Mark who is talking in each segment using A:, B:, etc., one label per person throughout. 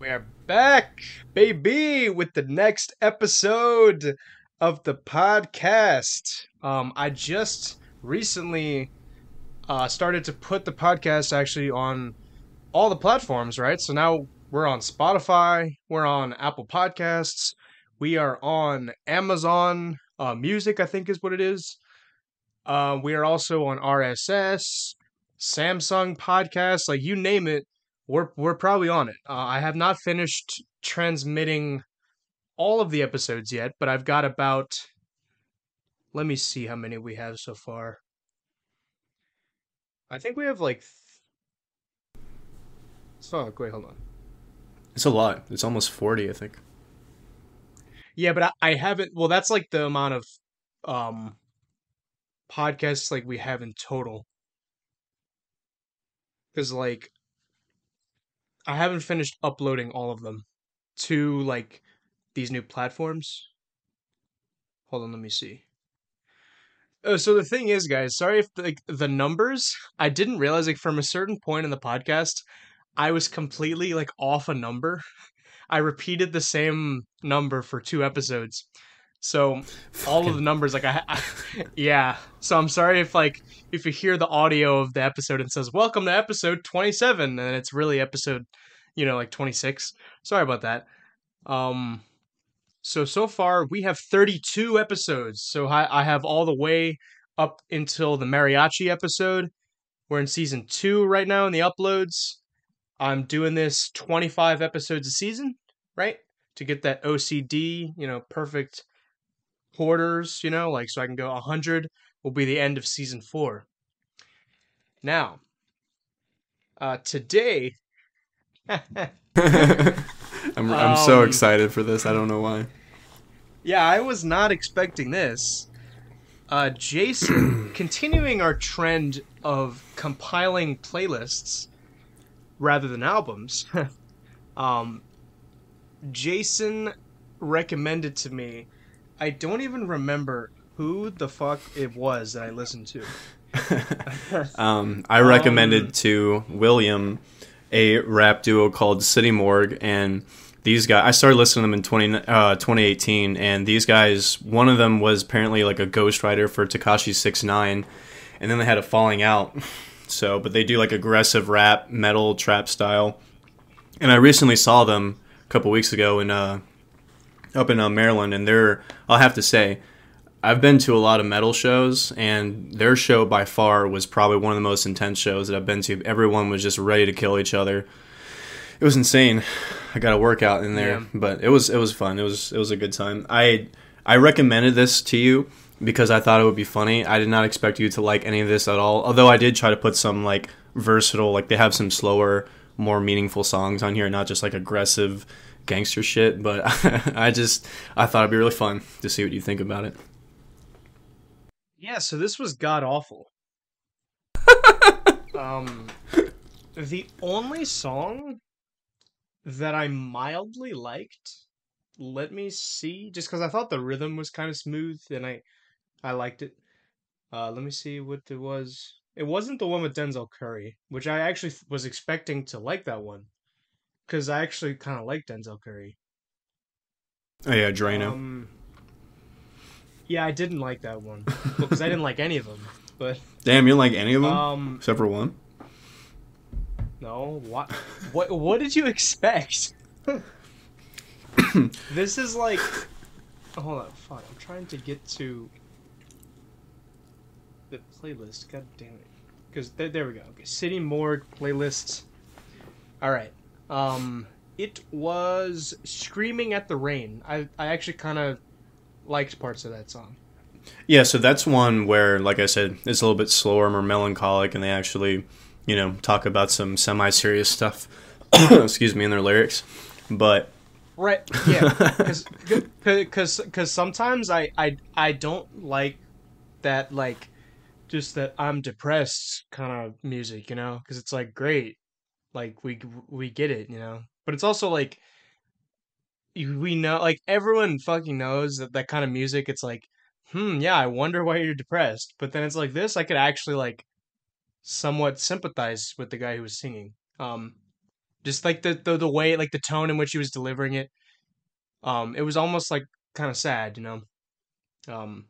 A: We're back, baby, with the next episode of the podcast. Um, I just recently uh, started to put the podcast actually on all the platforms, right? So now we're on Spotify, we're on Apple Podcasts, we are on Amazon uh, Music, I think is what it is. Uh, we are also on RSS, Samsung Podcasts, like you name it we're we're probably on it. Uh, I have not finished transmitting all of the episodes yet, but I've got about. Let me see how many we have so far. I think we have like. So wait, hold on.
B: It's a lot. It's almost forty, I think.
A: Yeah, but I, I haven't. Well, that's like the amount of um podcasts like we have in total. Because like I haven't finished uploading all of them to like these new platforms. Hold on, let me see. Uh, so the thing is, guys, sorry if like the numbers, I didn't realize like from a certain point in the podcast, I was completely like off a number. I repeated the same number for two episodes. So all of the numbers, like I, I, yeah. So I'm sorry if like if you hear the audio of the episode and says "Welcome to episode 27," and it's really episode, you know, like 26. Sorry about that. Um, so so far we have 32 episodes. So I, I have all the way up until the mariachi episode. We're in season two right now in the uploads. I'm doing this 25 episodes a season, right? To get that OCD, you know, perfect quarters, you know, like so I can go 100 will be the end of season 4. Now, uh today
B: I'm I'm so
A: Um,
B: excited for this. I don't know why.
A: Yeah, I was not expecting this. Uh Jason continuing our trend of compiling playlists rather than albums. um Jason recommended to me I don't even remember who the fuck it was that I listened to.
B: um, I recommended
A: Um,
B: to William a rap duo called City Morgue, and these guys. I started listening to them in 20, uh, 2018, and these guys. One of them was apparently like a ghostwriter for Tekashi Six Nine, and then they had a falling out. So, but they do like aggressive rap, metal, trap style. And I recently saw them a couple weeks ago in uh, up in uh, Maryland, and they're. I'll have to say, I've been to a lot of metal shows, and their show by far was probably one of the most intense shows that I've been to. Everyone was just ready to kill each other. It was insane. I got a workout in there,
A: Yeah.
B: but it was it was fun. It was it was a good time. I I recommended this to you because I thought it would be funny. I did not expect you to like any of this at all. Although I did try to put some like versatile, like they have some slower, more meaningful songs on here, not just like aggressive gangster shit. But I just I thought it'd be really fun to see what you think about it.
A: Yeah, so this was god awful. um, the only song that I mildly liked, let me see, just because I thought the rhythm was kind of smooth and I, I liked it. Uh, let me see what it was. It wasn't the one with Denzel Curry, which I actually was expecting to like that one, because I actually kind of like Denzel Curry.
B: Oh yeah, Drano.
A: Um, yeah, I didn't like that one because I didn't like any of them. But
B: Damn, you don't like any of them
A: um,
B: except for one.
A: no, what, what, what did you expect? this is like, hold on, fuck. I'm trying to get to the playlist. God damn it, because there, there we go. Okay, City Morgue playlists. All right. Um, it was "Screaming at the Rain." I I actually kind of liked parts of that song.
B: Yeah, so that's one where, like I said, it's a little bit slower, more melancholic, and they actually, you know, talk about some semi-serious stuff. excuse me, in their lyrics. But
A: Right. Yeah. Because because because sometimes I I I don't like that like just that I'm depressed kind of music, you know, because it's like great, like we we get it, you know, but it's also like we know like everyone fucking knows that that kind of music. It's like, hmm, yeah, I wonder why you're depressed, but then it's like this, I could actually like somewhat sympathize with the guy who was singing. Um, Just like the the, the way, like the tone in which he was delivering it. Um, it was almost like kind of sad, you know. Um,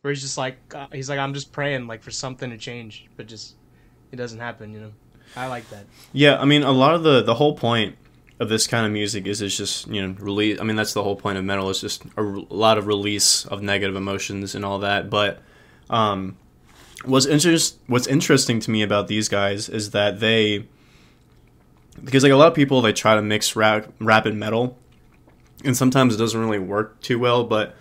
A: where he's just like uh, he's like I'm just praying like for something to change, but just it doesn't happen, you know. I like that.
B: Yeah, I mean, a lot of the the whole point of this kind of music is it's just you know release. I mean, that's the whole point of metal. It's just a lot of release of negative emotions and all that. But um, what's interest what's interesting to me about these guys is that they because like a lot of people they try to mix rap rap and metal, and sometimes it doesn't really work too well. But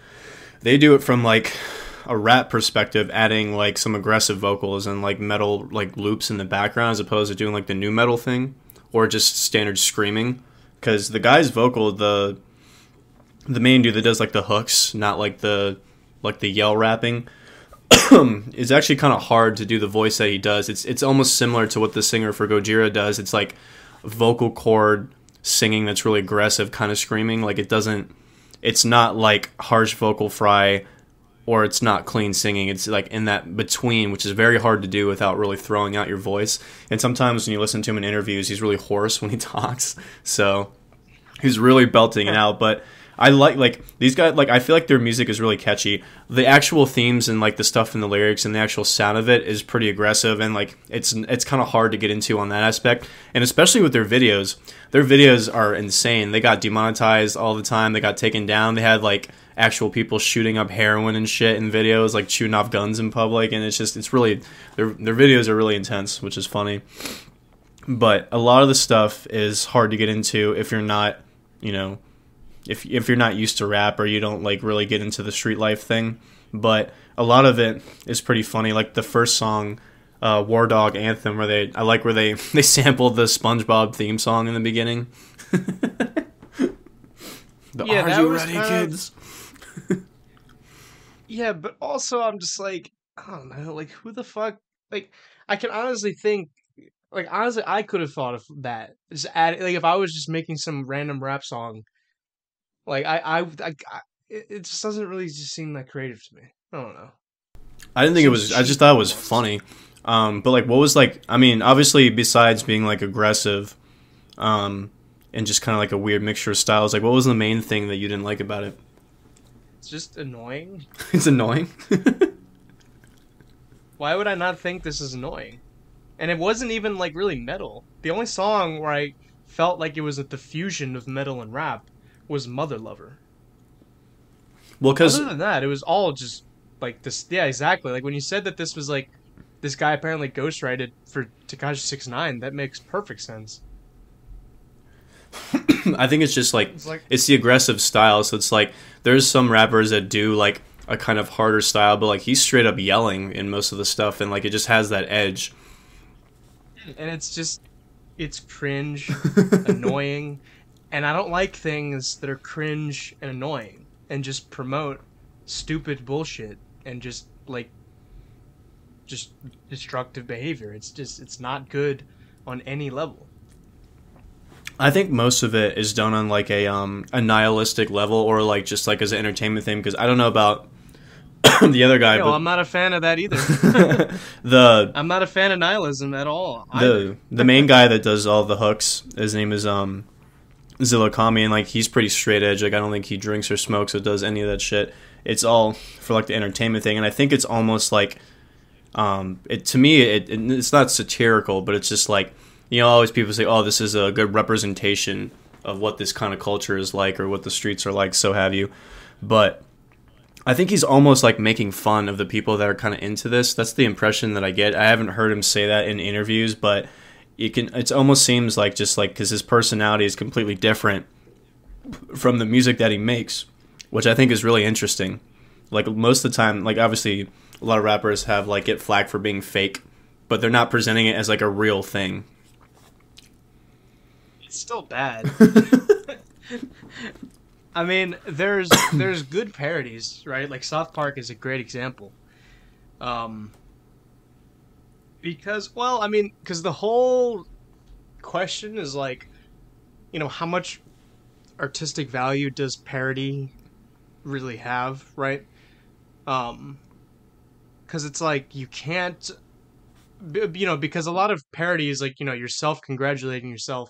B: they do it from like a rap perspective, adding like some aggressive vocals and like metal like loops in the background as opposed to doing like the nu metal thing or just standard screaming. Because the guy's vocal, the the main dude that does like the hooks, not like the like the yell rapping, is actually kind of hard to do the voice that he does. It's it's almost similar to what the singer for Gojira does. It's like vocal cord singing that's really aggressive, kind of screaming. Like it doesn't. It's not like harsh vocal fry or it's not clean singing. It's like in that between, which is very hard to do without really throwing out your voice. And sometimes when you listen to him in interviews, he's really hoarse when he talks. So he's really belting it out. But I like like these guys. Like I feel like their music is really catchy. The actual themes and like the stuff in the lyrics and the actual sound of it is pretty aggressive and like it's it's kind of hard to get into on that aspect. And especially with their videos, their videos are insane. They got demonetized all the time. They got taken down. They had like actual people shooting up heroin and shit in videos, like shooting off guns in public, and it's just it's really their their videos are really intense, which is funny. But a lot of the stuff is hard to get into if you're not, you know, if if you're not used to rap or you don't like really get into the street life thing. But a lot of it is pretty funny. Like the first song, uh, Wardog Anthem, where they I like where they they sampled the SpongeBob theme song in the beginning. the
A: Yeah,
B: Are You Ready,
A: of-
B: Kids?
A: Yeah, but also I'm just like I don't know, like who the fuck? Like I can honestly think, like honestly, I could have thought of that. Just add like if I was just making some random rap song, like I I, I, I it, just doesn't really just seem that creative to me. I don't know.
B: I didn't think it was. I just thought it was funny. Um, but like, what was like? I mean, obviously, besides being like aggressive, um, and just kind of like a weird mixture of styles, like, what was the main thing that you didn't like about it?
A: It's just annoying.
B: it's annoying.
A: Why would I not think this is annoying? And it wasn't even like really metal. The only song where I felt like it was a the fusion of metal and rap was Mother Lover.
B: well, because
A: Other than that, it was all just like this. Yeah, exactly. Like when you said that this was like this guy apparently ghostwrited for Tekashi Six Nine, that makes perfect sense.
B: I think it's just like
A: It's like
B: it's the aggressive style. So it's like there's some rappers that do like a kind of harder style, but like he's straight up yelling in most of the stuff, and like it just has that edge.
A: and it's just it's cringe, annoying, and I don't like things that are cringe and annoying and just promote stupid bullshit and just like just destructive behavior. It's just it's not good on any level.
B: I think most of it is done on like a um a nihilistic level or like just like as an entertainment thing because I don't know about the other guy,
A: No,
B: but
A: I'm not a fan of that either.
B: the
A: I'm not a fan of nihilism at all. either.
B: the the main guy that does all the hooks, his name is um Zilla Kami, and like he's pretty straight edge. Like I don't think he drinks or smokes or does any of that shit. It's all for like the entertainment thing, and I think it's almost like um it to me it, it it's not satirical, but it's just like you know always people say oh this is a good representation of what this kind of culture is like or what the streets are like, so have you, but. I think he's almost like making fun of the people that are kind of into this. That's the impression that I get. I haven't heard him say that in interviews, but you can. It almost seems like just like because his personality is completely different from the music that he makes, which I think is really interesting. Like most of the time, like obviously a lot of rappers have like get flack for being fake, but they're not presenting it as like a real thing.
A: It's still bad. I mean, there's there's good parodies, right? Like South Park is a great example. Um because well, I mean, cuz the whole question is like you know, how much artistic value does parody really have, right? Um cuz it's like you can't you know, because a lot of parody is like, you know, yourself congratulating yourself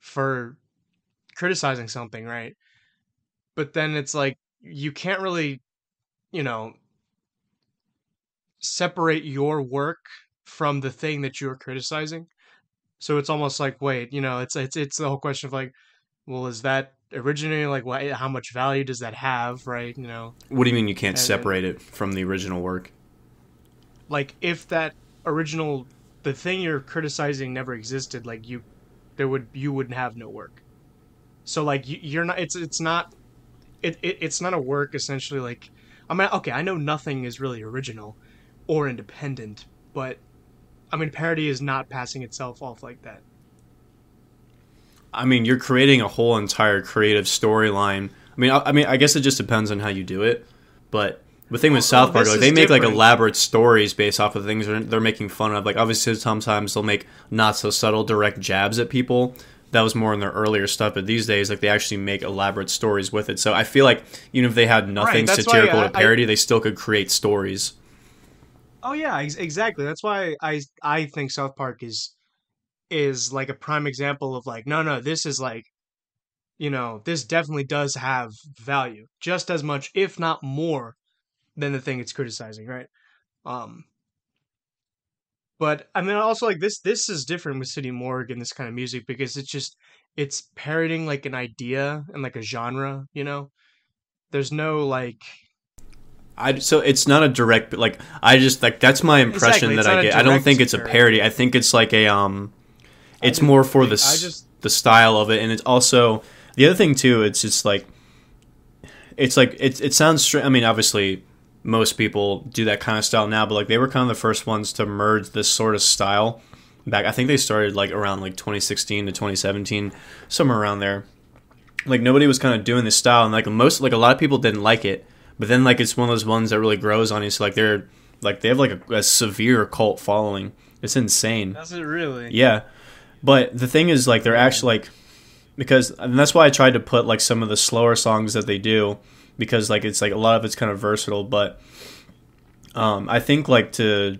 A: for criticizing something, right? But then it's like you can't really, you know, separate your work from the thing that you're criticizing. So it's almost like, wait, you know, it's it's it's the whole question of like, well, is that originally like what? How much value does that have, right? You know,
B: What do you mean you can't
A: And-
B: separate it from the original work?
A: like if that original the thing you're criticizing never existed like you there would you wouldn't have no work so like you, you're not it's it's not it, it it's not a work essentially like i mean okay i know nothing is really original or independent but i mean parody is not passing itself off like that
B: I mean, you're creating a whole entire creative storyline. I mean, I, I mean, I guess it just depends on how you do it. But the thing with South Park, like
A: is
B: they make like elaborate stories based off of things they're, they're making fun of. Like obviously, sometimes they'll make not so subtle direct jabs at people. That was more in their earlier stuff, but these days, like they actually make elaborate stories with it. So I feel like even if they had nothing
A: why
B: satirical
A: I-
B: to parody, they still could create stories.
A: Oh yeah, ex- exactly. That's why I I think South Park is is like a prime example of like no no this is like you know this definitely does have value just as much if not more than the thing it's criticizing right um but I mean also like this this is different with City Morgue and this kind of music because it's just it's parroting like an idea and like a genre you know there's no like
B: I so it's not a direct like I just like that's my impression
A: Exactly,
B: that I get. I don't think it's a
A: parody.
B: I think it's like a um, it's more for the
A: just-
B: the style of it, and it's also the other thing too. It's just like it's like it it sounds. Str- I mean, obviously most people do that kind of style now, but like they were kind of the first ones to merge this sort of style. Back, I think they started like around like 2016 to 2017, somewhere around there like nobody was kind of doing this style and like most like a lot of people didn't like it but then like it's one of those ones that really grows on you. So like they're like they have like a, a severe cult following. It's insane.
A: Does it really?
B: Yeah. But the thing is like they're actually like because and that's why i tried to put like some of the slower songs that they do because like it's like a lot of it's kind of versatile. But um i think like to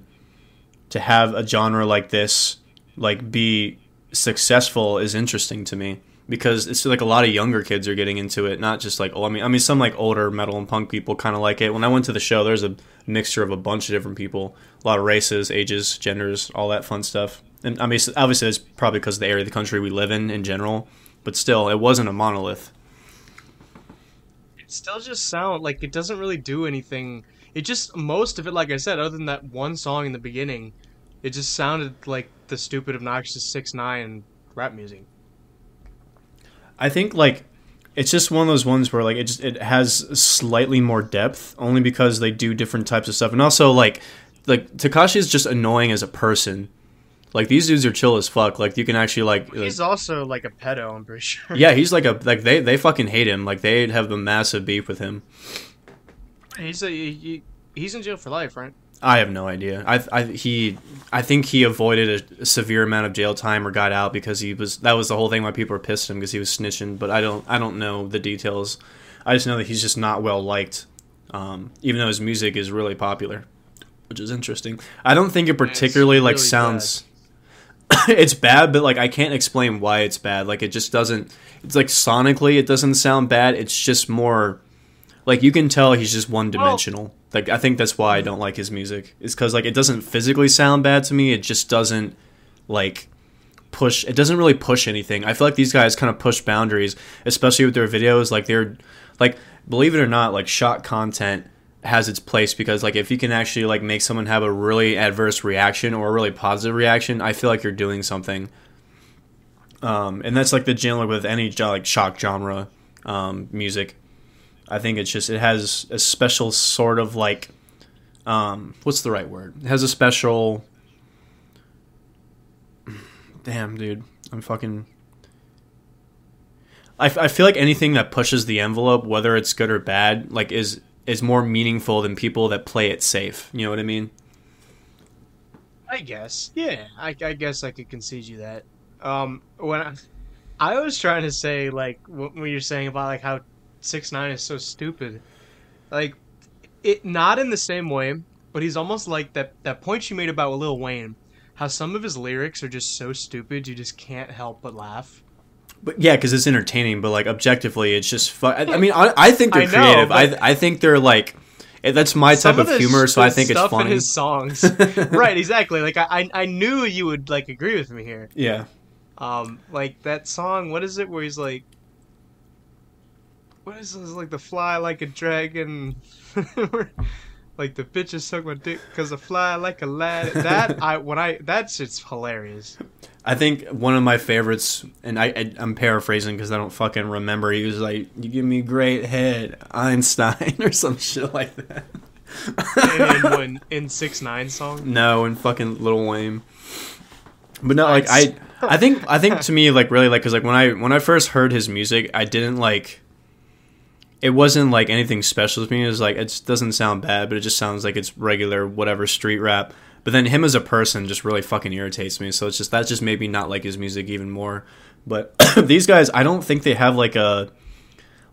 B: to have a genre like this like be successful is interesting to me because it's like a lot of younger kids are getting into it not just like oh i mean i mean some like older metal and punk people kind of like it when i went to the show there's a mixture of a bunch of different people a lot of races ages genders all that fun stuff and i mean obviously it's probably because of the area of the country we live in in general but still it wasn't a monolith
A: it still just sound like it doesn't really do anything. It just most of it, like I said, other than that one song in the beginning, it just sounded like the stupid, obnoxious six nine rap music.
B: I think like it's just one of those ones where like it just it has slightly more depth only because they do different types of stuff and also like like Tekashi is just annoying as a person. Like these dudes are chill as fuck. Like you can actually like
A: He's also like a pedo, I'm pretty sure.
B: yeah, he's like a like they they fucking hate him. Like they have a massive beef with him.
A: He's a he, he's in jail for life, right?
B: I have no idea. I, I he I think he avoided a, severe amount of jail time or got out because he was that was the whole thing why people were pissed at him because he was snitching. But I don't I don't know the details. I just know that he's just not well liked, um, even though his music is really popular, which is interesting. I don't think it particularly like
A: really
B: sounds. it's bad, but like I can't explain why it's bad. Like it just doesn't. It's like sonically, it doesn't sound bad. It's just more like you can tell he's just one dimensional. like I think that's why I don't like his music. Is because like it doesn't physically sound bad to me. It just doesn't like push. It doesn't really push anything. I feel like these guys kind of push boundaries, especially with their videos. Like they're like believe it or not, like shot content has its place because like if you can actually like make someone have a really adverse reaction or a really positive reaction, I feel like you're doing something. Um, and that's like the general with any like shock genre um, music. I think it's just it has a special sort of like um, what's the right word? It has a special. Damn, dude, I'm fucking. I, f- I feel like anything that pushes the envelope, whether it's good or bad, like is is more meaningful than people that play it safe. You know what I mean?
A: I guess. Yeah, I, I guess I could concede you that. Um, when I, I was trying to say like what, what you're saying about like how six nine is so stupid, like it not in the same way, but he's almost like that that point you made about Lil Wayne, how some of his lyrics are just so stupid you just can't help but laugh.
B: But yeah, because it's entertaining. But like objectively, it's just fun. I, I mean, I, I think they're
A: I know,
B: creative. I I think they're like that's my type
A: Some
B: of humor. So I think it's funny.
A: in his songs. right, exactly. Like I, I knew you would like agree with me here.
B: Yeah,
A: Um, like that song. What is it? Where he's like, what is this? Like the fly like a dragon. like the bitches suck my dick because I fly like a lad. That I when I that shit's hilarious.
B: I think one of my favorites, and I, I I'm paraphrasing because I don't fucking remember. He was like, "You give me great head, Einstein," or some shit like that.
A: in, in, in six nine song.
B: No, in fucking Lil Wayne. But no, like I, I think I think to me like really like because like when I when I first heard his music, I didn't like. It wasn't like anything special to me. It was like it doesn't sound bad, but it just sounds like it's regular whatever street rap. But then him as a person just really fucking irritates me. So it's just that just made me not like his music even more. But these guys, I don't think they have like a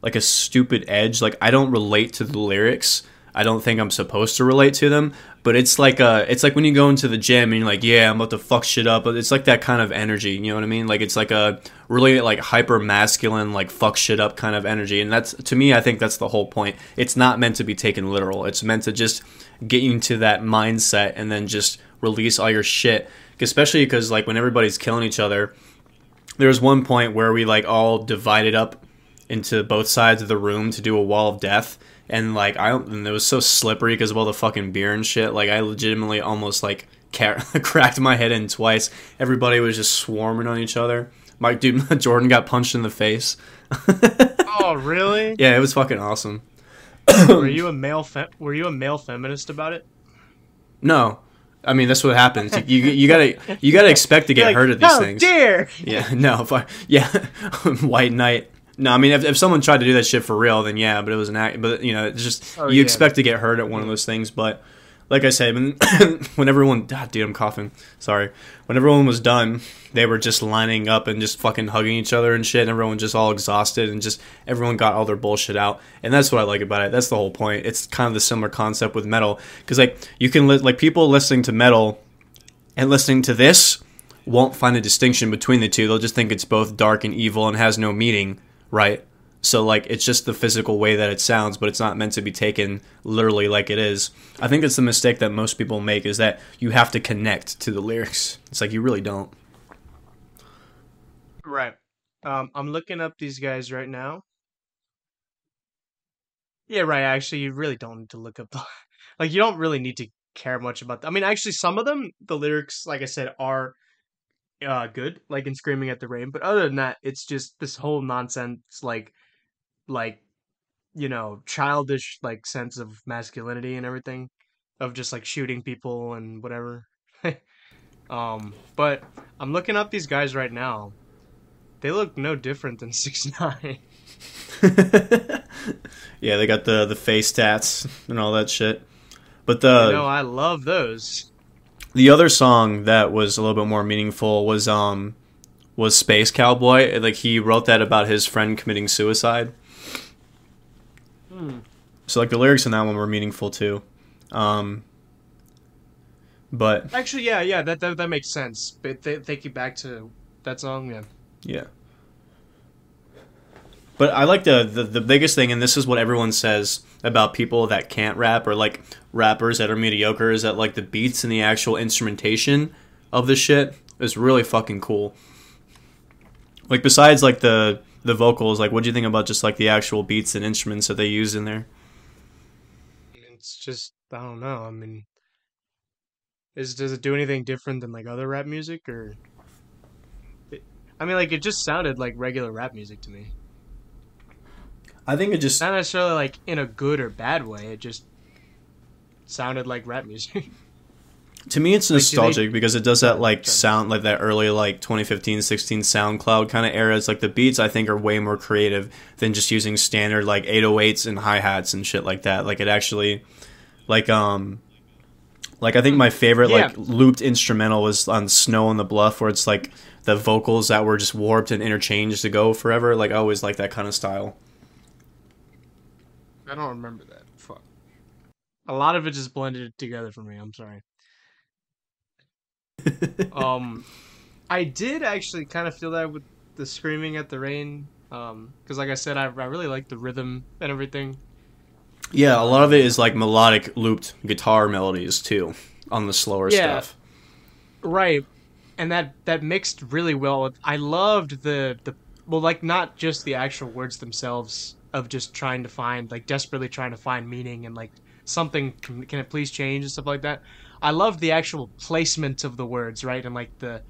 B: like a stupid edge. Like I don't relate to the lyrics. I don't think I'm supposed to relate to them, but it's like uh it's like when you go into the gym and you're like, yeah, I'm about to fuck shit up, it's like that kind of energy, you know what I mean? Like it's like a really like hyper masculine like fuck shit up kind of energy, and that's to me I think that's the whole point. It's not meant to be taken literal. It's meant to just get you into that mindset and then just release all your shit, especially because like when everybody's killing each other, there was one point where we like all divided up into both sides of the room to do a wall of death and like i don't and it was so slippery because of all the fucking beer and shit like i legitimately almost like ca- cracked my head in twice everybody was just swarming on each other my dude jordan got punched in the face
A: Oh really?
B: yeah it was fucking awesome
A: Were you a male? Fe- were you a male feminist about it?
B: no i mean that's what happens you, you gotta you gotta expect to get
A: Like,
B: hurt at these
A: "How
B: things
A: dare!
B: Yeah, no, fu- yeah, White Knight. No, I mean, if, if someone tried to do that shit for real, then yeah, but it was an act. But you know, it's just
A: Oh,
B: you
A: yeah.
B: expect to get hurt at one of those things. But like I said, when, when everyone, God, dude, I'm coughing. Sorry. When everyone was done, they were just lining up and just fucking hugging each other and shit. And everyone just all exhausted and just everyone got all their bullshit out. And that's what I like about it. That's the whole point. It's kind of the similar concept with metal because like you can li- like people listening to metal and listening to this won't find a distinction between the two. They'll just think it's both dark and evil and has no meaning, right? So like it's just the physical way that it sounds, but it's not meant to be taken literally like it is. I think that's the mistake that most people make is that you have to connect to the lyrics. It's like you really don't.
A: Right. Um, I'm looking up these guys right now. Yeah, right. Actually, you really don't need to look up the like. You don't really need to care much about. I mean, actually, some of them, the lyrics, like I said, are uh good, like in "Screaming at the Rain." But other than that, it's just this whole nonsense, like, like, you know, childish like sense of masculinity and everything, of just like shooting people and whatever. um, but I'm looking up these guys right now. They look no different than six nine.
B: yeah, they got the the face tats and all that shit. But the
A: you know, I love those.
B: The other song that was a little bit more meaningful was um was Space Cowboy. Like he wrote that about his friend committing suicide.
A: Hmm.
B: So like the lyrics in that one were meaningful too. Um but
A: Actually, yeah, yeah, that that, that makes sense. But th- thank you back to that song. Yeah.
B: yeah. But I like the, the the biggest thing and this is what everyone says about people that can't rap or like rappers that are mediocre is that like the beats and the actual instrumentation of the shit is really fucking cool. Like besides like the the vocals, like what do you think about just like the actual beats and instruments that they use in there?
A: It's just I don't know. I mean, is does it do anything different than like other rap music or? It, I mean, like it just sounded like regular rap music to me.
B: I think it just
A: Not necessarily like in a good or bad way. It just sounded like rap music.
B: to me it's
A: Like, do they-
B: nostalgic because it does that like sound like that early like 2015 16 SoundCloud kind of era. It's like the beats I think are way more creative than just using standard like 808s and hi-hats and shit like that. Like it actually like um like I think my favorite
A: Yeah.
B: like looped instrumental was on Snow on the Bluff where it's like the vocals that were just warped and interchanged to go forever. Like I always like that kind of style.
A: I don't remember that. A lot of it just blended together for me. I'm sorry. um, I did actually kind of feel that with the screaming at the rain. Um, because like I said, I I really like the rhythm and everything.
B: Yeah, a lot of it is like melodic looped guitar melodies too on the slower
A: Yeah.
B: stuff.
A: Right, and that that mixed really well. with- I loved the the well, like not just the actual words themselves of just trying to find like desperately trying to find meaning and like something can, can it please change and stuff like that. I love the actual placement of the words, right, and like the,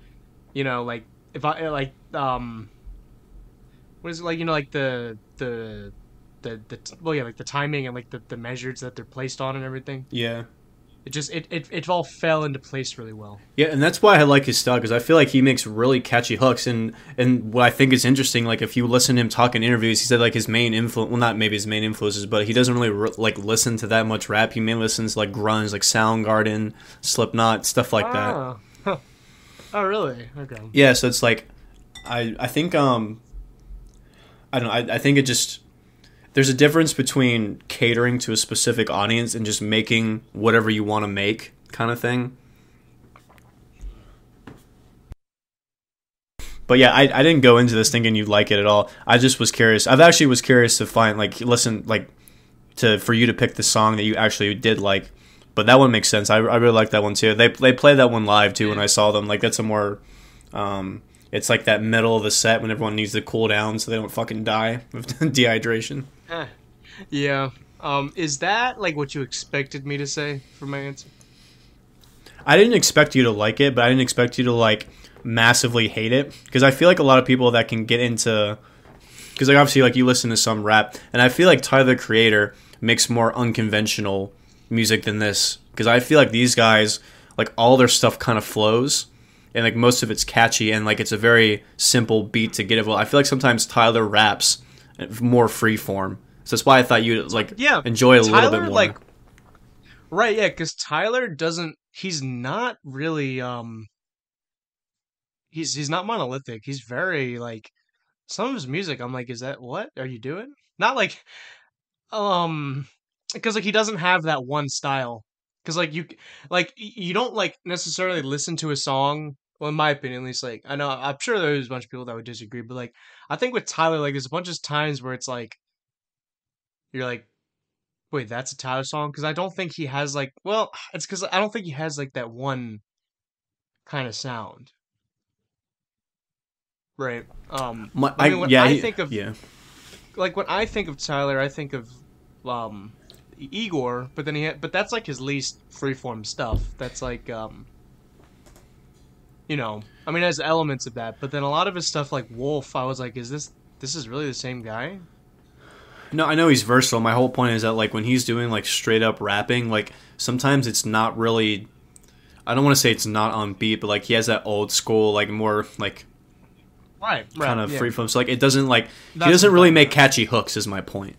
A: you know, like if I like um, what is it like you know like the the the the well yeah like the timing and like the the measures that they're placed on and everything.
B: Yeah.
A: It just it it, it all fell into place really well.
B: Yeah, and that's why I like his style because I feel like he makes really catchy hooks. And and what I think is interesting, like if you listen to him talk in interviews, he said like his main influence, well, not maybe his main influences, but he doesn't really re- like listen to that much rap. He mainly listens to like grunge, like Soundgarden, Slipknot, stuff like that.
A: Ah. Huh. Oh, really? Okay.
B: Yeah, so it's like, I I think um, I don't know. I, I think it just there's a difference between catering to a specific audience and just making whatever you want to make kind of thing. But yeah, I, I didn't go into this thinking you'd like it at all. I just was curious. I've actually was curious to find like listen like to for you to pick the song that you actually did like. But that one makes sense. I, I really like that one too. They they played that one live too when I saw them. Like that's a more um it's like that middle of the set when everyone needs to cool down so they don't fucking die of dehydration.
A: Yeah. Um, is that like what you expected me to say for my answer?
B: I didn't expect you to like it, but I didn't expect you to like massively hate it because I feel like a lot of people that can get into because like obviously like you listen to some rap and I feel like Tyler the Creator makes more unconventional music than this because I feel like these guys like all their stuff kind of flows and like most of it's catchy and like it's a very simple beat to get it. Well, I feel like sometimes Tyler raps more free form, so that's why I thought you'd like
A: Yeah,
B: enjoy a little bit more.
A: like, right? Yeah, because Tyler doesn't. He's not really. Um. He's he's not monolithic. He's very like. Some of his music, I'm like, is that what are you doing? Not like, um, because like he doesn't have that one style. Because like you, like you don't like necessarily listen to a song. Well, in my opinion, at least, like I know I'm sure there's a bunch of people that would disagree, but like I think with Tyler, like there's a bunch of times where it's like you're like, wait, that's a Tyler song? Because I don't think he has like, well, it's because I don't think he has like that one kind of sound. Right. Um.
B: My-
A: I mean, when
B: yeah,
A: I think of-
B: yeah.
A: like when I think of Tyler, I think of um Igor, but then he had, but that's like his least freeform stuff. That's like um you know, I mean, it has elements of that, but then a lot of his stuff like Wolf, I was like, is this this is really the same guy?
B: No, I know he's versatile. My whole point is that like when he's doing like straight up rapping, like sometimes it's not really I don't want to say it's not on beat, but like he has that old school like more like
A: Right.
B: kind of free flow. So like it doesn't like he doesn't really make catchy hooks is my point.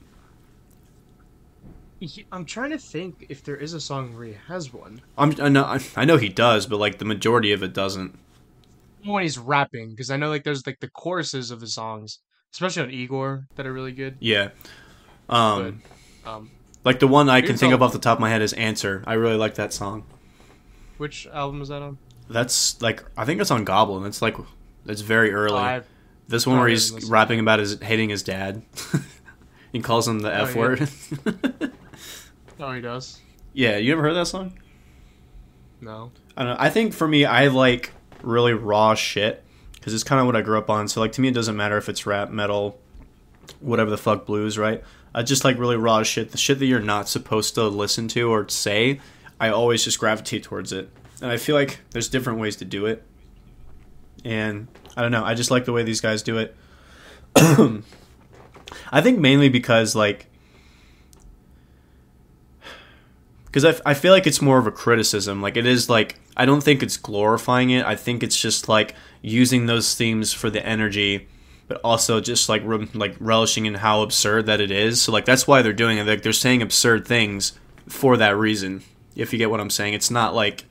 A: I'm trying to think if there is a song where he has one.
B: I'm I know I know he does, but like the majority of it doesn't.
A: When he's rapping, because I know like there's like the choruses of the songs, especially on Igor, that are really good.
B: Yeah. Um
A: But um,
B: like the one I can think of off the top of my head is Answer. I really like that song.
A: which album is that on?
B: That's like I think it's on Goblin. It's like it's very early.
A: Oh,
B: This one where he's rapping about his hating his dad. he calls him the
A: Oh,
B: F
A: yeah.
B: word.
A: oh, he does.
B: yeah, you ever heard that song?
A: No.
B: I don't know. I think for me, I like really raw shit because it's kind of what I grew up on. So like to me, it doesn't matter if it's rap, metal, whatever the fuck, blues, right? I just like really raw shit. The shit that you're not supposed to listen to or say, I always just gravitate towards it. And I feel like there's different ways to do it. And I don't know. I just like the way these guys do it. I think mainly because like because I, I feel like it's more of a criticism. Like it is like i don't think it's glorifying it. I think it's just like using those themes for the energy but also just like re- like relishing in how absurd that it is. So like that's why they're doing it. Like they're saying absurd things for that reason if you get what i'm saying. It's not like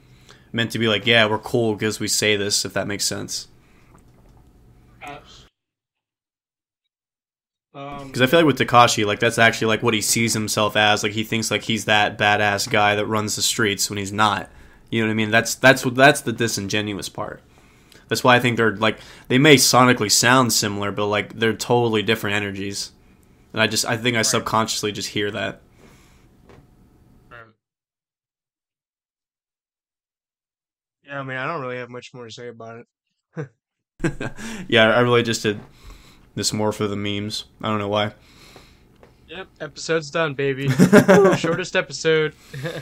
B: meant to be like yeah we're cool because we say this if that makes sense
A: Um,
B: because i feel like with tekashi like that's actually like what he sees himself as like he thinks like he's that badass guy that runs the streets when he's not you know what i mean that's that's what that's the disingenuous part That's why I think they're like they may sonically sound similar, but like they're totally different energies. And I just I think I
A: Right.
B: subconsciously just hear that.
A: Yeah, I mean, I don't really have much more to say about it.
B: yeah, I really just did this more for the memes. I don't know why.
A: Yep, episode's done, baby. Shortest episode.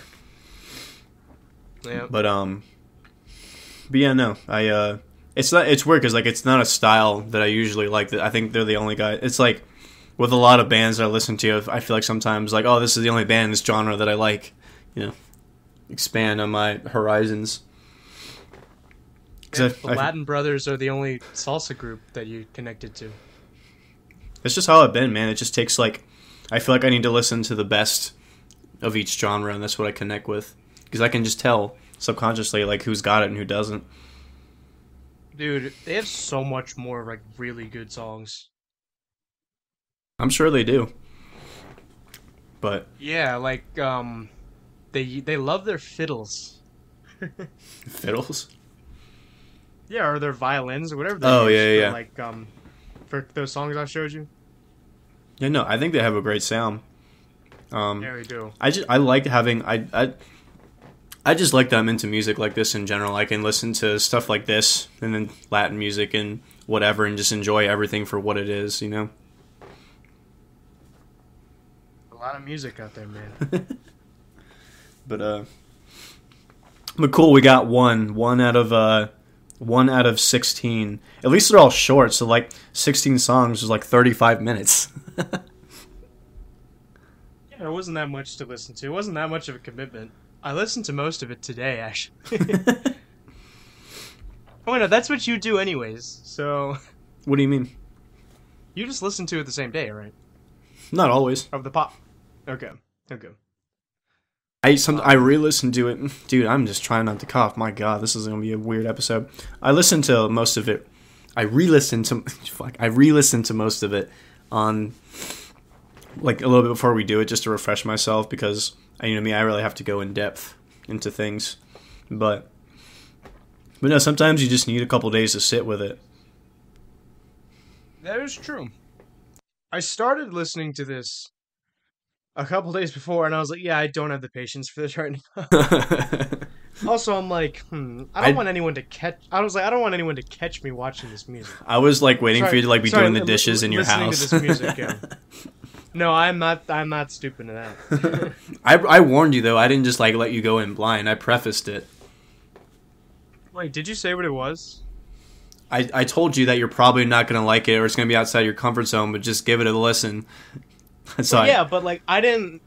A: yeah.
B: But um, but yeah, no, I uh, it's not. It's weird because like it's not a style that I usually like. That I think they're the only guy. It's like with a lot of bands that I listen to, I feel like sometimes like, oh, this is the only band in this genre that I like. You know, expand on my horizons. 'Cause I-
A: the
B: I-
A: Latin Brothers are the only salsa group that you connected to.
B: It's just how I've been, man. It just takes like, I feel like I need to listen to the best of each genre, and that's what I connect with because I can just tell subconsciously like who's got it and who doesn't.
A: Dude, they have so much more like really good songs.
B: I'm sure they do, but
A: Yeah, like um, they they love their fiddles.
B: fiddles.
A: Yeah, or their violins or whatever.
B: Oh,
A: use
B: yeah,
A: for,
B: yeah, yeah.
A: Like um, for those songs I showed you.
B: Yeah, no, I think they have a great sound. Um,
A: Yeah, we do.
B: I just I like having I I I just like that I'm into music like this in general. I can listen to stuff like this and then Latin music and whatever, and just enjoy everything for what it is. You know.
A: A lot of music out there, man.
B: But uh, but cool. We got one, one out of uh, one out of sixteen. At least they're all short. So like sixteen songs is like thirty-five minutes.
A: Yeah, it wasn't that much to listen to. It wasn't that much of a commitment. I listened to most of it today, actually. oh no, that's what you do anyways. So
B: what do you mean?
A: you just listen to it the same day, right?
B: Not always.
A: Of the pop. Okay. Okay.
B: I some I re-listened to it, dude. I'm just trying not to cough. My God, this is gonna be a weird episode. I listened to most of it. I re-listened to fuck. I re-listened to most of it on like a little bit before we do it, just to refresh myself because you know me. I really have to go in depth into things, but but no. Sometimes you just need a couple days to sit with it.
A: That is true. I started listening to this a couple days before, and I was like, "Yeah, I don't have the patience for this right now." also, I'm like, "Hmm, I don't
B: I-
A: want anyone to catch." I was like, "I don't want anyone to catch me watching this music."
B: I was like waiting for you to like be
A: sorry,
B: doing the dishes in your house.
A: music, yeah. No, I'm not. I'm not stupid to that.
B: I I warned you though. I didn't just like let you go in blind. I prefaced it.
A: Wait, did you say what it was?
B: I, I told you that you're probably not gonna like it or it's gonna be outside your comfort zone, but just give it a listen. so
A: yeah, but like I didn't.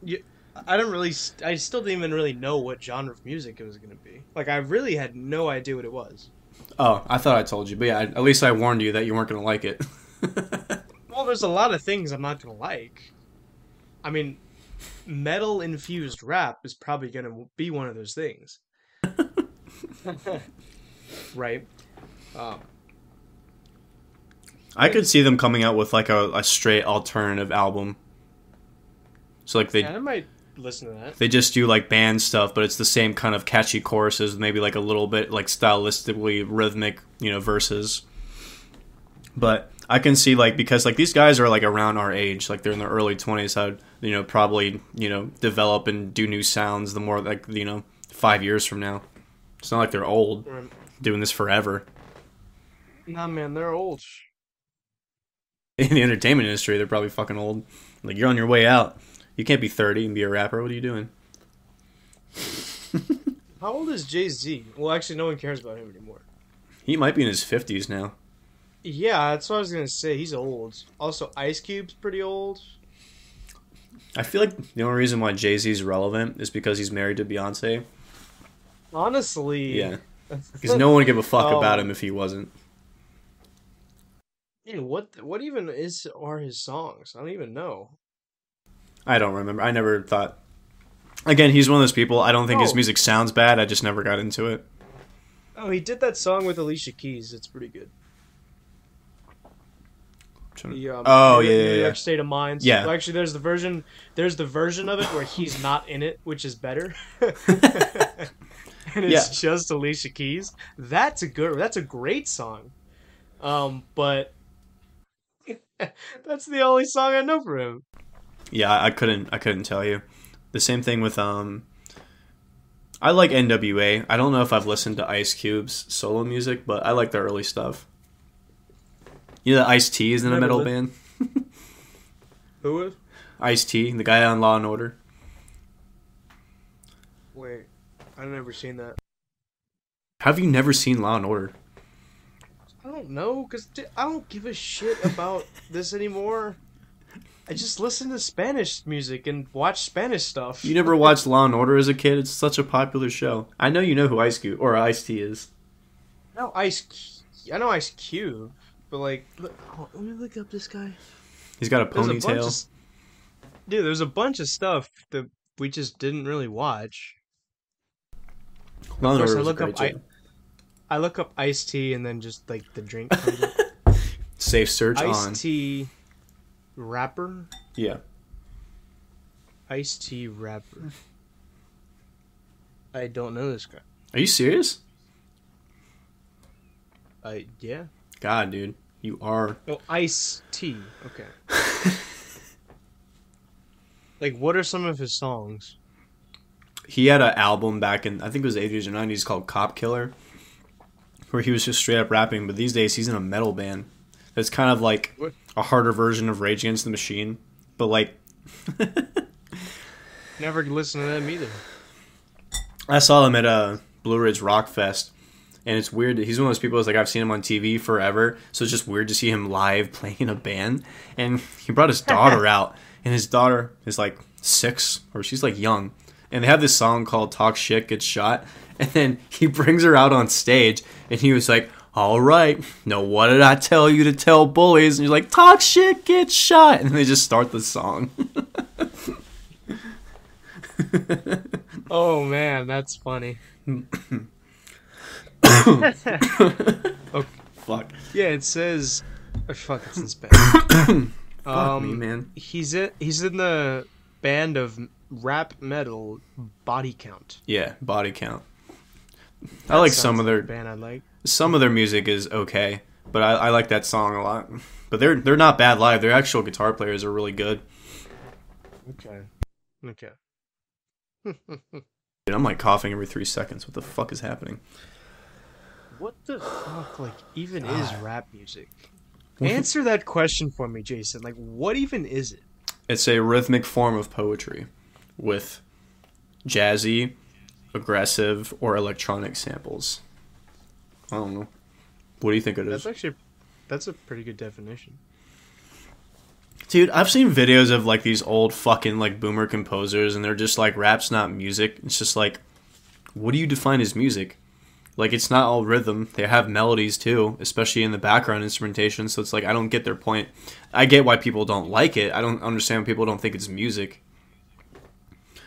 A: I didn't really. I still didn't even really know what genre of music it was gonna be. Like I really had no idea what it was.
B: oh, I thought I told you, but yeah, at least I warned you that you weren't gonna like it.
A: Well, there's a lot of things I'm not gonna like. I mean, metal infused rap is probably gonna be one of those things. right. Um,
B: I could see them coming out with like a, a straight alternative album. So like they
A: yeah, I might listen to that.
B: they just do like band stuff, but it's the same kind of catchy choruses, maybe like a little bit like stylistically rhythmic, you know, verses. But I can see like because like these guys are like around our age, like they're in their early twenties, how you know probably you know develop and do new sounds the more like you know five years from now. It's not like they're old
A: Right.
B: doing this forever.
A: Nah, man, they're old.
B: In the entertainment industry, they're probably fucking old. Like you're on your way out. You can't be thirty and be a rapper. What are you doing?
A: How old is Jay Z? Well, actually, no one cares about him anymore.
B: He might be in his fifties now.
A: Yeah, that's what I was gonna say. He's old. Also, Ice Cube's pretty old.
B: I feel like the only reason why Jay Z is relevant is because he's married to Beyonce.
A: Honestly,
B: Yeah, because no one would give a fuck
A: Oh.
B: about him if he wasn't.
A: Man, what what even is are his songs? I don't even know.
B: I don't remember. I never thought. Again, he's one of those people. I don't think his music sounds bad. I just never got into it.
A: Oh, he did that song with Alicia Keys. It's pretty good. The, um,
B: Oh,
A: New-
B: yeah, yeah,
A: New
B: yeah.
A: York State of Mind.
B: Yeah.
A: Well, actually, there's the version. There's the version of it where he's not in it, which is better. and it's just Alicia Keys. That's a good. That's a great song. Um, but that's the only song I know for him.
B: Yeah, I couldn't. I couldn't tell you. The same thing with um. I like N.W.A. I don't know if I've listened to Ice Cube's solo music, but I like their early stuff. You know, that Ice T is in a metal band.
A: Who is?
B: Ice T, the guy on Law and Order.
A: Wait, I've never seen that.
B: Have you never seen Law and Order?
A: I don't know, cause I don't give a shit about this anymore. I just listen to Spanish music and watch Spanish stuff.
B: You never watched Law and Order as a kid? It's such a popular show. I know you know who Ice Cube or Ice T is.
A: know Ice. I know Ice Cube, but like, look, oh, let me look up this guy.
B: He's got a
A: of,
B: ponytail.
A: dude. There's a bunch of stuff that we just didn't really watch.
B: Law and
A: course, I look
B: great
A: up I- I look up Ice Tea and then just like the drink.
B: Safe search on.
A: Ice T rapper.
B: Yeah.
A: Ice T rapper. I don't know this guy.
B: Are you serious?
A: I yeah.
B: God, dude, you are.
A: Oh, Ice T. Okay. like, what are some of his songs?
B: He had an album back in I think it was the 80s or 90s called Cop Killer, where he was just straight up rapping. But these days he's in a metal band. That's kind of like
A: What?
B: A harder version of Rage Against the Machine, but like
A: Never listened to them either.
B: I saw him at a Blue Ridge Rock Fest, and it's weird. He's one of those people. It's like I've seen him on TV forever, so it's just weird to see him live playing in a band. And he brought his daughter out, and his daughter is like six, or she's like young, and they have this song called "Talk Shit Gets Shot," and then he brings her out on stage, and he was like. All right, now what did I tell you to tell bullies? And you're like, talk shit, get shot, and they just start the song.
A: Oh man, that's funny.
B: Fuck,
A: Yeah, it says. Oh, fuck, it's in Spanish.
B: fuck
A: um,
B: me, man.
A: he's in. He's in the band of rap metal Body Count.
B: Yeah, body count. I like some of their
A: band I like.
B: Some of their music is okay, but I, I like that song a lot. But they're they're not bad live. Their actual guitar players are really good.
A: Okay. Okay.
B: Dude, I'm like coughing every three seconds. What the fuck is happening?
A: What the fuck, like, even is rap music? Answer that question for me, Jason. Like, what even is it?
B: It's a rhythmic form of poetry with jazzy, aggressive, or electronic samples. I don't know. What do you think it is?
A: That's actually, that's a pretty good definition.
B: Dude, I've seen videos of like these old fucking like boomer composers and they're just like rap's not music. It's just like what do you define as music? Like it's not all rhythm. They have melodies too, especially in the background instrumentation, so it's like I don't get their point. I get why people don't like it. I don't understand why people don't think it's music.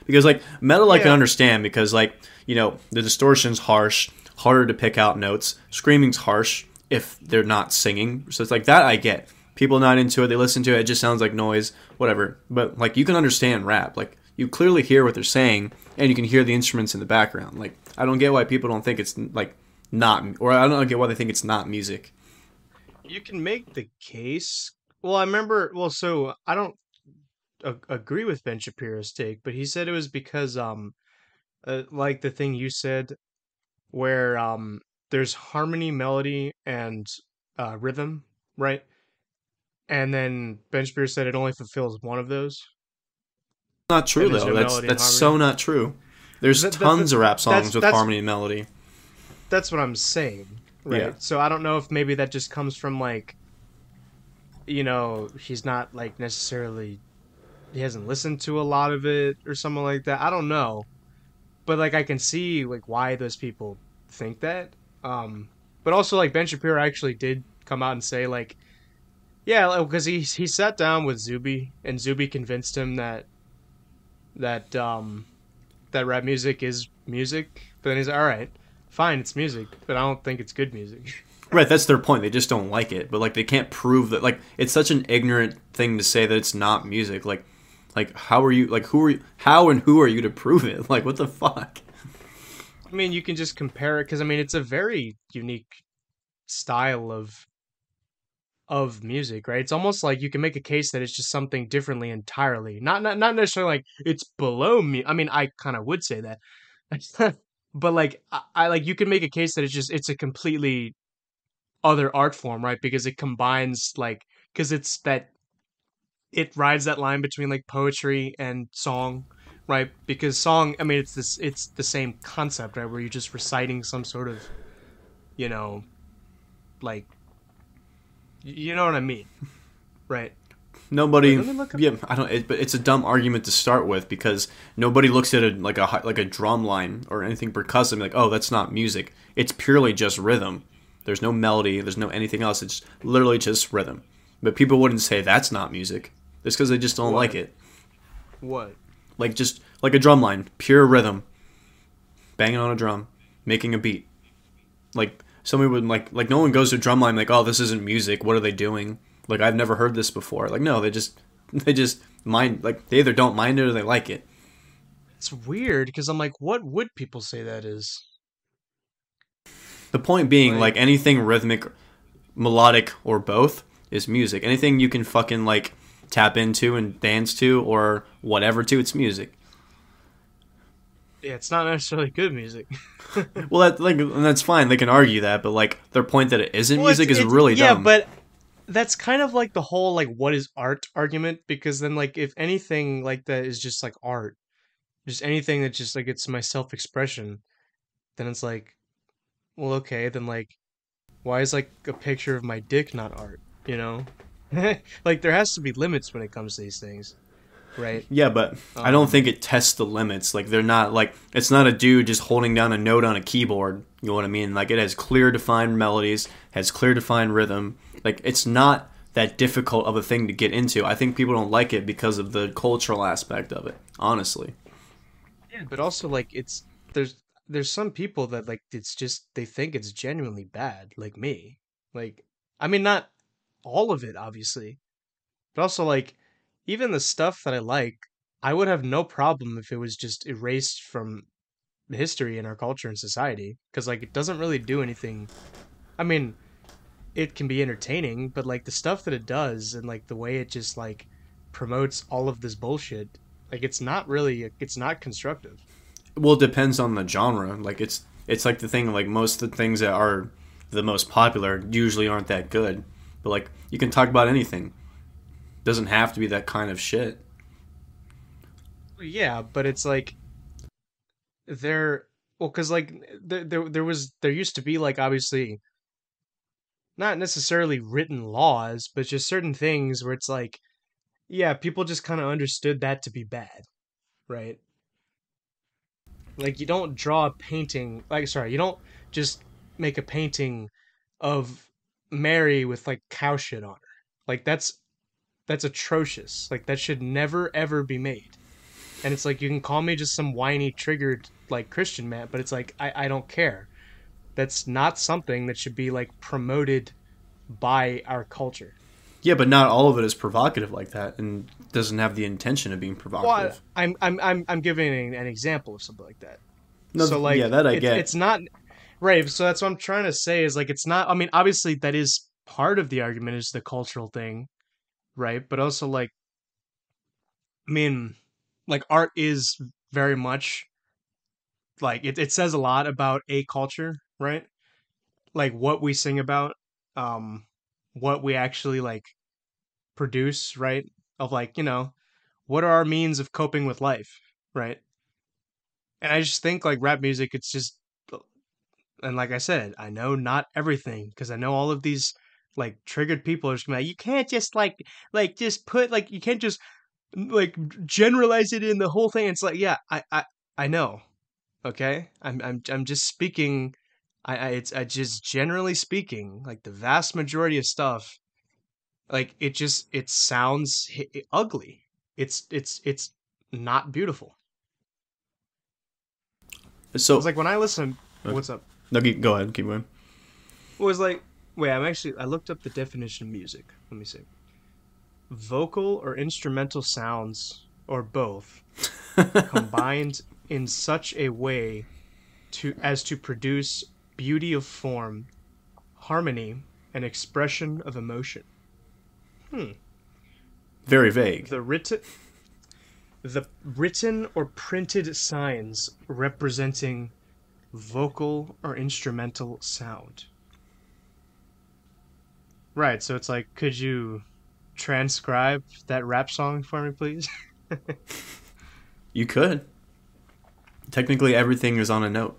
B: Because like metal I can understand because like, you know, the distortion's harsh, harder to pick out notes. Screaming's harsh if they're not singing. So it's like that I get. People not into it, they listen to it, it just sounds like noise, whatever. But like you can understand rap. Like you clearly hear what they're saying and you can hear the instruments in the background. Like I don't get why people don't think it's like not or I don't get why they think it's not music.
A: You can make the case. Well, I remember. Well, so I don't a- agree with Ben Shapiro's take, but he said it was because, um, uh, like the thing you said, where um, there's harmony, melody, and uh, rhythm, right? And then Ben Shapiro said it only fulfills one of those.
B: Not true though.
A: no
B: That's that's so not true. There's
A: That- that-
B: tons of rap songs
A: that's-
B: with
A: that's-
B: harmony and melody.
A: That's what I'm saying, right?
B: Yeah.
A: So I don't know if maybe that just comes from like, you know, he's not like necessarily, he hasn't listened to a lot of it or something like that. I don't know, but like I can see like why those people think that. Um, but also like Ben Shapiro actually did come out and say like, yeah, because he he sat down with Zuby and Zuby convinced him that that um that rap music is music. But then he's like, all right, fine, it's music, but I don't think it's good music.
B: Right, that's their point. They just don't like it, but like they can't prove that. Like it's such an ignorant thing to say that it's not music. Like, like how are you? Like who are you? How and who are you to prove it? Like what the fuck?
A: I mean, you can just compare it because I mean, it's a very unique style of of music, right? It's almost like you can make a case that it's just something differently entirely. Not not not necessarily like it's below me. I mean, I kind of would say that, but like I, I like you can make a case that it's just it's a completely other art form, right? Because it combines like because it's that it rides that line between like poetry and song, right? Because song, I mean, it's this it's the same concept, right? Where you're just reciting some sort of, you know, like, you know what I mean, right?
B: Nobody,
A: Wait, let me look up-
B: yeah, I don't. It, but it's a dumb argument to start with because nobody looks at it like a like a drum line or anything percussive and like, oh, that's not music. It's purely just rhythm. There's no melody. There's no anything else. It's literally just rhythm. But people wouldn't say that's not music. It's because they just don't
A: What?
B: like it.
A: What?
B: Like just like a drum line, pure rhythm, banging on a drum, making a beat. Like somebody would like like no one goes to drum line like, oh, this isn't music. What are they doing? Like I've never heard this before. Like no, they just they just mind like they either don't mind it or they like it.
A: It's weird because I'm like, what would people say that is?
B: The point being,
A: Like-
B: like anything rhythmic, melodic, or both is music. Anything you can fucking like tap into and dance to or whatever to, it's music.
A: Yeah, it's not necessarily good music.
B: Well, that like and that's fine. They can argue that, but like their point that it isn't
A: Well,
B: music
A: it's-
B: is
A: it's-
B: really
A: yeah,
B: dumb.
A: but that's kind of like the whole like what is art argument because then like if anything like that is just like art, just anything that just like it's my self expression, then it's like, well, okay, then like, why is like a picture of my dick not art? You know, like there has to be limits when it comes to these things, right?
B: Yeah, but I don't
A: Um,
B: think it tests the limits. Like they're not like it's not a dude just holding down a note on a keyboard. You know what I mean? Like it has clear defined melodies, has clear defined rhythm. Like it's not that difficult of a thing to get into. I think people don't like it because of the cultural aspect of it. Honestly.
A: Yeah, but also like it's there's there's some people that like it's just they think it's genuinely bad, like me. Like I mean not all of it obviously. But also like even the stuff that I like, I would have no problem if it was just erased from history and our culture and society cuz like it doesn't really do anything. I mean, it can be entertaining, but like the stuff that it does and like the way it just like promotes all of this bullshit, like it's not really it's not constructive.
B: Well, it depends on the genre. Like it's it's like the thing like most of the things that are the most popular usually aren't that good. But like you can talk about anything. Doesn't have to be that kind of shit.
A: Yeah, but it's like there well cuz like there, there there was there used to be like obviously not necessarily written laws, but just certain things where it's like yeah, people just kind of understood that to be bad, right? Like you don't draw a painting, like sorry, you don't just make a painting of Mary with like cow shit on her. Like that's that's atrocious. Like that should never ever be made. And it's like you can call me just some whiny triggered like Christian man, but it's like I, I don't care. That's not something that should be like promoted by our culture.
B: Yeah, but not all of it is provocative like that, and doesn't have the intention of being provocative.
A: I, I'm I'm I'm I'm giving an, an example of something like that.
B: no,
A: so like
B: yeah, that I get.
A: It's not right. So that's what I'm trying to say is like it's not. I mean, obviously that is part of the argument is the cultural thing, right? But also like, I mean, like art is very much like it. It says a lot about a culture, right? Like what we sing about, um, what we actually like produce, right? Of like you know, what are our means of coping with life, right? and I just think like rap music, it's just, and like I said, I know not everything because I know all of these like triggered people are just gonna be like, you can't just like like just put like you can't just like generalize it in the whole thing. It's like yeah, I I I know, okay, I'm I'm I'm just speaking. I, I it's I just generally speaking, like the vast majority of stuff, like it just it sounds ugly. It's it's it's not beautiful.
B: so
A: It's like when I listen.
B: Okay.
A: What's up?
B: No, keep, go ahead, keep going.
A: It was like, wait, I'm actually. I looked up the definition of music. Let me see. Vocal or instrumental sounds, or both, combined in such a way to as to produce beauty of form, harmony, and expression of emotion. Hmm.
B: Very vague.
A: The written the written or printed signs representing vocal or instrumental sound. Right, so it's like could you transcribe that rap song for me please?
B: You could. Technically, everything is on a note.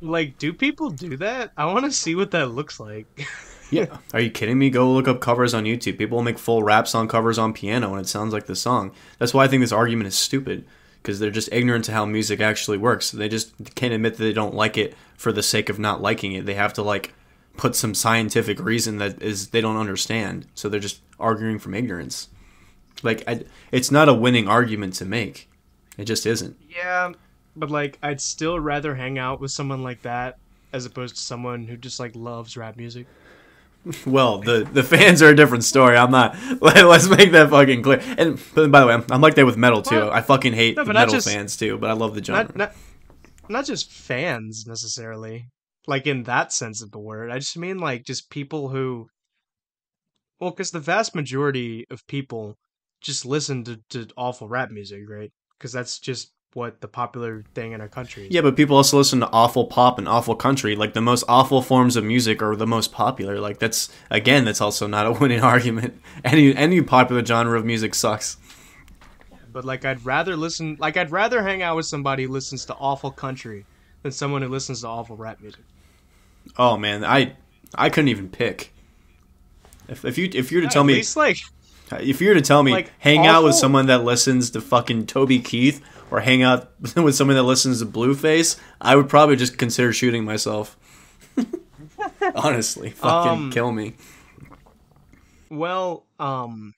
A: like do people do that? I want to see what that looks like.
B: Yeah. Are you kidding me? Go look up covers on YouTube. People will make full rap song covers on piano and it sounds like the song. That's why I think this argument is stupid because they're just ignorant to how music actually works. They just can't admit that they don't like it for the sake of not liking it. They have to like put some scientific reason that is they don't understand. So they're just arguing from ignorance. Like I, it's not a winning argument to make. It just isn't.
A: Yeah, but like I'd still rather hang out with someone like that as opposed to someone who just like loves rap music.
B: Well, the the fans are a different story. I'm not. Let, us make that fucking clear. And by the way, I'm, I'm like that with metal too. I fucking hate
A: no,
B: metal
A: just-
B: fans too, but I love the genre.
A: Not not not just fans necessarily. Like in that sense of the word. I just mean like just people who well, cuz the vast majority of people just listen to, to awful rap music, right? Cuz that's just what the popular thing in our country is.
B: yeah, but people also listen to awful pop and awful country. Like the most awful forms of music are the most popular. Like that's again, that's also not a winning argument. Any any popular genre of music sucks.
A: But like I'd rather listen like I'd rather hang out with somebody who listens to awful country than someone who listens to awful rap music.
B: Oh man, I I couldn't even pick. If, if you if you were to tell
A: At
B: me
A: least like
B: If you were to tell me,
A: Like,
B: hang out with someone that listens to fucking Toby Keith or hang out with someone that listens to Blueface, I would probably just consider shooting myself. Honestly, fucking
A: Um,
B: kill me.
A: Well, um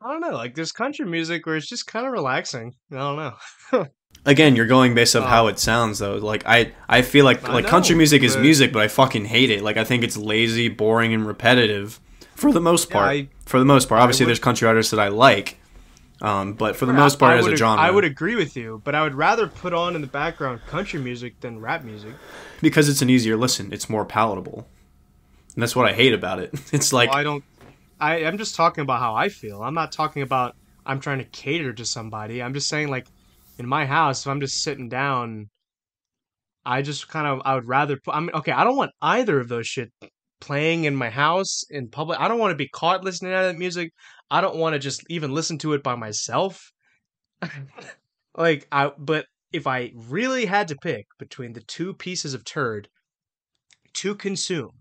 A: I don't know, like there's country music where it's just kind of relaxing. I don't know.
B: Again, you're going based off
A: uh,
B: how it sounds though. Like I, I feel like
A: I
B: like country
A: know,
B: music is music, but I fucking hate it. Like I think it's lazy, boring, and repetitive for the most
A: Yeah,
B: part.
A: I-
B: for the most part, obviously
A: would-
B: there's country artists that I like, um, but for the most part,
A: I
B: as a genre,
A: I would agree with you, but I would rather put on in the background country music than rap music.
B: because it's an easier listen. It's more palatable, and that's what I hate about it. It's like
A: Well, I don't I I'm just talking about how I feel. I'm not talking about I'm trying to cater to somebody. I'm just saying like in my house, if I'm just sitting down, I just kind of I would rather put I mean okay, I don't want either of those shit playing in my house in public. I don't want to be caught listening to that music. I don't want to just even listen to it by myself. like I but if I really had to pick between the two pieces of turd to consume,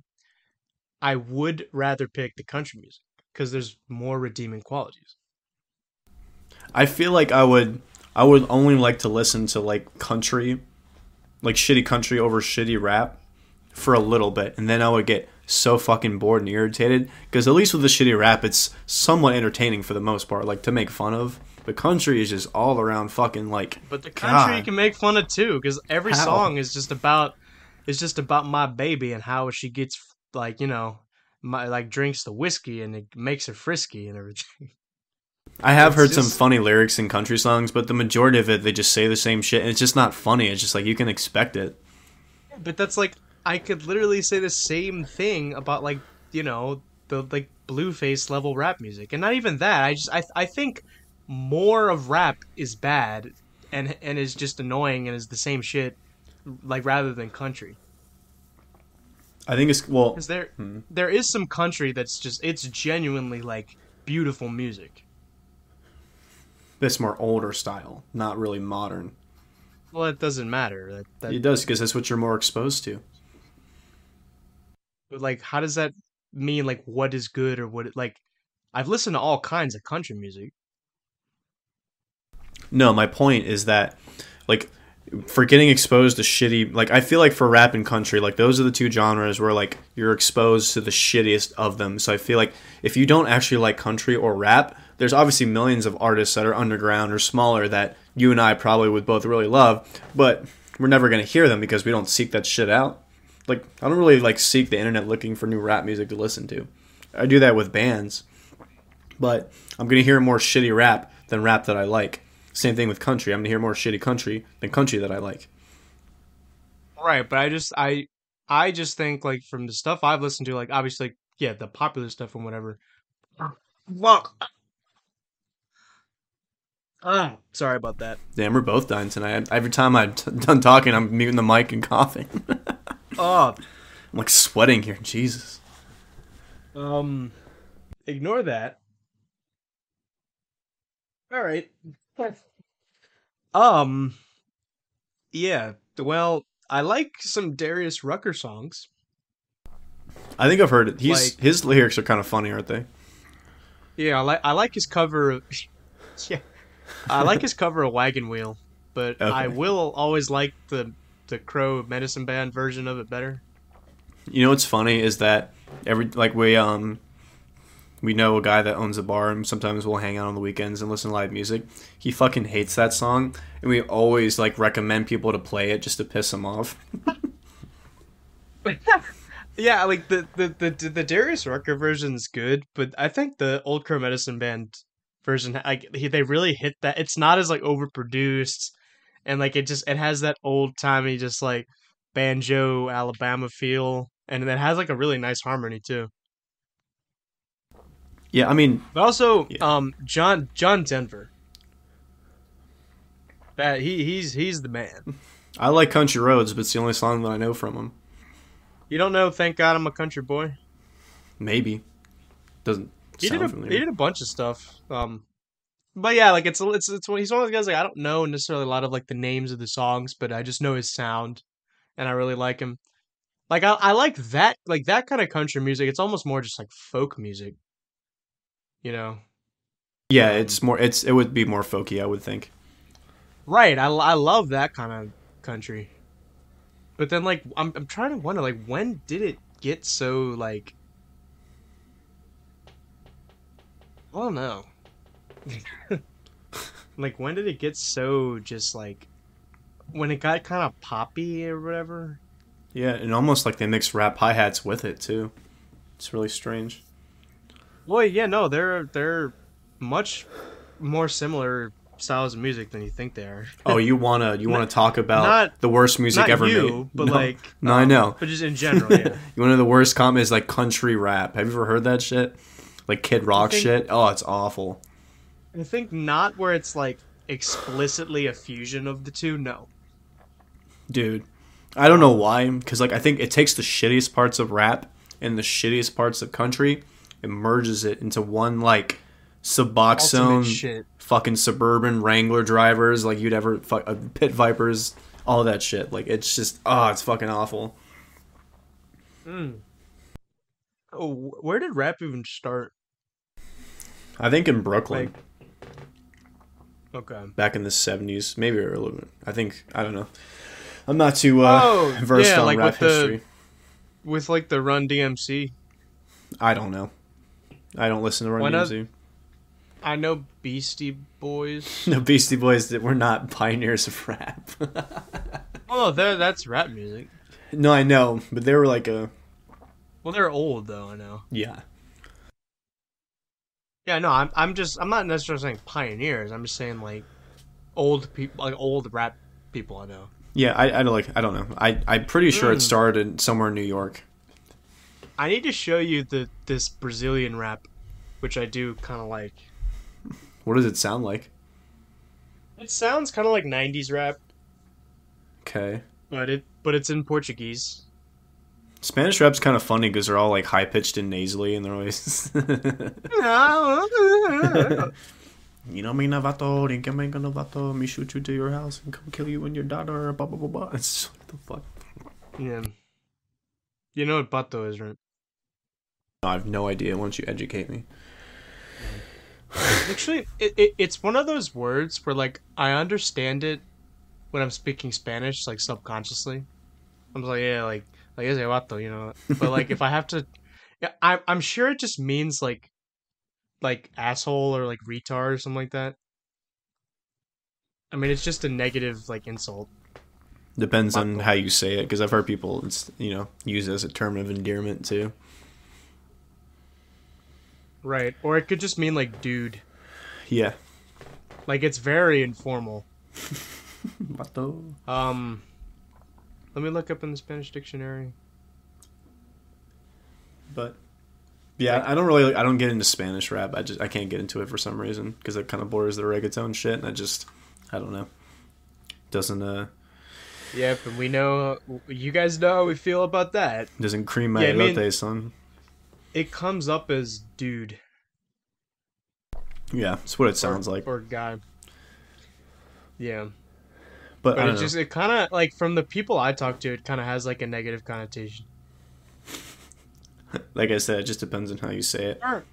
A: I would rather pick the country music because there's more redeeming qualities.
B: I feel like I would I would only like to listen to like country, like shitty country over shitty rap for a little bit, and then I would get so fucking bored and irritated because at least with the shitty rap, it's somewhat entertaining for the most part, like to make fun of. The country is just all around fucking like.
A: But the country you
B: God.
A: can make fun of too because every
B: How?
A: song is just about is just about my baby and how she gets like you know my like drinks the whiskey and it makes her frisky and everything.
B: I have
A: It's
B: heard some funny lyrics in country songs, but the majority of it they just say the same shit, and it's just not funny. It's just like you can expect it.
A: But that's like I could literally say the same thing about like you know the like blueface level rap music, and not even that. I just I I think more of rap is bad and and is just annoying and is the same shit like rather than country.
B: I think it's well.
A: Because there
B: Hmm.
A: there is some country that's just it's genuinely like beautiful music.
B: It's more older style, not really modern.
A: Well, it doesn't matter. That, that
B: It does because that's what you're more exposed to.
A: Like how does that mean like what is good or what like I've listened to all kinds of country music.
B: No, my point is that like for getting exposed to shitty like I feel like for rap and country, like those are the two genres where like you're exposed to the shittiest of them. So I feel like if you don't actually like country or rap, there's obviously millions of artists that are underground or smaller that you and I probably would both really love, but we're never gonna hear them because we don't seek that shit out. Like I don't really like seek the internet looking for new rap music to listen to. I do that with bands. But I'm gonna hear more shitty rap than rap that I like. Same thing with country. I'm gonna hear more shitty country than country that I like.
A: Right, but I just I I just think like from the stuff I've listened to, like obviously, like, yeah, the popular stuff and whatever. Fuck. Ah, sorry about that.
B: Damn, we're both dying tonight. Every time I'm t- done talking, I'm muting the mic and coughing.
A: Oh,
B: I'm like sweating here. Jesus.
A: um, ignore that. All right. Um, yeah. Well, I like some Darius Rucker songs.
B: I think I've heard it. He's
A: Like-
B: his lyrics are kind of funny, aren't they?
A: Yeah, I like I like his cover of Yeah. I like his cover of Wagon Wheel, but I will always like the the Crow Medicine Band version of it better.
B: You know what's funny is that every like we um we know a guy that owns a bar and sometimes we'll hang out on the weekends and listen to live music. He fucking hates that song and we always like recommend people to play it just to piss him off.
A: Yeah, like the the the, the Darius Rucker version's good, but I think the Old Crow Medicine Band version like they really hit that. It's not as like overproduced and like it just it has that old timey just like banjo Alabama feel and it has like a really nice harmony too.
B: Yeah, I mean,
A: But also,
B: Yeah.
A: um, John John Denver. That he he's he's the man.
B: I like Country Roads, but it's the only song that I know from him.
A: You don't know? Thank God I'm a country boy.
B: Maybe. Doesn't
A: He did a
B: familiar.
A: he did a bunch of stuff. Um, but yeah, like it's it's it's he's one of those guys like I don't know necessarily a lot of like the names of the songs, but I just know his sound, and I really like him. Like I I like that like that kind of country music. It's almost more just like folk music. You know.
B: yeah,
A: um,
B: it's more it's it would be more folky, I would think.
A: Right. I, I love that kind of country. But then like I'm I'm trying to wonder like when did it get so like I don't know. like when did it get so just like when it got kind of poppy or whatever?
B: Yeah, and almost like they mix rap hi hats with it too. It's really strange.
A: Well, yeah, no, they're they're much more similar styles of music than you think they are.
B: Oh, you wanna you wanna talk about
A: not-
B: the worst music ever
A: you,
B: made?
A: but
B: No.
A: like
B: no, I
A: um,
B: know.
A: but just in general, yeah.
B: you want to the worst comment is like country rap. Have you ever heard that shit? Like Kid Rock
A: think-
B: shit. Oh, it's awful.
A: I think not where it's like explicitly a fusion of the two. No.
B: dude i don't know why because like i think it takes the shittiest parts of rap and the shittiest parts of country and merges it into one like suboxone
A: shit.
B: fucking suburban wrangler drivers like you'd ever fuck uh, pit vipers all that shit like it's just oh it's fucking awful
A: Mm. Oh, where did rap even start?
B: i think in brooklyn
A: Like- Okay.
B: back in the 70s maybe earlier i think i don't know i'm not too uh,
A: Oh,
B: versed
A: yeah,
B: on
A: like
B: rap
A: with the-
B: history
A: With like the Run DMC,
B: i don't know i don't listen to run DMC.
A: I know Beastie Boys.
B: No, Beastie Boys that were not pioneers of rap.
A: Oh, that's rap music.
B: no, I know, but they were like a
A: Well, they're old though. I know.
B: yeah.
A: Yeah, no, I'm I'm just I'm not necessarily saying pioneers. I'm just saying like old people, like old rap people I know.
B: Yeah, I, I don't like I don't know. I I'm pretty sure it
A: Mm.
B: started somewhere in New York.
A: I need to show you the this Brazilian rap, which I do kind of like.
B: What does it sound like?
A: It sounds kind of like '90s rap,
B: Okay.
A: but it but it's in Portuguese.
B: Spanish rap's kind of funny because they're all like high pitched and nasally, and they're always. you know me, Navato, me Navato, me shoot you to your house and come kill you and your daughter. Blah blah blah blah. It's what the fuck.
A: yeah. You know what vato is, right?
B: I have no idea. Why don't you educate me?
A: Actually, it, it it's one of those words where like I understand it when I'm speaking Spanish, like subconsciously. I'm like, yeah, like like ese vato, you know. But like if I have to, yeah, I I'm sure it just means like like asshole or like retard or something like that. I mean, it's just a negative like insult.
B: Depends on how you say it, because I've heard people, it's, you know, use it as a term of endearment too.
A: Right. Or it could just mean like dude.
B: Yeah,
A: Like it's very informal.
B: Vato.
A: Um, let me look up in the Spanish dictionary.
B: But yeah, I don't really I don't get into Spanish rap. I just I can't get into it for some reason because it kind of borders the reggaeton shit. And I just I don't know. Doesn't uh
A: Yep, and we know you guys know how we feel about that.
B: doesn't cream my
A: Yeah, I mean-
B: son.
A: It comes up as dude
B: Yeah, it's what it sounds
A: or,
B: like.
A: or guy. Yeah,
B: But,
A: but it
B: know.
A: just it kind of like from the people I talk to, it kind of has like a negative connotation.
B: like I said, it just depends on how you say it.
A: Or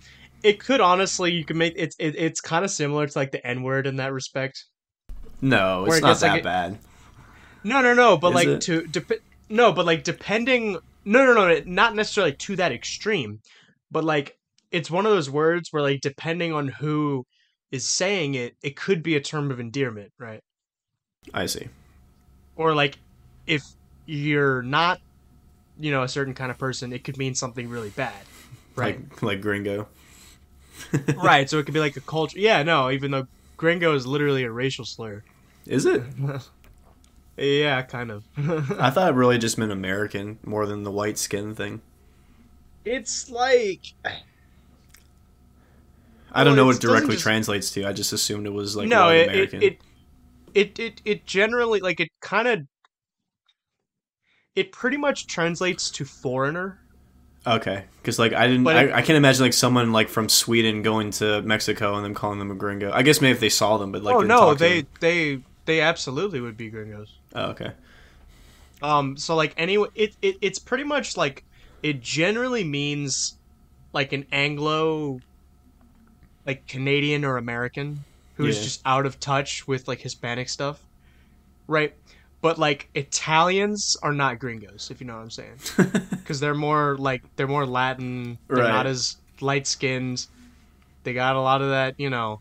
A: it could honestly, you could make it's it, it's kind of similar to like the N word in that respect.
B: No, it's
A: it
B: not
A: like,
B: that
A: it-
B: bad.
A: No, no, no. But
B: Is
A: like
B: it?
A: to dep- no, but like depending. No, no, no. Not necessarily to that extreme, but like it's one of those words where like depending on who is saying it, it could be a term of endearment, right?
B: I see.
A: Or like if you're not, you know, a certain kind of person, it could mean something really bad, right?
B: Like like gringo.
A: right. So it could be like a culture. Yeah, no. Even though gringo is literally a racial slur.
B: Is it?
A: yeah, kind of.
B: I thought it really just meant American more than the white skin thing.
A: it's like
B: I don't
A: Well,
B: know what directly
A: just-
B: translates to. I just assumed it was like
A: no, it,
B: American.
A: it it it it it generally like it kind of it pretty much translates to foreigner.
B: Okay, because like I didn't, I, I can't imagine like someone like from Sweden going to Mexico and then calling them a gringo. I guess maybe if they saw them, but like
A: oh no, they they they absolutely would be gringos.
B: Oh, okay.
A: Um, so like anyway, it, it it's pretty much like it generally means like an Anglo, like Canadian or American who's
B: Yeah.
A: just out of touch with like Hispanic stuff, right? But like Italians are not gringos, if you know what I'm saying, because they're more like they're more Latin. They're
B: Right.
A: not as light skinned. They got a lot of that, you know,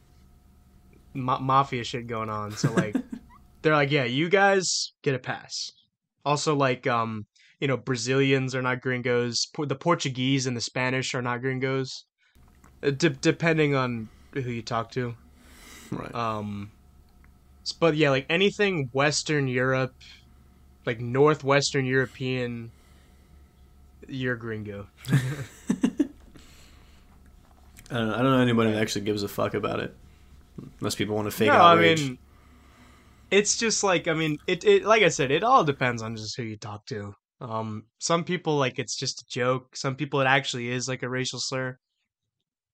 A: ma- mafia shit going on. So like they're like, yeah, you guys get a pass. Also, like, um, you know, Brazilians are not gringos. The Portuguese and the Spanish are not gringos. Uh, de- depending on who you talk to.
B: Right.
A: Um, but yeah, like anything Western Europe, like Northwestern European, you're gringo.
B: I don't know. I don't know anybody that actually gives a fuck about it, unless people want to fake
A: no,
B: outrage.
A: I mean, it's just like I mean, it, it like I said, it all depends on just who you talk to. Um, some people like it's just a joke. Some people it actually is like a racial slur.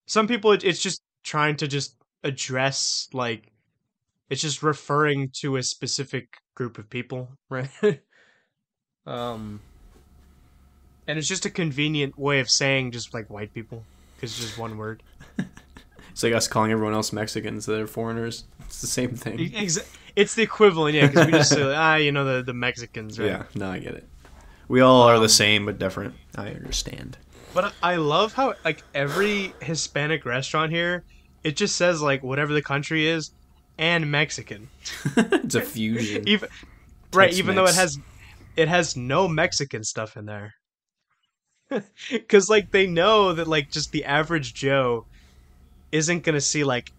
A: Some people it, it's just trying to just address like it's just referring to a specific group of people, right? um, and it's just a convenient way of saying just like white people because it's just one word.
B: it's like us calling everyone else Mexicans that are foreigners. It's the same thing.
A: It's the equivalent, yeah, because we just say, ah, you know, the, the Mexicans, right?
B: Yeah, no, I get it. We all are
A: Um,
B: the same but different. I understand.
A: But I love how, like, every Hispanic restaurant here, it just says, like, whatever the country is, and Mexican.
B: it's a fusion.
A: Even, right, even though it has, it has no Mexican stuff in there. Because, like, they know that, like, just the average Joe isn't going to see, like,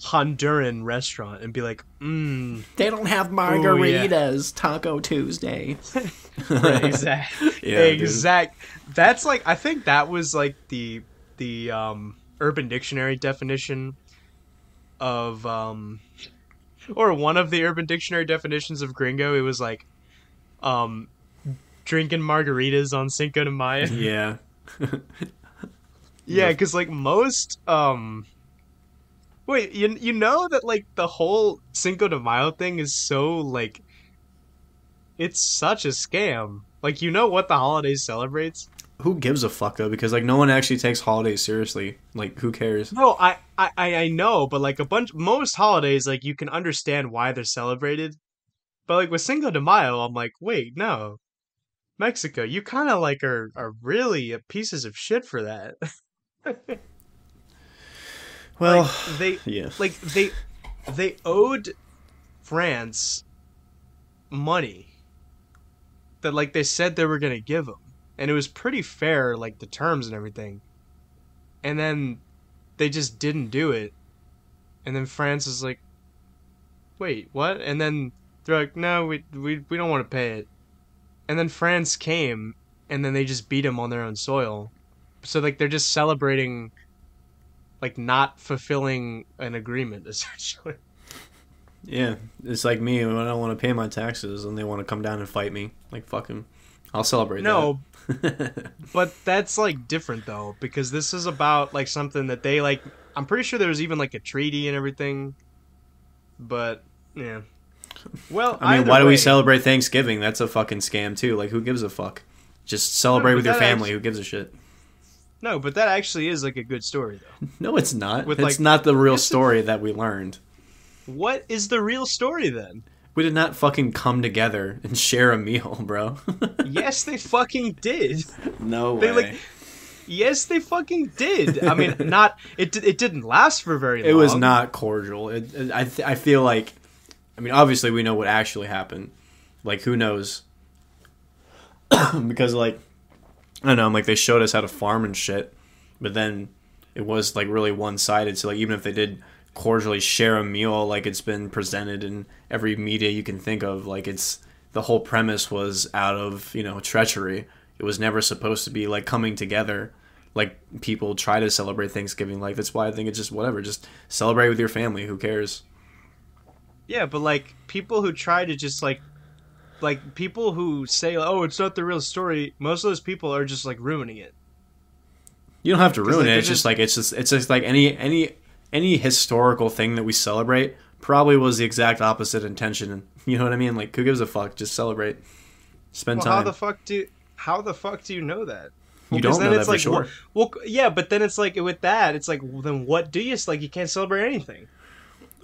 A: Honduran restaurant and be like, mmm,
B: They don't have
A: margaritas,
B: Taco Tuesday.
A: Exactly.
B: Yeah, dude.
A: That's like I think that was like the the um, Urban Dictionary definition of um, or one of the Urban Dictionary definitions of gringo. It was like um, drinking margaritas on Cinco de Mayo.
B: yeah.
A: Yeah, because like most um wait, you you know that like the whole Cinco de Mayo thing is so like it's such a scam. Like you know what the holiday celebrates?
B: Who gives a fuck though? Because like no one actually takes holidays seriously. Like who cares?
A: No, I I I know, but like a bunch most holidays like you can understand why they're celebrated. But like with Cinco de Mayo, I'm like, wait, no. Mexico, you kind of like are are really pieces of shit for that.
B: Well,
A: Like, they
B: yeah.
A: like they they owed France money that like they said they were gonna give them, and it was pretty fair, like the terms and everything. And then they just didn't do it, and then France is like, wait, what? And then they're like, no, we we we don't want to pay it. And then France came, and then they just beat them on their own soil. So like they're just celebrating, like not fulfilling an agreement essentially.
B: Yeah, it's like me when I don't want to pay my taxes and they want to come down and fight me. Like fuck 'em. I'll celebrate.
A: No,
B: that.
A: but that's like different though because this is about like something that they like. I'm pretty sure there was even like a treaty and everything. But yeah. Well,
B: I mean, why do we celebrate Thanksgiving? That's a fucking scam too. Like, who gives a fuck? Just celebrate
A: No,
B: with your family.
A: actu-
B: Who gives a shit?
A: No, but that actually is like a good story though.
B: No, it's not.
A: With,
B: it's
A: like-
B: not the real story that we learned.
A: What is the real story then?
B: We did not fucking come together and share a meal, bro.
A: yes, they fucking did.
B: no
A: They,
B: way.
A: like, Yes, they fucking did. I mean, not it. It didn't last for very long.
B: it was not cordial. It, it- I th- I feel like, I mean, obviously we know what actually happened. Like, who knows? because like, I don't know. Like they showed us how to farm and shit, but then it was like really one sided. So like, even if they did cordially share a meal, like it's been presented in every media you can think of, like it's the whole premise was out of you know treachery. It was never supposed to be like coming together like people try to celebrate Thanksgiving. Like that's why I think it's just whatever. Just celebrate with your family. Who cares?
A: Yeah, but like people who try to just like, like people who say, "Oh, it's not the real story." Most of those people are just like ruining it.
B: You don't have to ruin
A: like,
B: it. It's just
A: just-
B: like it's just it's just like any any any historical thing that we celebrate probably was the exact opposite intention. You know what I mean? Like who gives a fuck? Just celebrate. Spend
A: Well,
B: time.
A: how the fuck do how the fuck do you know that?
B: You
A: Because
B: don't
A: then
B: know
A: it's
B: that for
A: like,
B: sure.
A: Well, well, yeah, but then it's like with that, it's like, well, then what do you like? You can't celebrate anything.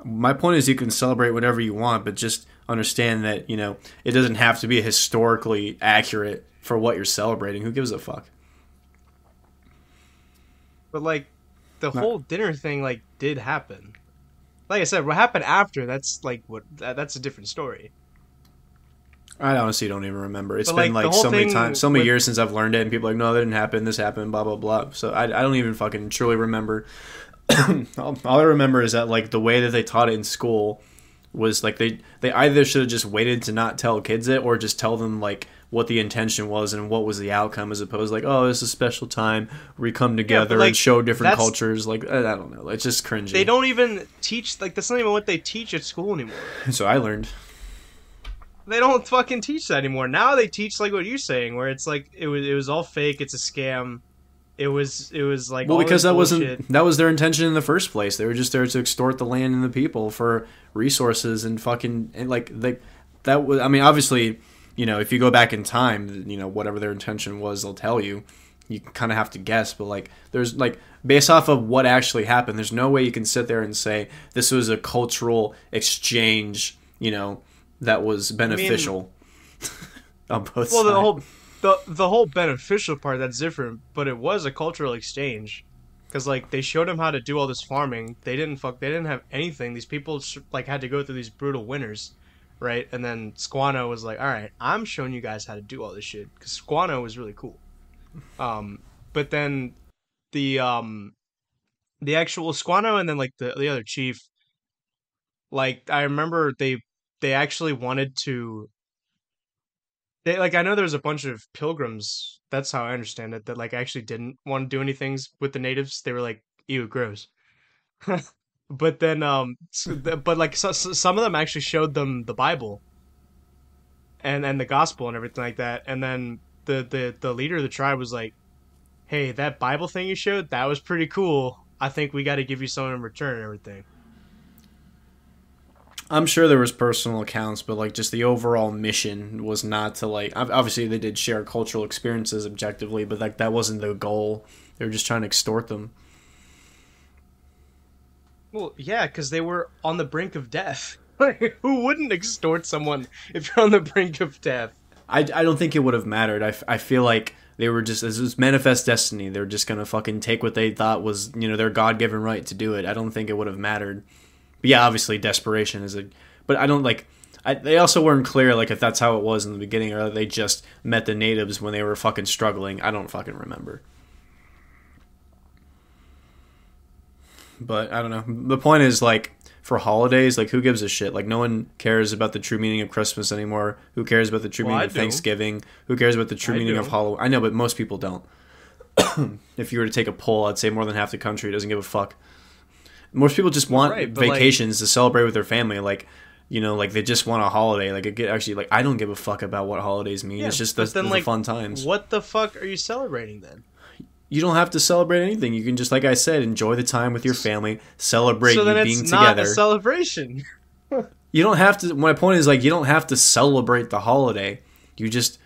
B: My point is you can celebrate whatever you want, but just understand that, you know, it doesn't have to be historically accurate for what you're celebrating. Who gives a fuck?
A: But like, the whole dinner thing like did happen. Like I said, what happened after? That's like what that, that's a different story.
B: I honestly don't even remember. It's
A: But,
B: been
A: like,
B: like so many times, so many
A: with-
B: years since I've learned it, and people are like, no, that didn't happen. This happened. Blah blah blah. So I, I don't even fucking truly remember. all, all I remember is that like the way that they taught it in school was like they they either should have just waited to not tell kids it, or just tell them like what the intention was and what was the outcome, as opposed to like, oh, it's a special time we come together
A: like,
B: and show different cultures. Like I I don't know, it's just cringy.
A: They don't even teach like that's not even what they teach at school anymore.
B: So I learned.
A: They don't fucking teach that anymore. Now they teach like what you're saying, where it's like it was it was all fake. It's a scam. It was it was like
B: Well, because that
A: bullshit.
B: wasn't that was their intention in the first place. They were just there to extort the land and the people for resources and fucking and like like that was. I mean, obviously, you know, if you go back in time, you know, whatever their intention was, they'll tell you. You kind of have to guess, but like, there's like based off of what actually happened, there's no way you can sit there and say this was a cultural exchange. You know, that was beneficial on both
A: well
B: sides.
A: the whole the the whole beneficial part that's different, but it was a cultural exchange. Because like they showed him how to do all this farming, they didn't fuck. They didn't have anything. These people like had to go through these brutal winters, right? And then Squanto was like, "All right, I'm showing you guys how to do all this shit." Because Squanto was really cool. Um, but then the um, the actual Squanto and then like the the other chief, like I remember they they actually wanted to. They like I know there's a bunch of pilgrims. That's how I understand it. That like actually didn't want to do anything with the natives. They were like, "Ew, gross." but then um, but like so, so- some of them actually showed them the Bible. And and the gospel and everything like that. And then the the the leader of the tribe was like, "Hey, that Bible thing you showed, that was pretty cool. I think we got to give you something in return and everything."
B: I'm sure there was personal accounts, but like just the overall mission was not to like. Obviously, they did share cultural experiences objectively, but like that wasn't the goal. They were just trying to extort them.
A: Well, yeah, because they were on the brink of death. Who wouldn't extort someone if you're on the brink of death?
B: I, I don't think it would have mattered. I, I feel like they were just this was manifest destiny. They were just gonna fucking take what they thought was you know their god given right to do it. I don't think it would have mattered. But yeah, obviously desperation is a. But I don't like. I, they also weren't clear like if that's how it was in the beginning or they just met the natives when they were fucking struggling. I don't fucking remember. But I don't know. The point is like for holidays, like who gives a shit? Like no one cares about the true meaning of Christmas anymore. Who cares about the true
A: Well,
B: meaning
A: I
B: of
A: do.
B: Thanksgiving? Who cares about the true
A: I
B: meaning
A: do.
B: of Halloween? I know, but most people don't. if you were to take a poll, I'd say more than half the country doesn't give a fuck. Most people just want
A: Right, but, like-
B: vacations to celebrate with their family, like you know, like they just want a holiday. Like it actually, like I don't give a fuck about what holidays mean.
A: Yeah,
B: it's just the,
A: then,
B: the
A: like,
B: fun times.
A: What the fuck are you celebrating then?
B: You don't have to celebrate anything. You can just, like I said, enjoy the time with your family, celebrate
A: so
B: you
A: then
B: being
A: it's not
B: together.
A: a celebration.
B: you don't have to. My point is like you don't have to celebrate the holiday. You just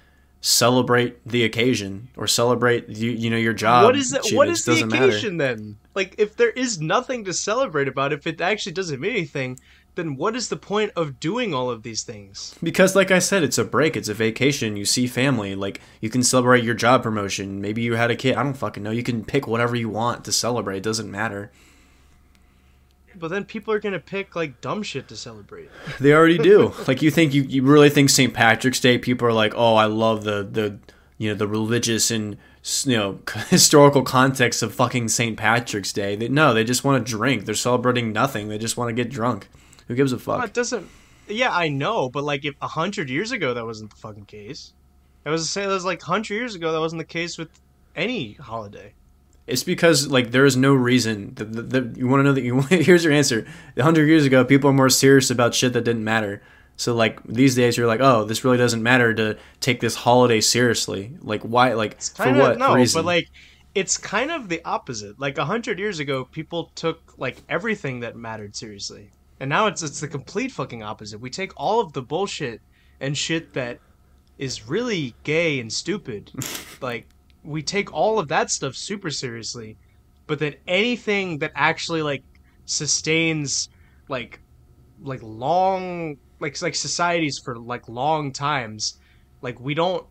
B: celebrate the occasion or celebrate you you know your job.
A: what is? What is the
B: Doesn't matter.
A: occasion then? Like, if there is nothing to celebrate about, if it actually doesn't mean anything, then what is the point of doing all of these things?
B: Because, like I said, it's a break. It's a vacation. You see family. Like you can celebrate your job promotion. Maybe you had a kid. I don't fucking know. You can pick whatever you want to celebrate. It doesn't matter.
A: But then people are gonna pick like dumb shit to celebrate.
B: They already do. like you think you, you really think St. Patrick's Day? People are like, oh, I love the the you know the religious and you know historical context of fucking St. Patrick's Day. They, no, they just want to drink. They're celebrating nothing. They just want to get drunk. Who gives a
A: Well,
B: fuck?
A: it doesn't. Yeah, I know, but like if a hundred years ago that wasn't the fucking case. I was saying that was like hundred years ago that wasn't the case with any holiday.
B: It's because like there is no reason. The, the, the, you want to know that you want. here's your answer. A hundred years ago, people are more serious about shit that didn't matter. So like these days, you're like, oh, this really doesn't matter to take this holiday seriously. Like why? Like for
A: Kinda,
B: what
A: no,
B: reason?
A: but like it's kind of the opposite. Like a hundred years ago, people took like everything that mattered seriously, and now it's it's the complete fucking opposite. We take all of the bullshit and shit that is really gay and stupid, like we take all of that stuff super seriously, but then anything that actually like sustains like like long like like societies for like long times, like we don't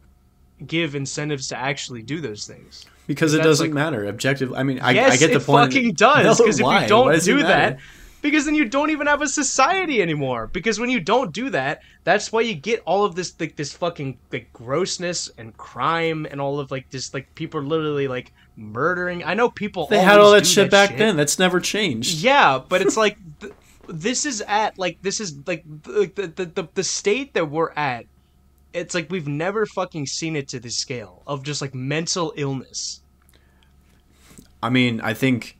A: give incentives to actually do those things.
B: Because it doesn't
A: like-
B: matter. objectively. I mean, I,
A: yes,
B: I get the
A: it
B: point.
A: fucking does.
B: No,
A: Because if you don't do that, because then you don't even have a society anymore. Because when you don't do that, that's why you get all of this like this fucking like grossness and crime and all of like this like people are literally like murdering. I know people.
B: They had all that
A: do
B: shit back
A: shit.
B: then. That's never changed.
A: Yeah, but it's like th- this is at like this is like the, the the the the state that we're at. It's like we've never fucking seen it to this scale of just like mental illness.
B: I mean, I think,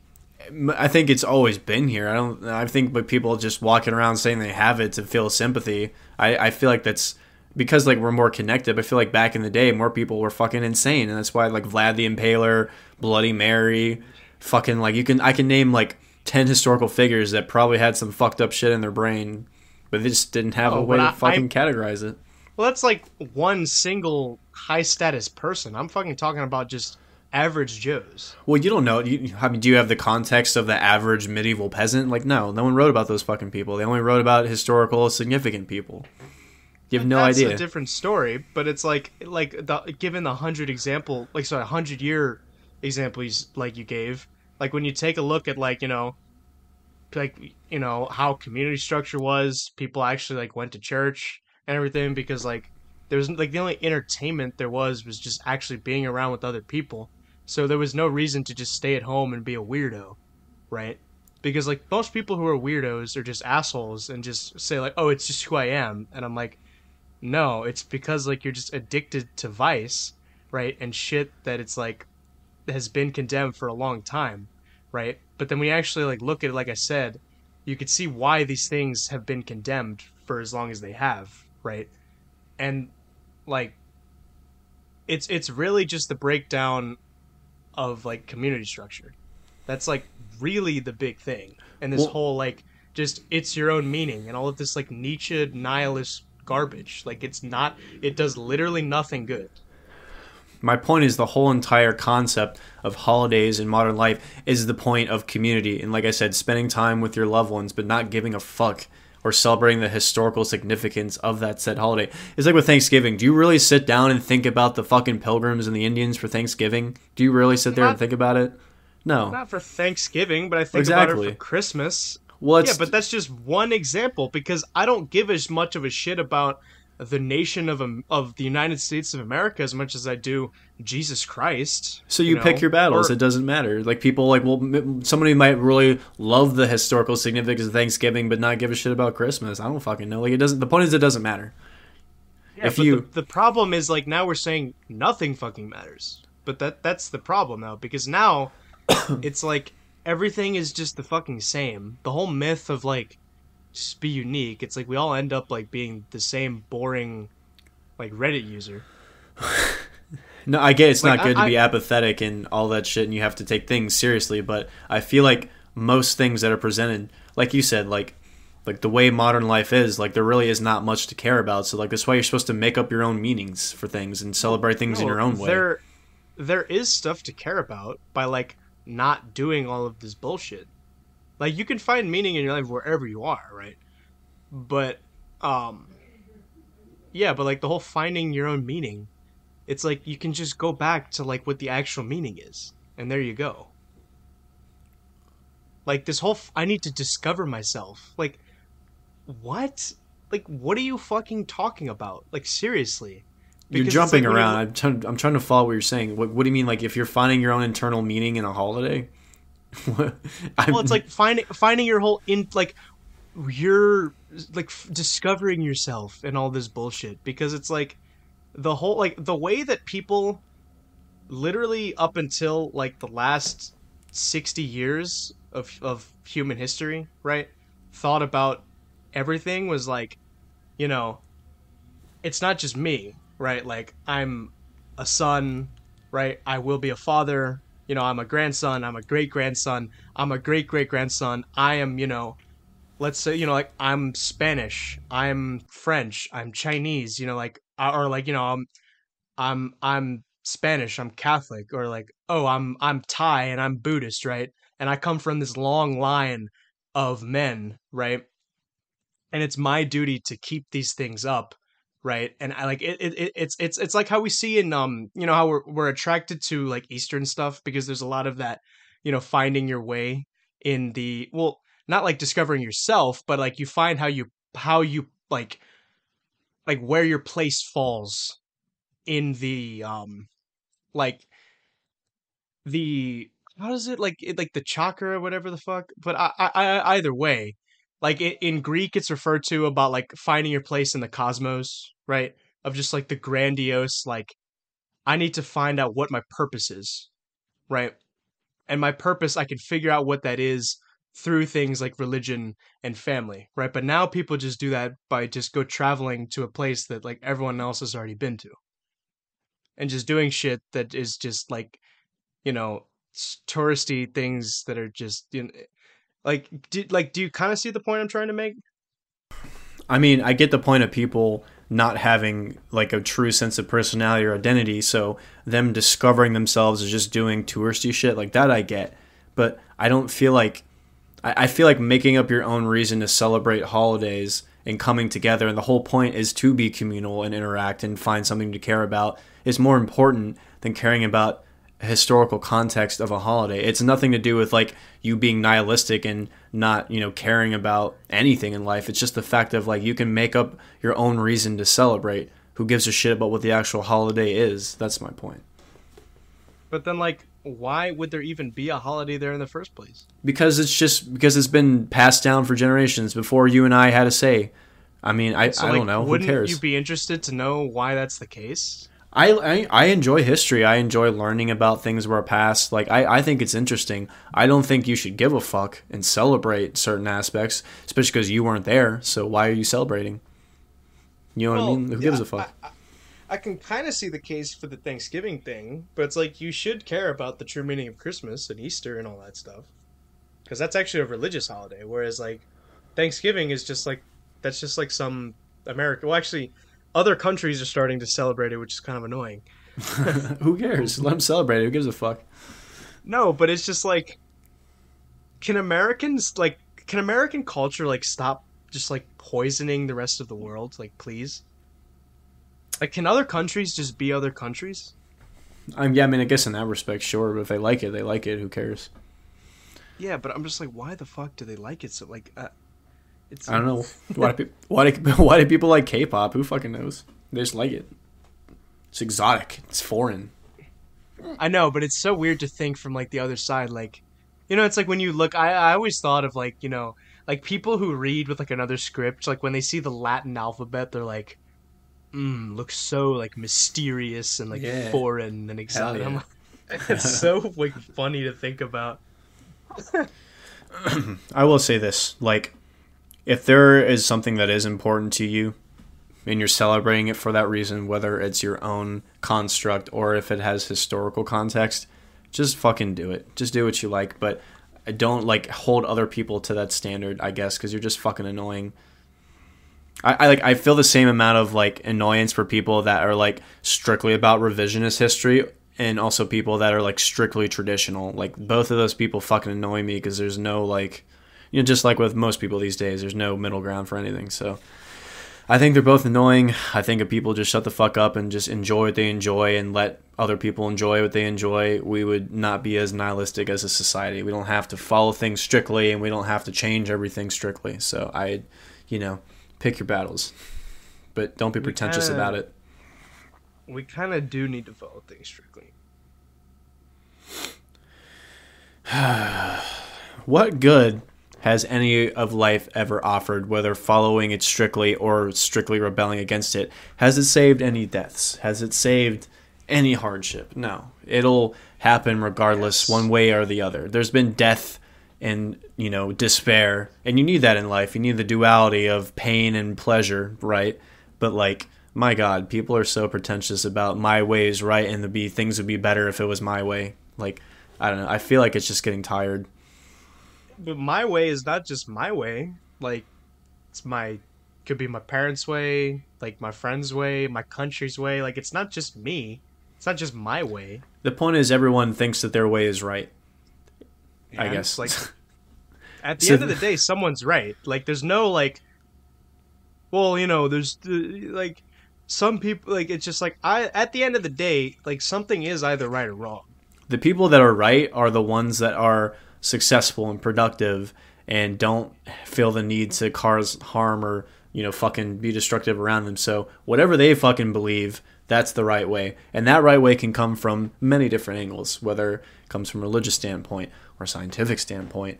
B: I think it's always been here. I don't. I think, but people just walking around saying they have it to feel sympathy. I, I feel like that's because like we're more connected. I feel like back in the day, more people were fucking insane, and that's why like Vlad the Impaler, Bloody Mary, fucking like you can I can name like ten historical figures that probably had some fucked up shit in their brain, but they just didn't have
A: Oh,
B: a way to
A: I-
B: fucking categorize it.
A: Well, that's like one single high status person. I'm fucking talking about just average Joes.
B: Well, you don't know. You, I mean, do you have the context of the average medieval peasant? Like, no, no one wrote about those fucking people. They only wrote about historical significant people. You have no
A: That's
B: idea.
A: a different story, but it's like like the given the hundred example, like sorry, hundred year example you, like you gave, like when you take a look at like you know, like you know how community structure was, people actually like went to church and everything because like there was like the only entertainment there was was just actually being around with other people, so there was no reason to just stay at home and be a weirdo, right? Because like most people who are weirdos are just assholes and just say like, oh, it's just who I am, and I'm like. No, it's because like you're just addicted to vice, right? And shit that it's like has been condemned for a long time, right? But then we actually like look at it, like I said, you could see why these things have been condemned for as long as they have, right? And like it's it's really just the breakdown of like community structure. That's like really the big thing. And this
B: Well-
A: whole like just it's your own meaning and all of this like Nietzsche nihilist garbage. Like it's not it does literally nothing good.
B: My point is the whole entire concept of holidays in modern life is the point of community. And like I said, spending time with your loved ones, but not giving a fuck or celebrating the historical significance of that said holiday. It's like with Thanksgiving. Do you really sit down and think about the fucking pilgrims and the Indians for Thanksgiving? Do you really sit there and think about it? No.
A: Not for Thanksgiving, but I think about it for Christmas.
B: Well,
A: yeah, but that's just one example because I don't give as much of a shit about the nation of of the United States of America as much as I do Jesus Christ.
B: So you,
A: know?
B: pick your battles.
A: Or-
B: it doesn't matter. Like people like well, somebody might really love the historical significance of Thanksgiving, but not give a shit about Christmas. I don't fucking know. Like it doesn't. The point is, it doesn't matter.
A: Yeah,
B: if
A: but
B: you-
A: the, the problem is like now we're saying nothing fucking matters. But that that's the problem now because now it's like everything is just the fucking same. The whole myth of like just be unique. It's like we all end up like being the same boring like Reddit user.
B: No, I get it's
A: Like,
B: not good
A: I-
B: to be apathetic and all that shit, and you have to take things seriously. But I feel like most things that are presented, like you said, like like the way modern life is, like there really is not much to care about. So like that's why you're supposed to make up your own meanings for things and celebrate things in your own way.
A: There there is stuff to care about by like not doing all of this bullshit. Like you can find meaning in your life wherever you are, right? But um yeah, but like the whole finding your own meaning, it's like you can just go back to like what the actual meaning is, and there you go. Like this whole f- I need to discover myself. Like what? Like what are you fucking talking about? Like seriously.
B: You're jumping
A: like when you
B: around. I'm trying. I'm trying to follow what you're saying. What, what do you mean? Like if you're finding your own internal meaning in a holiday?
A: Well it's like finding finding your whole in like you're like f- discovering yourself and all this bullshit. Because it's like the whole like the way that people literally up until like the last 60 years of of human history right thought about everything was like you know it's not just me right? Like i'm a son right? I will be a father you know i'm a grandson i'm a great grandson i'm a great great grandson i am you know let's say you know like i'm spanish i'm french i'm chinese you know like uh, or like you know i'm i'm i'm spanish i'm catholic or like oh i'm i'm thai and i'm buddhist right? And i come from this long line of men right? And it's my duty to keep these things up right? And i like it, it it- it's it's it's like how we see in um you know how we're we're attracted to like eastern stuff because there's a lot of that you know finding your way in the well not like discovering yourself but like you find how you how you like like where your place falls in the um like the how does it like it, like the chakra or whatever the fuck? But I, I I either way like in Greek it's referred to about like finding your place in the cosmos right? Of just like the grandiose like I need to find out what my purpose is right? And my purpose I can figure out what that is through things like religion and family right? But now people just do that by just go traveling to a place that like everyone else has already been to. And just doing shit that is just like you know touristy things that are just you know like do, like do you kind of see the point i'm trying to make
B: I mean, I get the point of people not having like a true sense of personality or identity, so them discovering themselves is just doing touristy shit like that I get. But I don't feel like I, I feel like making up your own reason to celebrate holidays and coming together and the whole point is to be communal and interact and find something to care about is more important than caring about historical context of a holiday. It's nothing to do with like you being nihilistic and not, you know, caring about anything in life. It's just the fact of like you can make up your own reason to celebrate. Who gives a shit about what the actual holiday is? That's my point.
A: but then like why would there even be a holiday there in the first place
B: Because it's just because it's been passed down for generations before you and I had a say. I mean, I,
A: so
B: I
A: like,
B: don't know. Who
A: wouldn't
B: cares?
A: you be interested to know why that's the case
B: I, I I enjoy history. I enjoy learning about things of our past. Like I, I think it's interesting. I don't think you should give a fuck and celebrate certain aspects, especially because you weren't there. So why are you celebrating? You know what I mean? Who gives a fuck?
A: I, I, I can kind of see the case for the Thanksgiving thing, but it's like you should care about the true meaning of Christmas and Easter and all that stuff, because that's actually a religious holiday. Whereas like Thanksgiving is just like that's just like some America. Well, actually, other countries are starting to celebrate it, which is kind of annoying.
B: Who cares? Let them celebrate. it. Who gives a fuck?
A: No, but it's just like, can Americans like can American culture like stop just like poisoning the rest of the world? Like, please. Like, can other countries just be other countries?
B: I'm, yeah, I mean, I guess in that respect, sure. But if they like it, they like it. Who cares?
A: Yeah, but I'm just like, why the fuck do they like it so? Like, uh, It's
B: I don't know why do, pe- why do, why do people like K-pop? Who fucking knows? They just like it. It's exotic. It's foreign.
A: I know, but it's so weird to think from like the other side. Like, you know, it's like when you look. I I always thought of like you know like people who read with like another script. Like when they see the Latin alphabet, they're like, "Mm, looks so like mysterious and like
B: Yeah.
A: foreign and exotic."
B: yeah.
A: I'm like- it's so like funny to think about.
B: I will say this: like, if there is something that is important to you, and you're celebrating it for that reason, whether it's your own construct or if it has historical context, just fucking do it. Just do what you like, but don't like hold other people to that standard. I guess because you're just fucking annoying. I, I like I feel the same amount of like annoyance for people that are like strictly about revisionist history and also people that are like strictly traditional. Like both of those people fucking annoy me because there's no like you know just like with most people these days, there's no middle ground for anything. So I think they're both annoying. I think if people just shut the fuck up and just enjoy what they enjoy and let other people enjoy what they enjoy, we would not be as nihilistic as a society. We don't have to follow things strictly and we don't have to change everything strictly. So I, you know, pick your battles, but don't be pretentious
A: kinda-
B: about it.
A: We kind of do need to follow things strictly.
B: What good has any of life ever offered, whether following it strictly or strictly rebelling against it? Has it saved any deaths? Has it saved any hardship? No. It'll happen regardless,
A: Yes.
B: one way or the other. There's been death and, you know, despair, and you need that in life. You need the duality of pain and pleasure, right? But, like, my God, people are so pretentious about my way is right and the be things would be better if it was my way. Like, I don't know. I feel like it's just getting tired.
A: But my way is not just my way. Like, it's my could be my parents' way, like my friends' way, my country's way. Like, it's not just me. It's not just my way.
B: The point is, everyone thinks that their way is right. I guess.
A: like at the
B: So
A: end of the day, someone's right. Like, there's no like, well, you know, there's like some people like it's just like I at the end of the day, like something is either right or wrong.
B: the people that are right are the ones that are successful and productive and don't feel the need to cause harm or you know fucking be destructive around them. So whatever they fucking believe, that's the right way, and that right way can come from many different angles, whether it comes from a religious standpoint or a scientific standpoint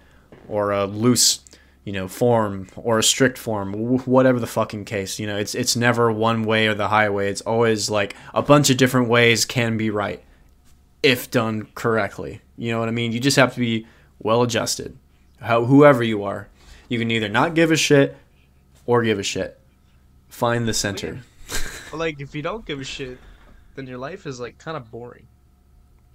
B: or a loose you know form or a strict form whatever the fucking case you know it's it's never one way or the highway it's always like a bunch of different ways can be right if done correctly. You know what I mean? You just have to be well adjusted. How whoever you are, you can either not give a shit or give a shit. Find the center.
A: Like, if you don't give a shit, then your life is like kind of boring.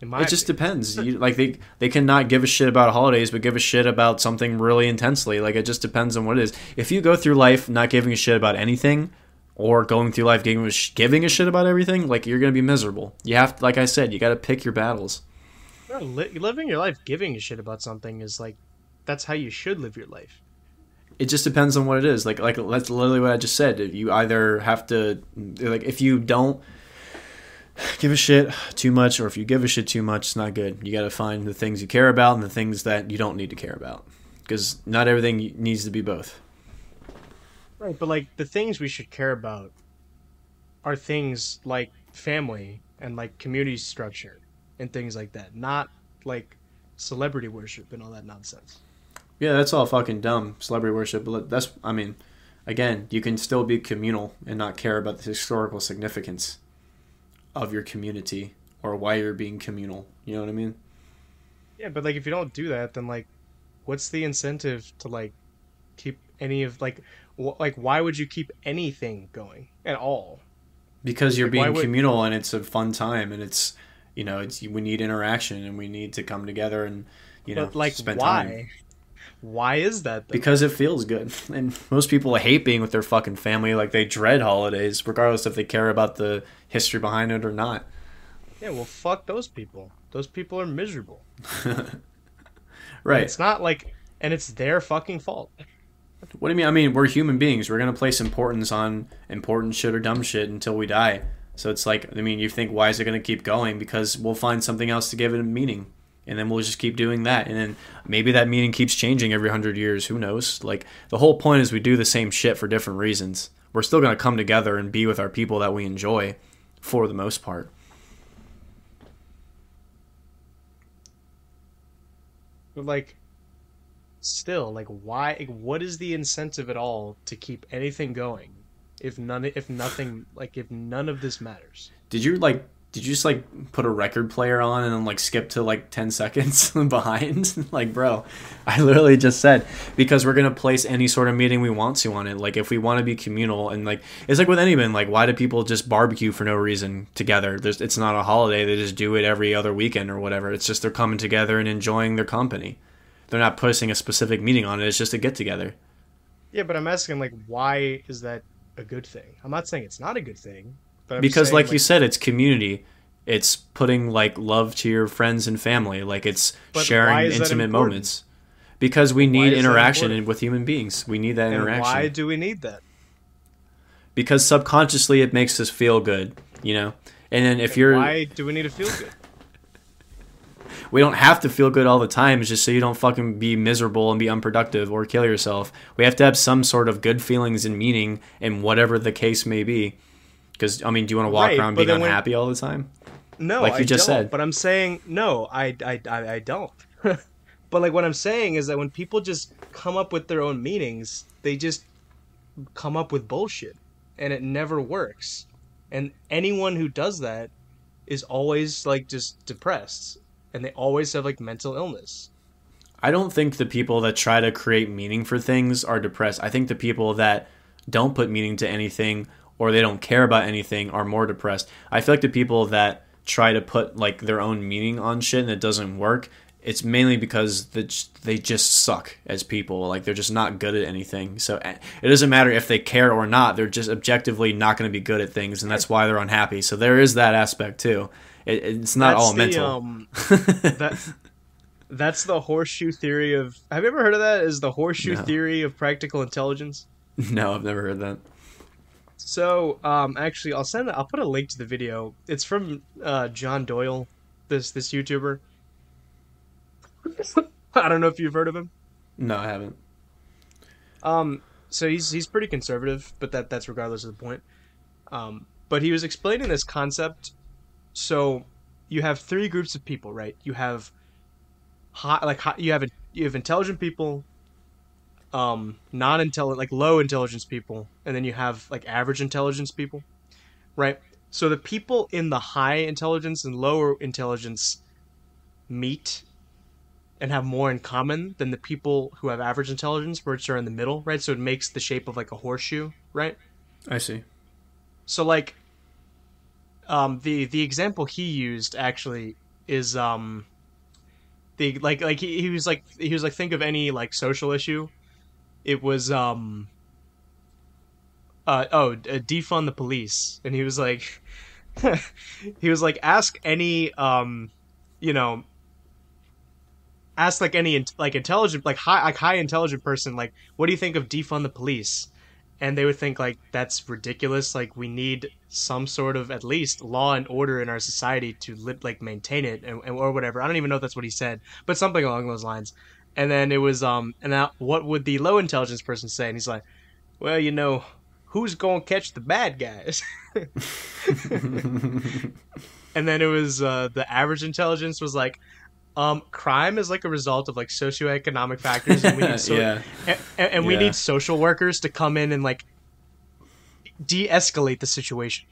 B: It just depends. You, like they they cannot give a shit about holidays, but give a shit about something really intensely. Like it just depends on what it is. If you go through life not giving a shit about anything, or going through life giving a, sh- giving a shit about everything, like you're gonna be miserable. You have, to, like I said, you got to pick your battles.
A: No, li- living your life giving a shit about something is like that's how you should live your life.
B: it just depends on what it is. Like like that's literally what I just said. You either have to like if you don't give a shit too much or if you give a shit too much, it's not good. You got to find the things you care about and the things that you don't need to care about. Because not everything needs to be both.
A: Right, but like the things we should care about are things like family and like community structure and things like that, not like celebrity worship and all that nonsense.
B: Yeah, that's all fucking dumb. Celebrity worship, but that's I mean, again, you can still be communal and not care about the historical significance of your community or why you're being communal. You know what I mean?
A: Yeah, but like if you don't do that, then like, what's the incentive to like keep any of like wh- like why would you keep anything going at all?
B: because you're
A: Like,
B: being
A: would-
B: communal and it's a fun time and it's you know it's we need interaction and we need to come together and you know
A: but like
B: spend
A: why?
B: time
A: Why is that? Though?
B: because it feels good and most people hate being with their fucking family like they dread holidays regardless if they care about the history behind it or not
A: yeah, well, fuck those people. Those people are miserable.
B: right
A: It's not like, and it's their fucking fault.
B: what do you mean i mean we're human beings we're going to place importance on important shit or dumb shit until we die so it's like i mean you think why is it going to keep going? Because we'll find something else to give it a meaning. And then we'll just keep doing that. And then maybe that meaning keeps changing every 100 years. Who knows? Like the whole point is we do the same shit for different reasons. We're still going to come together and be with our people that we enjoy for the most part.
A: But like, still, like, why? Like, what is the incentive at all to keep anything going if none, if nothing, like, if none of this matters?
B: did you like did you just like put a record player on and then like skip to like 10 seconds behind? Like bro i literally just said because we're gonna place any sort of meeting we want to on it. Like if we want to be communal and like it's like with anyone like why do people just barbecue for no reason together? There's, it's not a holiday. They just do it every other weekend or whatever. It's just they're coming together and enjoying their company. They're not placing a specific meeting on it. It's just a get together.
A: Yeah, but I'm asking, like, why is that a good thing? I'm not saying it's not a good thing, but I'm
B: because
A: saying,
B: like, you said it's community. It's putting like love to your friends and family. Like it's sharing intimate moments. Because we need interaction with human beings. We need that
A: and
B: interaction.
A: why do we need that?
B: because subconsciously it makes us feel good you know? And then if you're
A: Why do we need to feel good?
B: We don't have to feel good all the time it's just so you don't fucking be miserable and be unproductive or kill yourself we have to have some sort of good feelings and meaning in whatever the case may be because i mean do you want to walk
A: Right,
B: around being
A: then when-
B: unhappy all the time
A: No,
B: Like you
A: I
B: just said.
A: But I'm saying no, I I I, I don't. but like what I'm saying is that when people just come up with their own meanings, they just come up with bullshit, and it never works. And anyone who does that is always like just depressed, and they always have like mental illness.
B: I don't think the people that try to create meaning for things are depressed. I think the people that don't put meaning to anything or they don't care about anything are more depressed. I feel like the people that try to put like their own meaning on shit and it doesn't work, it's mainly because the, they just suck as people. Like they're just not good at anything. So it doesn't matter if they care or not. They're just objectively not going to be good at things, and that's why they're unhappy. So there is that aspect too. It, it's not
A: That's
B: all
A: the,
B: mental.
A: Um, that that's the horseshoe theory of. Have you ever heard of that? Is the horseshoe
B: No.
A: theory of practical intelligence?
B: no, I've never heard that.
A: So, um, actually, I'll send. I'll put a link to the video. It's from uh, John Doyle, this this YouTuber. I don't know if you've heard of him.
B: No, I haven't.
A: Um, so he's he's pretty conservative, but that that's regardless of the point. Um, but he was explaining this concept. So, you have three groups of people, right? You have high, like high, you have you have intelligent people, um, non-intelligent, like low intelligence people, and then you have like average intelligence people, right? So the people in the high intelligence and lower intelligence meet and have more in common than the people who have average intelligence, which are in the middle, right? So it makes the shape of like a horseshoe, right?
B: I see.
A: So like um the the example he used actually is um the like like he, he was like he was like think of any like social issue. It was um uh oh uh, defund the police and he was like he was like ask any um you know ask like any like intelligent like high like high intelligent person like what do you think of defund the police and they would think like that's ridiculous. Like we need some sort of at least law and order in our society to li- like maintain it and, and- or whatever. I don't even know if that's what he said but something along those lines. And then it was um and now what would the low intelligence person say? And he's like well you know who's gonna catch the bad guys? And then it was uh the average intelligence was like um crime is like a result of like socioeconomic factors and we need so-
B: yeah.
A: and, and and we
B: Yeah.
A: need social workers to come in and like de-escalate the situation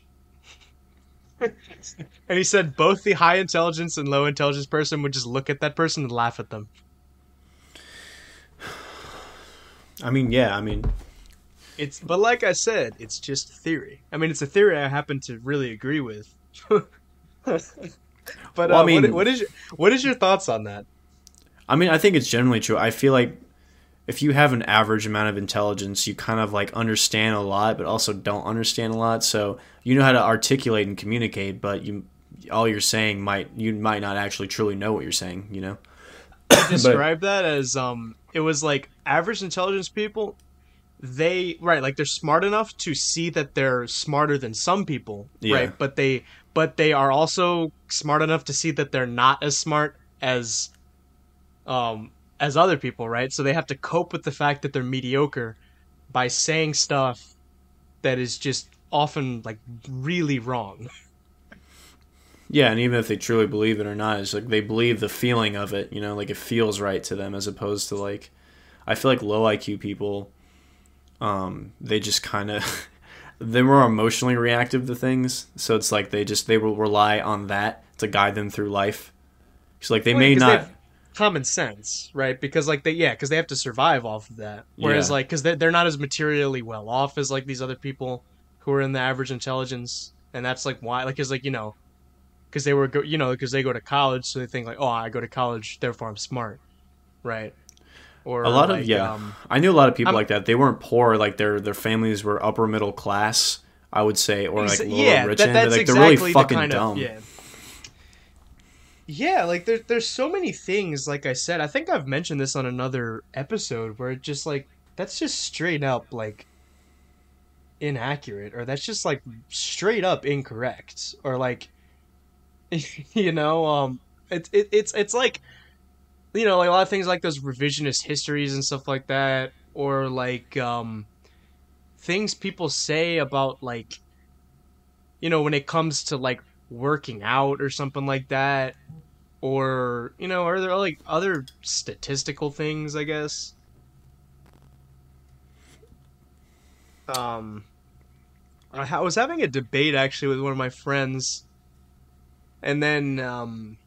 A: and he said both the high intelligence and low intelligence person would just look at that person and laugh at them
B: I mean, yeah. I mean,
A: it's but like i said it's just theory i mean it's a theory i happen to really agree with but
B: Well, I
A: uh, what-
B: mean-
A: what is your, what is your thoughts on that
B: I mean, I think it's generally true. I feel like if you have an average amount of intelligence, you kind of like understand a lot, but also don't understand a lot. So you know how to articulate and communicate, but you all you're saying might you might not actually truly know what you're saying. You know.
A: describe that as um it was like average intelligence people they right like they're smart enough to see that they're smarter than some people
B: Yeah.
A: right but they but they are also smart enough to see that they're not as smart as um as other people, right? So they have to cope with the fact that they're mediocre by saying stuff that is just often like really wrong.
B: Yeah, and even if they truly believe it or not, it's like they believe the feeling of it, you know, like it feels right to them as opposed to like I feel like low IQ people um they just kind of they're more emotionally reactive to things, so it's like they just they will rely on that to guide them through life. So like they
A: Well,
B: may not
A: have common sense, right? Because like they yeah, because they have to survive off of that. Whereas
B: Yeah.
A: like because they're, they're not as materially well off as like these other people who are in the average intelligence, and that's like why like because like you know because they were go you know because they go to college, so they think like oh I go to college, therefore I'm smart, right? Or
B: a lot of yeah
A: um,
B: i knew a lot of people
A: I'm-
B: like that they weren't poor like their their families were upper middle class i would say or like lower
A: yeah,
B: rich
A: that-
B: end
A: that's
B: like they're really
A: the
B: fucking
A: kind of-
B: dumb
A: yeah. Yeah, like there, there's so many things. Like I said, I think I've mentioned this on another episode where it just like that's just straight up like inaccurate, or that's just like straight up incorrect, or like you know, um, it's it, it's it's like you know, like a lot of things like those revisionist histories and stuff like that, or like um things people say about like you know when it comes to like working out or something like that or you know are there like other statistical things i guess? Um i was having a debate actually with one of my friends and then um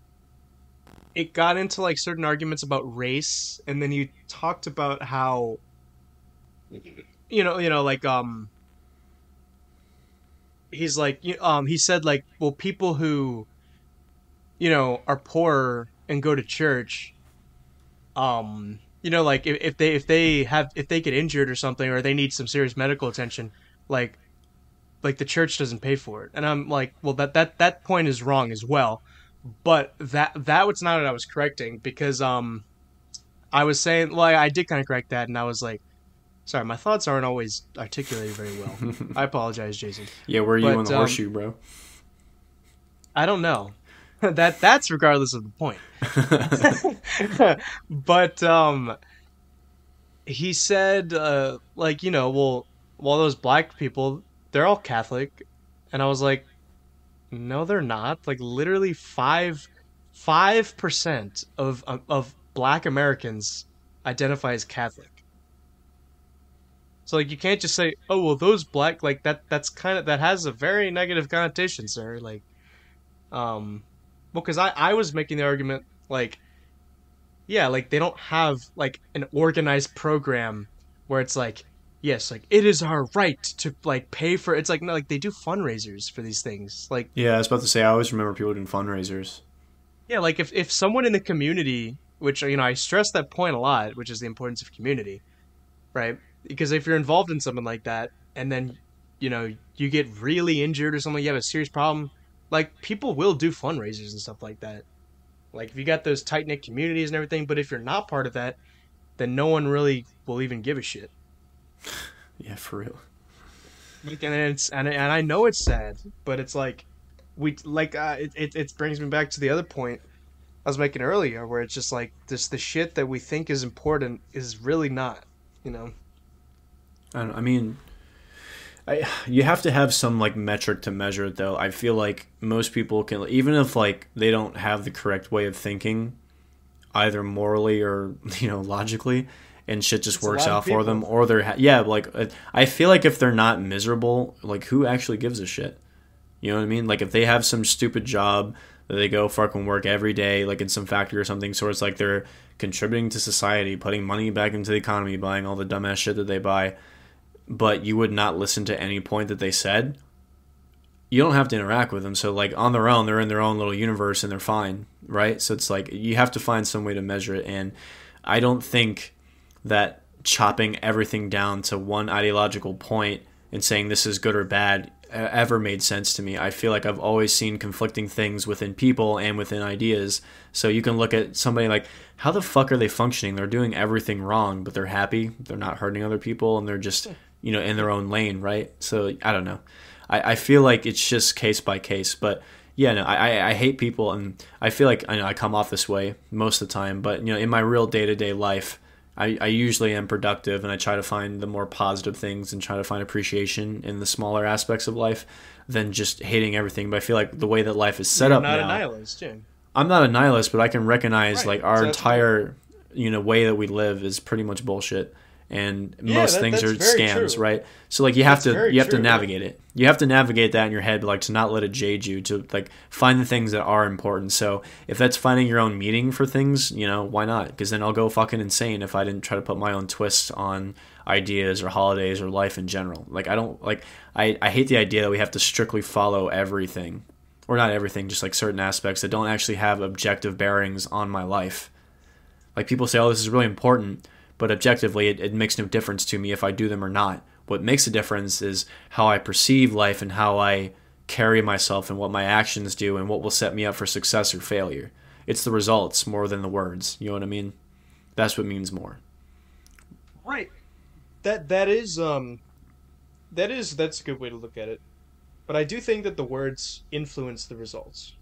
A: it got into like certain arguments about race and then he talked about how you know you know like um he's like you- um he said like well people who you know are poor and go to church um you know like if, if they if they have if they get injured or something or they need some serious medical attention like like the church doesn't pay for it. And i'm like well that that that point is wrong as well but that that was not what i was correcting because um i was saying well i did kind of correct that and i was like sorry my thoughts aren't always articulated very well i apologize jason
B: yeah where are you
A: but,
B: on the
A: um,
B: horseshoe bro
A: I don't know. that that's regardless of the point. but um he said uh like, you know, well, well those black people, they're all Catholic. And I was like, no they're not. Like literally 5 5% of of black Americans identify as Catholic. So like you can't just say, "Oh, well those black like that that's kind of that has a very negative connotation, sir." Like um well cuz I I was making the argument like yeah, like they don't have like an organized program where it's like yes, like it is our right to like pay for it's like no like they do fundraisers for these things. Like
B: yeah i was about to say i always remember people doing fundraisers
A: yeah, like if if someone in the community, which you know I stress that point a lot, which is the importance of community, right? Because if you're involved in something like that, and then you know you get really injured or something, you have a serious problem, like people will do fundraisers and stuff like that. Like if you got those tight knit communities and everything, but if you're not part of that, then no one really will even give a shit.
B: Yeah for real
A: Like, and it's and, and I know it's sad, but it's like we like uh, it, it it brings me back to the other point I was making earlier, where it's just like this the shit that we think is important is really not, you know.
B: I, I mean, I you have to have some like metric to measure it though. I feel like most people can, even if like they don't have the correct way of thinking, either morally or you know logically, and shit just
A: It's
B: works out for them, or they're ha- yeah, like uh, I feel like if they're not miserable, like who actually gives a shit? You know what I mean? Like if they have some stupid job that they go fucking work every day, like in some factory or something, so it's like they're contributing to society, putting money back into the economy, buying all the dumbass shit that they buy, but you would not listen to any point that they said. You don't have to interact with them, so like on their own, they're in their own little universe and they're fine, right? So it's like you have to find some way to measure it, and I don't think that chopping everything down to one ideological point and saying this is good or bad ever made sense to me. I feel like I've always seen conflicting things within people and within ideas. So you can look at somebody like, how the fuck are they functioning? They're doing everything wrong, but they're happy. They're not hurting other people, and they're just you know in their own lane, right? So I don't know. I, I feel like it's just case by case, but yeah, no, I, I hate people, and I feel like I know I come off this way most of the time. But you know, in my real day to day life, I, I usually am productive, and I try to find the more positive things and try to find appreciation in the smaller aspects of life than just hating everything. But I feel like the way that life is set
A: You're
B: up
A: not
B: now,
A: a nihilist, yeah.
B: I'm not a nihilist, but I can recognize
A: Right,
B: like our entire you know way that we live is pretty much bullshit, and
A: Yeah,
B: most
A: that-
B: things are scams,
A: true.
B: right? So like you have
A: That's
B: to you have to
A: true,
B: navigate it. You have to navigate that in your head, like to not let it jade you. To like find the things that are important. So if that's finding your own meaning for things, you know why not? Because then I'll go fucking insane if I didn't try to put my own twist on ideas or holidays or life in general. Like I don't like I I hate the idea that we have to strictly follow everything or not everything, just like certain aspects that don't actually have objective bearings on my life. Like people say, oh, this is really important, but objectively, it, it makes no difference to me if I do them or not. What makes a difference is how I perceive life and how I carry myself and what my actions do and what will set me up for success or failure. It's the results more than the words. You know what I mean? That's what means more.
A: Right. That that is um that is that's a good way to look at it. But I do think that the words influence the results.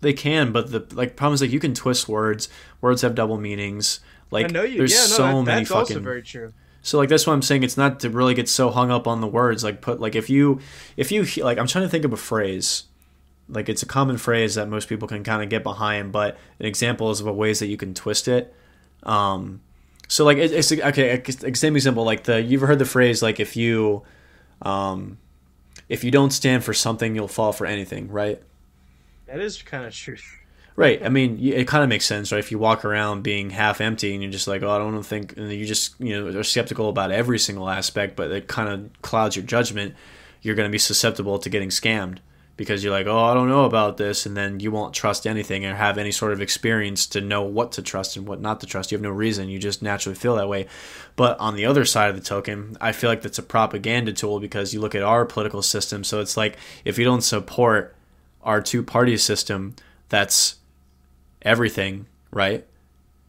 B: They can, but the like problem is like you can twist words. Words have double meanings. Like
A: I know you.
B: there's
A: yeah, no,
B: so
A: that,
B: many
A: that's
B: fucking
A: also very true.
B: So like that's what I'm saying. It's not to really get so hung up on the words. Like put like if you if you like I'm trying to think of a phrase. Like it's a common phrase that most people can kind of get behind, but an example is of ways that you can twist it. Um, so like it, it's okay. Same example. Like the you've heard the phrase like if you, um, if you don't stand for something, you'll fall for anything, right?
A: That is kind of true.
B: Right. I mean, it kind of makes sense, right? If you walk around being half empty and you're just like, oh, I don't think, and you just, you know, are skeptical about every single aspect, but it kind of clouds your judgment, you're going to be susceptible to getting scammed because you're like, oh, I don't know about this. And then you won't trust anything or have any sort of experience to know what to trust and what not to trust. You have no reason. You just naturally feel that way. But on the other side of the token, I feel like that's a propaganda tool because you look at our political system. So it's like, if you don't support our two party system, that's everything, right?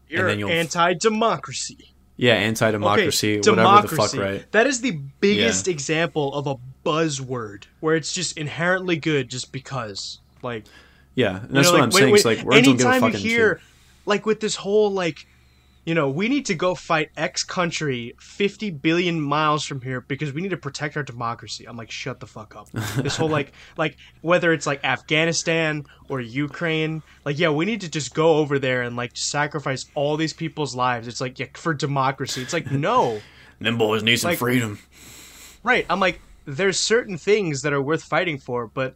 A: You're
B: then you'll-
A: anti-democracy.
B: Yeah, anti-democracy,
A: okay,
B: whatever the fuck, right?
A: That is the biggest example of a buzzword where it's just inherently good just because. Like
B: Yeah, and
A: You
B: that's
A: know,
B: what
A: like,
B: I'm
A: when-
B: saying.
A: when-
B: it's like words don't give a
A: anytime
B: fucking
A: you hear,
B: shit.
A: like with this whole like, you know, we need to go fight X country fifty billion miles from here because we need to protect our democracy. I'm like, shut the fuck up. this whole like, like whether it's like Afghanistan or Ukraine, like yeah, we need to just go over there and like sacrifice all these people's lives. It's like yeah, for democracy. It's like no.
B: Them boys need some
A: like-
B: freedom.
A: Right. I'm like, there's certain things that are worth fighting for, but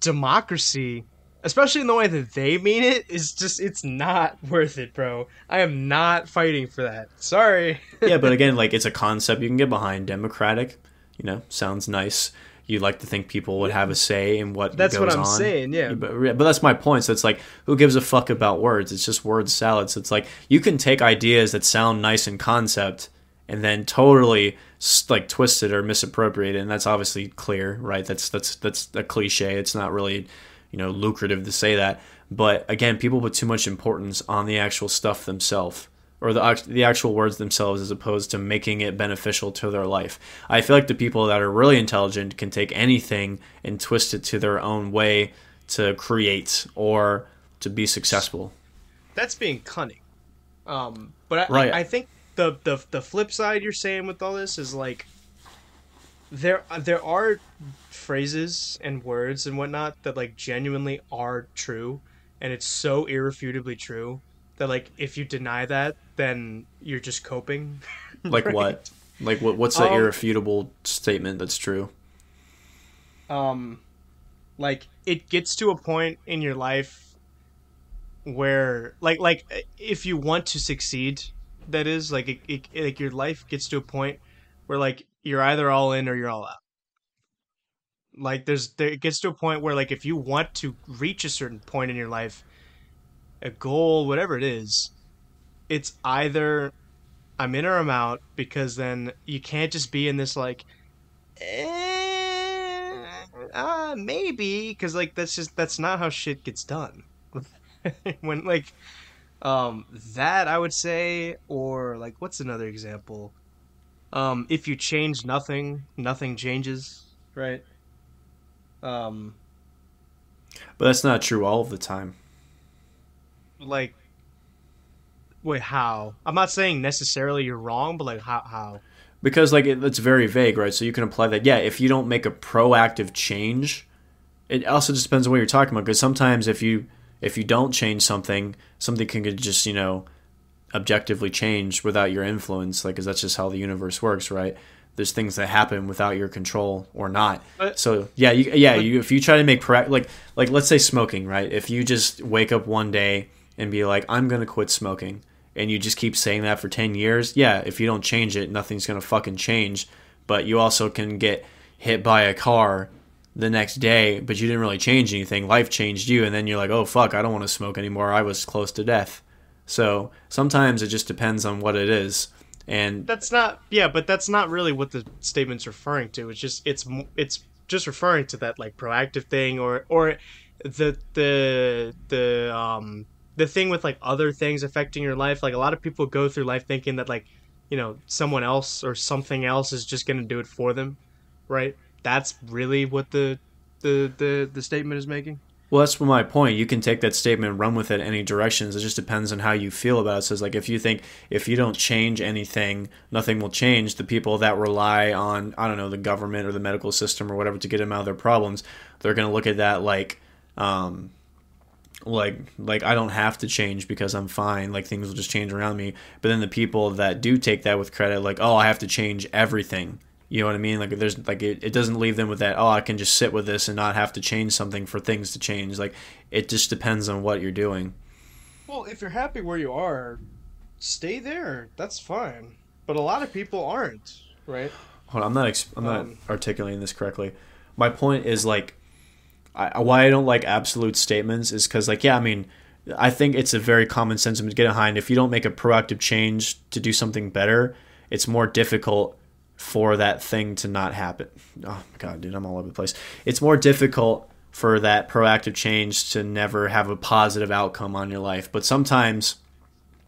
A: democracy, especially in the way that they mean it, is just it's not worth it, bro. I am not fighting for that. Sorry.
B: yeah, but again, like it's a concept you can get behind. Democratic, you know, sounds nice. You like to think people would have a say in what
A: That's
B: goes
A: what I'm
B: on.
A: saying, yeah.
B: But, but that's my point. So it's like, who gives a fuck about words? It's just word salad. So it's like you can take ideas that sound nice in concept and then totally like twist it or misappropriate it, and that's obviously clear, right? That's that's that's a cliche. It's not really, you know, lucrative to say that. But again, people put too much importance on the actual stuff themselves or the the actual words themselves as opposed to making it beneficial to their life. I feel like the people that are really intelligent can take anything and twist it to their own way to create or to be successful.
A: That's being cunning. Um, but I,
B: Right.
A: I, I think the, the the flip side you're saying with all this is like there there are phrases and words and whatnot that like genuinely are true, and it's so irrefutably true that like if you deny that, then you're just coping.
B: Like
A: Right.
B: what? Like what? What's the
A: Um,
B: irrefutable statement that's true?
A: um like it gets to a point in your life where like like if you want to succeed that is like it, it, like your life gets to a point where like you're either all in or you're all out. Like there's there it gets to a point where like if you want to reach a certain point in your life a goal whatever it is it's either i'm in or i'm out because then you can't just be in this like eh, uh, maybe because like that's just that's not how shit gets done. When like um that i would say or like what's another example um if you change nothing nothing changes right um
B: But that's not true all of the time.
A: Like, wait, how? I'm not saying necessarily you're wrong, but like, how? How?
B: Because like it, it's very vague, right? So you can apply that. Yeah, if you don't make a proactive change, it also just depends on what you're talking about. Because sometimes if you if you don't change something, something can just you know objectively change without your influence. Like, because that's just how the universe works, right? There's things that happen without your control or not.
A: But-
B: so yeah, you, yeah, you, if you try to make proact like like let's say smoking, right? If you just wake up one day and be like, I'm gonna quit smoking, and you just keep saying that for ten years, yeah, if you don't change it, nothing's gonna fucking change. But you also can get hit by a car the next day, but you didn't really change anything. Life changed you, and then you're like, oh fuck, I don't want to smoke anymore. I was close to death. So sometimes it just depends on what it is. And
A: That's not. Yeah, but that's not really what the statement's referring to. It's just it's it's just referring to that like proactive thing or or the the the um the thing with like other things affecting your life. Like a lot of people go through life thinking that like you know someone else or something else is just gonna do it for them, right? That's really what the the the the statement is making.
B: Well, that's my point. You can take that statement and run with it any directions. It just depends on how you feel about it. So it's like if you think if you don't change anything, nothing will change. The people that rely on I don't know the government or the medical system or whatever to get them out of their problems, they're going to look at that like, um, like like I don't have to change because I'm fine. Like things will just change around me. But then the people that do take that with credit, like oh I have to change everything. You know what I mean? Like there's like it, it doesn't leave them with that, oh, I can just sit with this and not have to change something for things to change. Like it just depends on what you're doing.
A: Well, if you're happy where you are, stay there. That's fine. But a lot of people aren't, right?
B: Hold on, I'm not ex- I'm not
A: Um,
B: articulating this correctly. My point is like I, why I don't like absolute statements is cuz like yeah, I mean, I think it's a very common sentiment to get behind. If you don't make a proactive change to do something better, it's more difficult for that thing to not happen. Oh god, dude, I'm all over the place. It's more difficult for that proactive change to never have a positive outcome on your life. But sometimes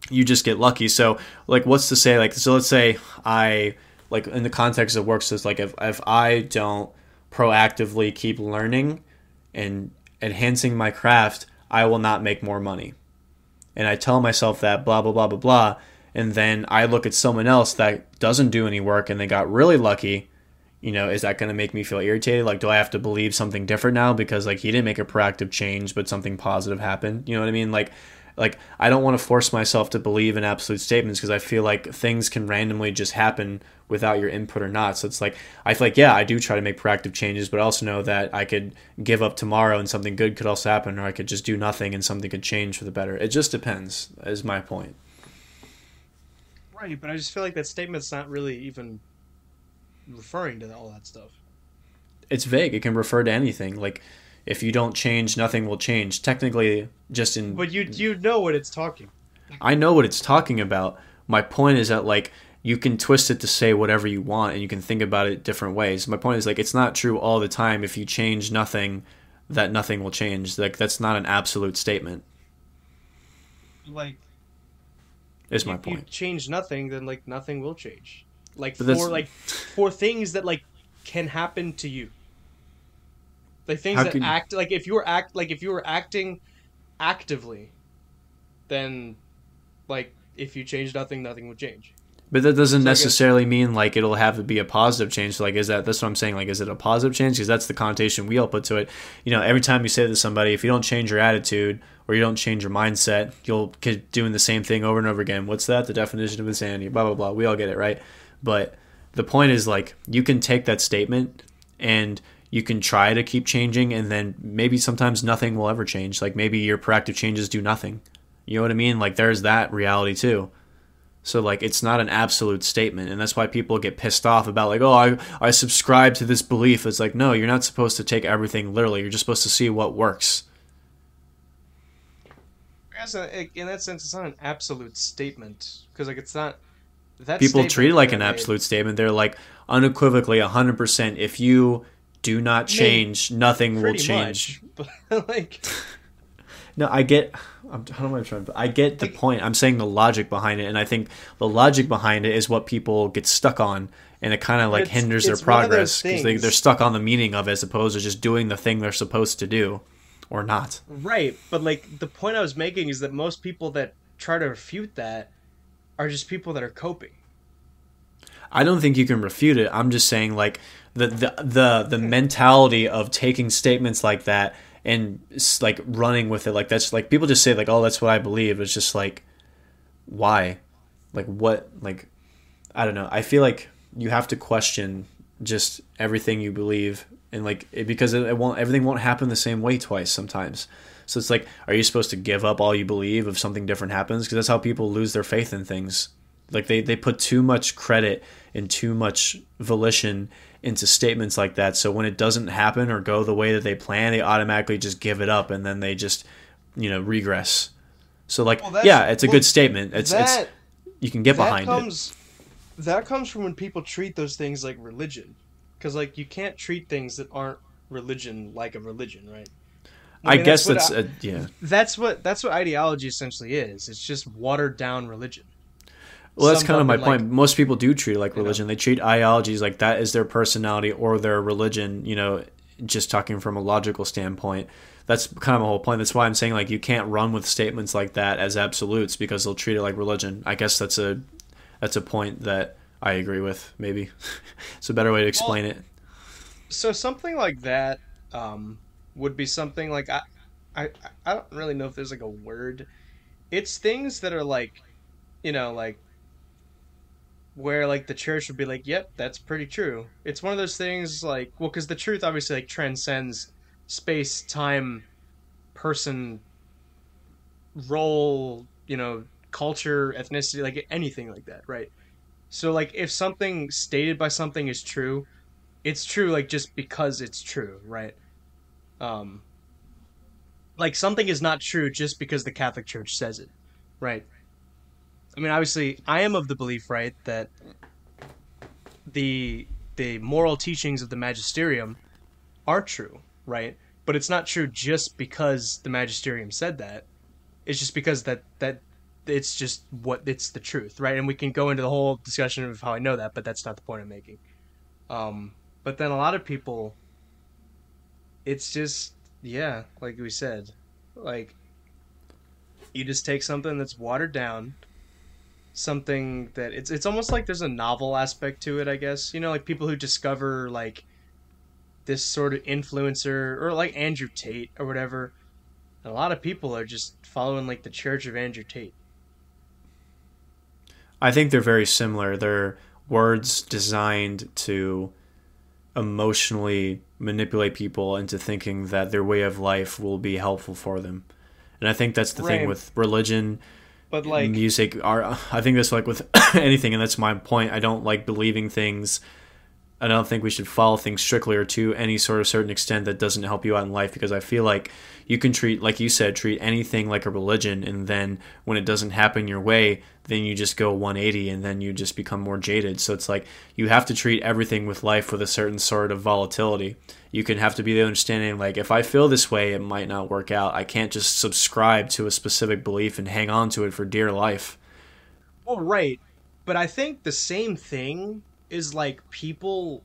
B: you just get lucky. So like what's to say like so let's say I like in the context of work so like if if I don't proactively keep learning and enhancing my craft, I will not make more money. And I tell myself that blah blah blah blah blah and then I look at someone else that doesn't do any work and they got really lucky, you know, is that going to make me feel irritated? Like, do I have to believe something different now because like he didn't make a proactive change, but something positive happened? You know what I mean? Like, like I don't want to force myself to believe in absolute statements because I feel like things can randomly just happen without your input or not. So it's like I feel like yeah, I do try to make proactive changes, but I also know that I could give up tomorrow and something good could also happen, or I could just do nothing and something could change for the better. It just depends. Is my point.
A: Right, but I just feel like that statement's not really even referring to all that stuff.
B: it's vague. It can refer to anything. Like if you don't change, nothing will change. Technically, just in
A: But you you know what it's talking.
B: I know what it's talking about. My point is that like you can twist it to say whatever you want and you can think about it different ways. My point is like it's not true all the time if you change nothing that nothing will change. Like that's not an absolute statement.
A: Like
B: Is my
A: if you
B: point.
A: change nothing, then like nothing will change. Like
B: But that's-
A: for like for things that like can happen to you. Like things
B: How
A: that
B: can-
A: act like if you were act like if you were acting actively, then like if you change nothing, nothing will change.
B: But that doesn't
A: So I guess-
B: necessarily mean like it'll have to be a positive change. Like, is that that's what I'm saying? Like, is it a positive change? Because that's the connotation we all put to it. You know, every time you say to somebody, if you don't change your attitude or you don't change your mindset, you'll keep doing the same thing over and over again. What's that? The definition of insanity. Blah blah blah. We all get it, right? But the point is, like, you can take that statement and you can try to keep changing, and then maybe sometimes nothing will ever change. Like, maybe your proactive changes do nothing. You know what I mean? Like, there's that reality too. So like it's not an absolute statement, and that's why people get pissed off about like, oh, I I subscribe to this belief. It's like no, you're not supposed to take everything literally. You're just supposed to see what works.
A: As a, in that sense, it's not an absolute statement because like it's not. That
B: People treat it like an
A: made-
B: absolute statement. They're like unequivocally hundred percent. If you do not change, nothing will change.
A: much, but like
B: No, I get. I'm, how am I trying? But I get the
A: Like-
B: point. I'm saying the logic behind it, and I think the logic behind it is what people get stuck on, and it kind of like hinders their progress because they, they're stuck on the meaning of it as opposed to just doing the thing they're supposed to do, or not.
A: Right, but like the point I was making is that most people that try to refute that are just people that are coping.
B: I don't think you can refute it. I'm just saying like the the the, the mentality of taking statements like that and like running with it like that's like people just say like oh that's what I believe. It's just like why? Like what like I don't know. I feel like you have to question just everything you believe and like it, because it, it won't everything won't happen the same way twice sometimes. So it's like are you supposed to give up all you believe if something different happens because that's how people lose their faith in things. Like they they put too much credit and too much volition into statements like that. So when it doesn't happen or go the way that they plan, they automatically just give it up and then they just, you know, regress. So like,
A: Well,
B: yeah, it's a
A: well,
B: good statement. It's
A: that
B: it's you can get behind it.
A: that comes from when people treat those things like religion, because like you can't treat things that aren't religion like a religion, right?
B: I,
A: mean,
B: guess
A: what
B: that's
A: I-
B: a, yeah.
A: that's what that's what ideology essentially is. It's just watered down religion.
B: Well, that's
A: summed
B: kind of my
A: in,
B: point.
A: like-
B: Most people do treat it like
A: You know.
B: religion. They treat ideologies like that is their personality or their religion. You know, just talking from a logical standpoint. That's kind of my whole point. That's why I'm saying like you can't run with statements like that as absolutes because they'll treat it like religion. I guess that's a that's a point that I agree with. Maybe it's a better way to explain it.
A: So something like that um, would be something like I, I I don't really know if there's like a word. It's things that are like, you know, like where like the church would be like, "Yep, that's pretty true." It's one of those things like, well, because the truth obviously like transcends space, time, person, role, you know, culture, ethnicity, like anything like that, right? So like if something stated by something is true, it's true like just because it's true, right? Um like something is not true just because the Catholic Church says it, right? I mean, obviously, I am of the belief, right, that the the moral teachings of the magisterium are true, right? But it's not true just because the magisterium said that. It's just because that that it's just what it's the truth, right? And we can go into the whole discussion of how I know that, but that's not the point I'm making. Um, but then a lot of people, it's just yeah, like we said, like you just take something that's watered down, something that it's it's almost like there's a novel aspect to it, I guess. You know, like people who discover like this sort of influencer or like Andrew Tate or whatever. And a lot of people are just following like the Church of Andrew Tate.
B: I think they're very similar. They're words designed to emotionally manipulate people into thinking that their way of life will be helpful for them. And I think that's the thing with religion,
A: But like
B: music, art. I think that's like with anything, and that's my point. I don't like believing things. I don't think we should follow things strictly or to any sort of certain extent that doesn't help you out in life because I feel like you can treat, like you said, treat anything like a religion, and then when it doesn't happen your way, then you just go 180 and then you just become more jaded. So it's like you have to treat everything with life with a certain sort of volatility. You can have to be the understanding, like, if I feel this way, it might not work out. I can't just subscribe to a specific belief and hang on to it for dear life.
A: Well, right. But I think the same thing is like people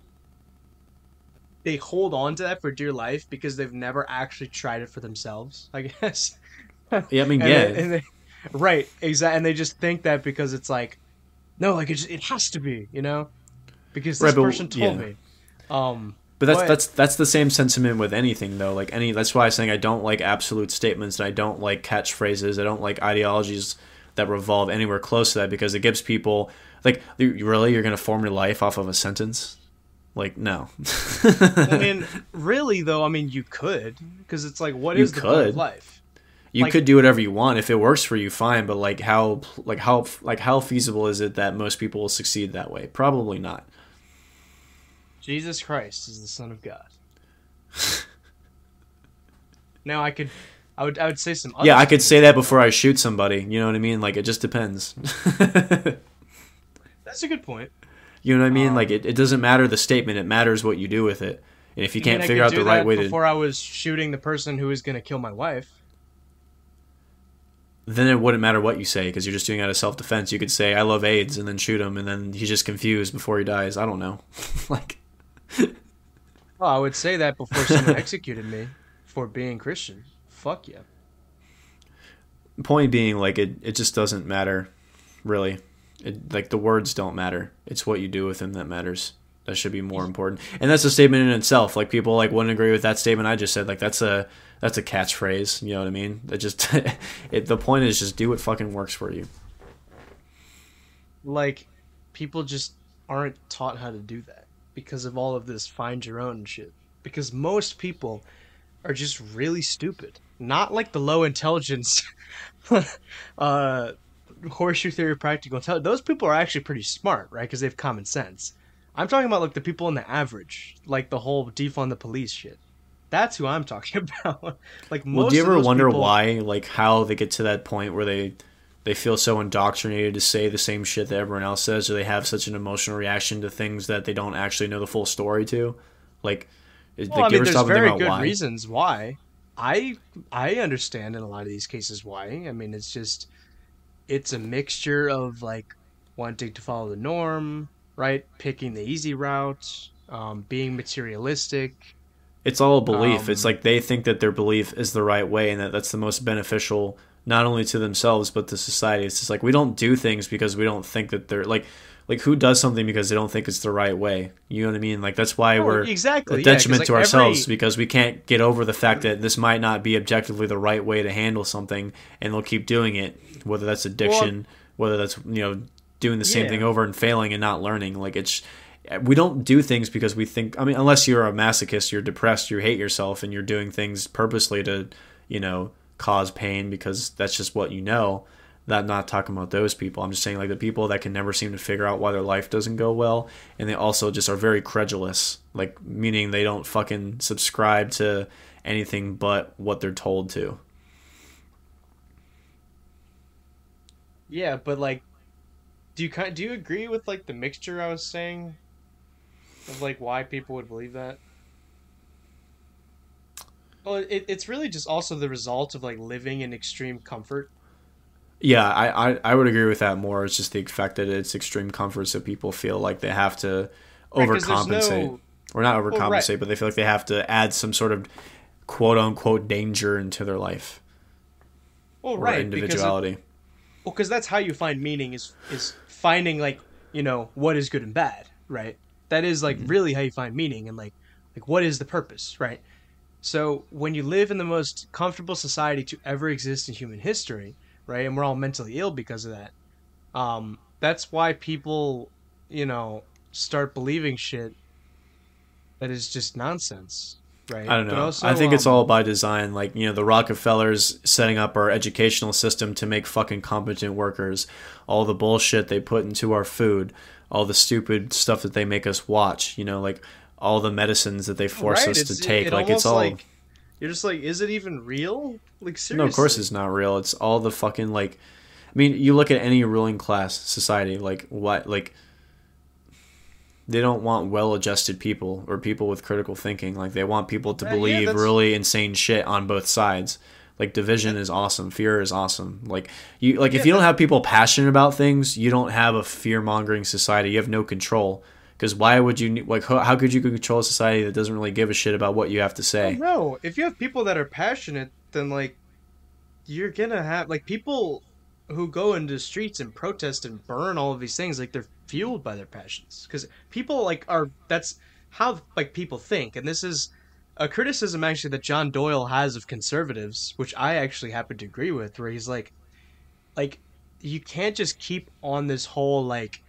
A: they hold on to that for dear life because they've never actually tried it for themselves, I guess.
B: Yeah, I mean, yeah.
A: and they- right, exactly. And they just think that because it's like, no, like it, just, it has to be, you know, because this
B: Right, but-
A: person told
B: yeah.
A: me. Um,
B: But that's
A: But-
B: that's that's the same sentiment with anything though. Like any that's why I'm saying I don't like absolute statements and I don't like catchphrases. I don't like ideologies that revolve anywhere close to that because it gives people like really you're gonna form your life off of a sentence. Like no.
A: I mean, really though, I mean, you could because it's like, what
B: You
A: is the point of life?
B: you
A: like-
B: could do whatever you want if it works for you, fine. But like how like how like how feasible is it that most people will succeed that way? Probably not.
A: Jesus Christ is the Son of God. now I could, I would, I would say some. Other
B: yeah, I could say that before I shoot somebody. You know what I mean? Like it just depends.
A: That's a good point.
B: You know what I mean?
A: Um,
B: like it, it doesn't matter the statement; it matters what you do with it. And if you, can't
A: I
B: figure out the right way to,
A: before I was shooting the person who was going to kill my wife.
B: then it wouldn't matter what you say because you're just doing it out of self defense. You could say "I love AIDS" and then shoot him, and then he's just confused before he dies. I don't know. like
A: Well, I would say that before someone executed me for being Christian. fuck yeah.
B: Point being, like it, it just doesn't matter, really. It, like the words don't matter. It's what you do with them that matters. That should be more important. And that's a statement in itself. Like people like wouldn't agree with that statement I just said. Like that's a that's a catchphrase. You know what I mean? That just it, the point is just do what fucking works for you.
A: Like people just aren't taught how to do that because of all of this find your own shit. Because most people are just really stupid. Not like the low intelligence uh horseshoe theory practical intelligence. Those people are actually pretty smart, right? Because they have common sense. I'm talking about like the people in the average, like the whole defund the police shit. That's who I'm talking about. like, most
B: well, do you ever wonder
A: people-
B: why, like, how they get to that point where they they feel so indoctrinated to say the same shit that everyone else says, or they have such an emotional reaction to things that they don't actually know the full story to? Like,
A: Well,
B: like,
A: I mean, there's
B: stop and think
A: very
B: about
A: good
B: why?
A: reasons why. I I understand in a lot of these cases why. I mean, it's just it's a mixture of like wanting to follow the norm, right? Picking the easy route, um, being materialistic.
B: It's all a belief.
A: Um,
B: it's like they think that their belief is the right way and that that's the most beneficial, not only to themselves but to society. It's just like we don't do things because we don't think that they're like, like who does something because they don't think it's the right way. You know what I mean? Like that's why
A: Oh,
B: we're
A: exactly
B: a
A: yeah,
B: detriment
A: like,
B: to ourselves
A: every-
B: because we can't get over the fact that this might not be objectively the right way to handle something, and they'll keep doing it, whether that's addiction, whether that's you know doing the same
A: Yeah.
B: thing over and failing and not learning. Like it's we don't do things because we think. I mean, unless you're a masochist, you're depressed, you hate yourself, and you're doing things purposely to you know cause pain because that's just what you know. That not talking about those people. I'm just saying like the people that can never seem to figure out why their life doesn't go well, and they also just are very credulous. Like meaning they don't fucking subscribe to anything but what they're told to.
A: Yeah, but like, do you kind do you agree with like the mixture I was saying of like why people would believe that? Well, it, it's really just also the result of like living in extreme comfort.
B: Yeah, I, I, I would agree with that more. It's just the fact that it's extreme comfort, so people feel like they have to
A: Right,
B: overcompensate,
A: no-
B: or not overcompensate,
A: right.
B: but they feel like they have to add some sort of quote unquote danger into their life
A: Well, right, because it,
B: individuality.
A: well, because that's how you find meaning is is finding like you know what is good and bad, right? That is like
B: Mm-hmm.
A: really how you find meaning and like like what is the purpose, right? So when you live in the most comfortable society to ever exist in human history, right, and we're all mentally ill because of that, um, that's why people, you know, start believing shit that is just nonsense, right?
B: I don't know.
A: also,
B: I think it's
A: um,
B: all by design. Like, you know, the Rockefellers setting up our educational system to make fucking competent workers, all the bullshit they put into our food, all the stupid stuff that they make us watch, you know, like all the medicines that they force
A: right,
B: us to take.
A: it
B: like, it's all.
A: like you're just like, is it even real? Like seriously?
B: No, of course it's not real. It's all the fucking like. I mean, you look at any ruling class society, like what, like they don't want well-adjusted people or people with critical thinking. Like they want people to
A: Uh, yeah,
B: believe
A: that's-
B: really insane shit on both sides. Like division is awesome, fear is awesome. Like you, like if you don't have people passionate about things, you don't have a fear-mongering society. You have no control. Because why would you like how, how could you control a society that doesn't really give a shit about what you have to say?
A: No, if you have people that are passionate, then like you're gonna have like people who go into streets and protest and burn all of these things like they're fueled by their passions because people like are that's how like people think and this is a criticism actually that John Doyle has of conservatives which I actually happen to agree with where he's like like you can't just keep on this whole like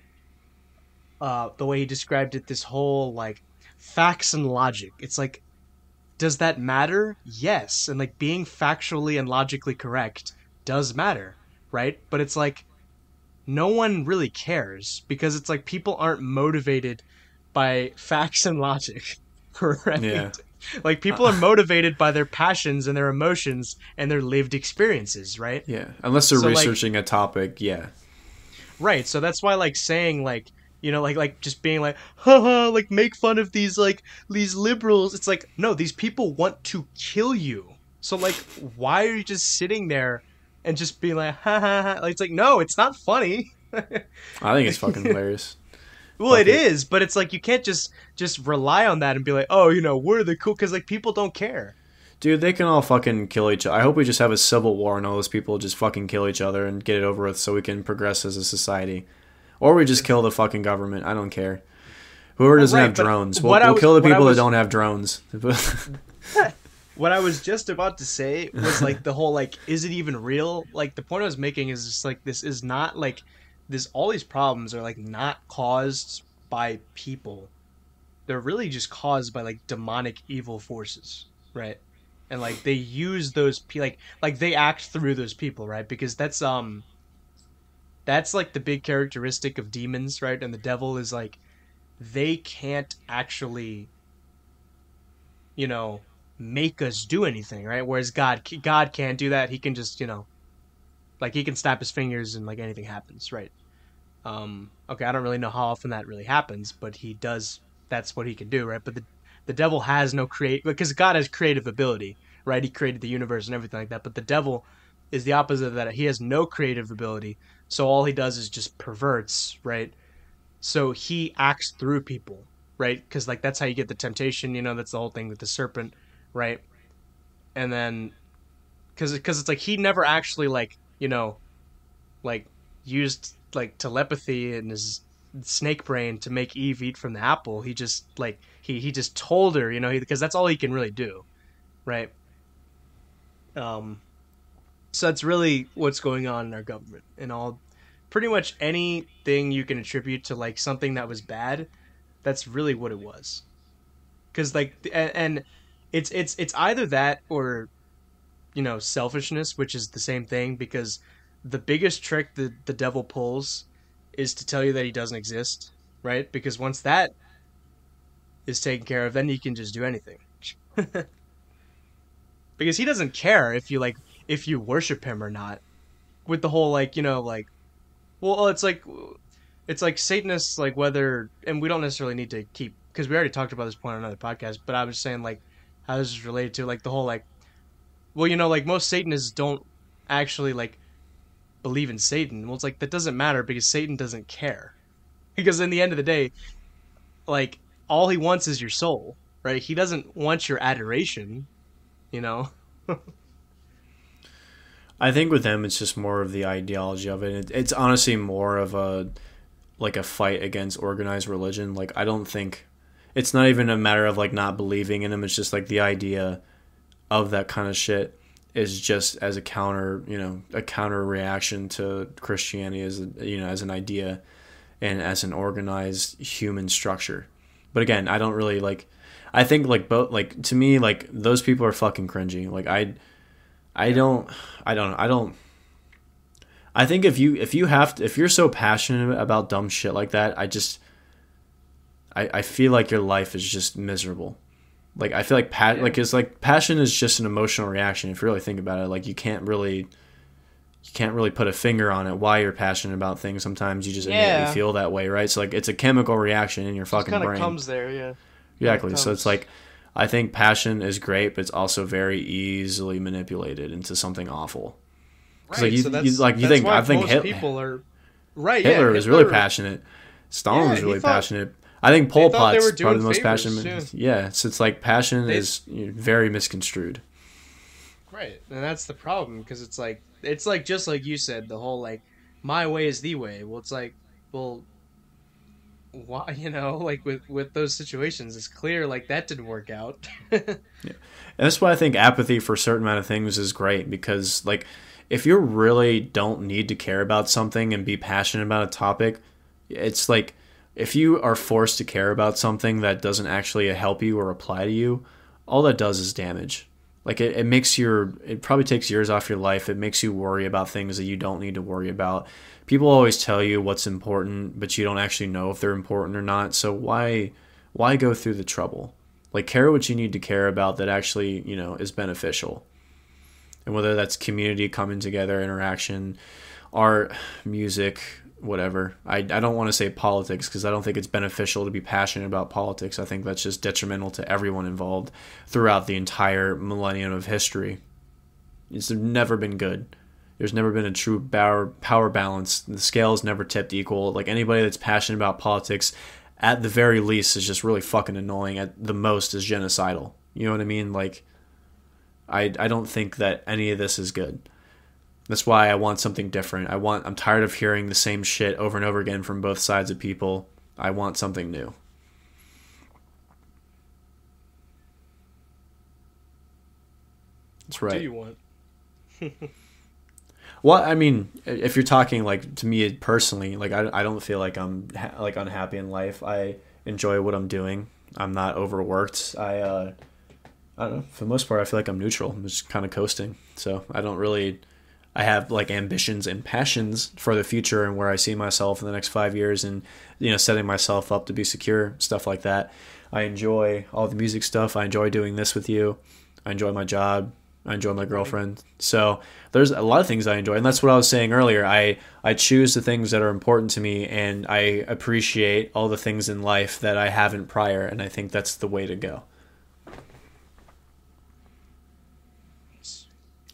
A: uh the way he described it this whole like facts and logic it's like does that matter? Yes. And like being factually and logically correct does matter, right? But it's like no one really cares because it's like people aren't motivated by facts and logic, right?
B: Yeah.
A: Like people are motivated by their passions and their emotions and their lived experiences, right?
B: Yeah, unless they're
A: So, like-
B: researching a topic, yeah.
A: Right. So that's why like saying like you know like like just being like haha like make fun of these like these liberals it's like no these people want to kill you. So like why are you just sitting there and just being like ha ha ha like it's like no it's not funny.
B: I think it's fucking hilarious.
A: well it
B: it.
A: is but it's like you can't just just rely on that and be like oh you know we're the cool cuz like people don't care.
B: Dude, they can all fucking kill each other. I hope we just have a civil war and all those people just fucking kill each other and get it over with so we can progress as a society. Or we just kill the fucking government. I don't care. Whoever doesn't
A: right,
B: have drones. We'll, we'll
A: was-
B: kill the people
A: was-
B: that don't have drones.
A: what I was just about to say was like the whole like, is it even real? Like the point I was making is just like this is not like this. All these problems are like not caused by people. They're really just caused by like demonic evil forces, right? And like they use those pe- like like they act through those people, right? Because that's um that's like the big characteristic of demons, right? And the devil is like they can't actually you know make us do anything, right? Whereas God, God can't do that. He can just, you know, like he can snap his fingers and like anything happens, right? Um, okay, I don't really know how often that really happens, but he does. That's what he can do, right? But the the devil has no create because God has creative ability, right? He created the universe and everything like that. But the devil is the opposite of that. He has no creative ability, so all he does is just perverts, right? So he acts through people, right? Because like that's how you get the temptation. You know, that's the whole thing with the serpent, right? And then, because because it's like he never actually like you know, like used like telepathy and his snake brain to make Eve eat from the apple. He just like he he just told her, you know, because that's all he can really do, right? Um, so that's really what's going on in our government and all. Pretty much anything you can attribute to like something that was bad, that's really what it was. Because like and, and it's it's it's either that or you know selfishness, which is the same thing. Because the biggest trick that the devil pulls is to tell you that he doesn't exist, right? Because once that is taken care of, then he can just do anything. because he doesn't care if you like if you worship him or not. With the whole like you know like, well it's like it's like Satanists like whether and we don't necessarily need to keep because we already talked about this point on another podcast. But I was saying like how this is related to like the whole like, well you know like most Satanists don't actually like believe in Satan. Well, it's like that doesn't matter because Satan doesn't care. Because in the end of the day, like all he wants is your soul, right? He doesn't want your adoration, you know.
B: I think with them, it's just more of the ideology of it. it. It's honestly more of a like a fight against organized religion. Like I don't think it's not even a matter of like not believing in them. It's just like the idea of that kind of shit is just as a counter, you know, a counter reaction to Christianity as a, you know as an idea and as an organized human structure. But again, I don't really like. I think like both like to me like those people are fucking cringy. Like I, I don't, I don't, I don't. I think if you if you have to, if you're so passionate about dumb shit like that, I just, I I feel like your life is just miserable. Like I feel like pa-
A: Yeah.
B: like it's like passion is just an emotional reaction. If you really think about it, like you can't really, you can't really put a finger on it why you're passionate about things. Sometimes you just
A: Yeah.
B: innately feel that way, right? So like it's a chemical reaction in your fucking
A: kind of
B: brain.
A: comes there, yeah.
B: Exactly. So it's like I think passion is great, but it's also very easily manipulated into something awful. 'Cause, like, you-
A: so
B: you-
A: that's-
B: like, you think-
A: why
B: I think
A: most
B: Hit-
A: people are right.
B: Hitler
A: yeah,
B: was really
A: Hitler-
B: passionate. Stalin
A: Yeah,
B: was really
A: thought-
B: passionate. I think Pol Pot's probably the most passionate. Yeah, so it's like passion
A: They-
B: is you know, very misconstrued.
A: Right, and that's the problem because it's like it's like just like you said, the whole like my way is the way. Well, it's like well, why you know like with with those situations, it's clear like that didn't work out. yeah.
B: And that's why I think apathy for a certain amount of things is great because like if you really don't need to care about something and be passionate about a topic, it's like if you are forced to care about something that doesn't actually help you or apply to you, all that does is damage. Like it, it makes your it probably takes years off your life. It makes you worry about things that you don't need to worry about. People always tell you what's important, but you don't actually know if they're important or not. So why why go through the trouble? Like care what you need to care about that actually, you know, is beneficial. And whether that's community coming together, interaction, art, music, whatever. I, I don't want to say politics because I don't think it's beneficial to be passionate about politics. I think that's just detrimental to everyone involved throughout the entire millennium of history. It's never been good. There's never been a true power power balance. The scale's never tipped equal. Like anybody that's passionate about politics, at the very least, is just really fucking annoying. At the most, is genocidal. You know what I mean? Like, I I don't think that any of this is good. That's why I want something different. I want I'm tired of hearing the same shit over and over again from both sides of people. I want something new. That's right.
A: What do you want?
B: Well, I mean, if you're talking like to me personally, like I, I don't feel like I'm ha- like unhappy in life. I enjoy what I'm doing. I'm not overworked. I uh, I don't know. For the most part, I feel like I'm neutral. I'm just kind of coasting. So I don't really. I have like ambitions and passions for the future and where I see myself in the next five years, and you know, setting myself up to be secure, stuff like that. I enjoy all the music stuff. I enjoy doing this with you. I enjoy my job. I enjoy my girlfriend. So there's a lot of things I enjoy, and that's what I was saying earlier. I I choose the things that are important to me, and I appreciate all the things in life that I haven't prior, and I think that's the way to go.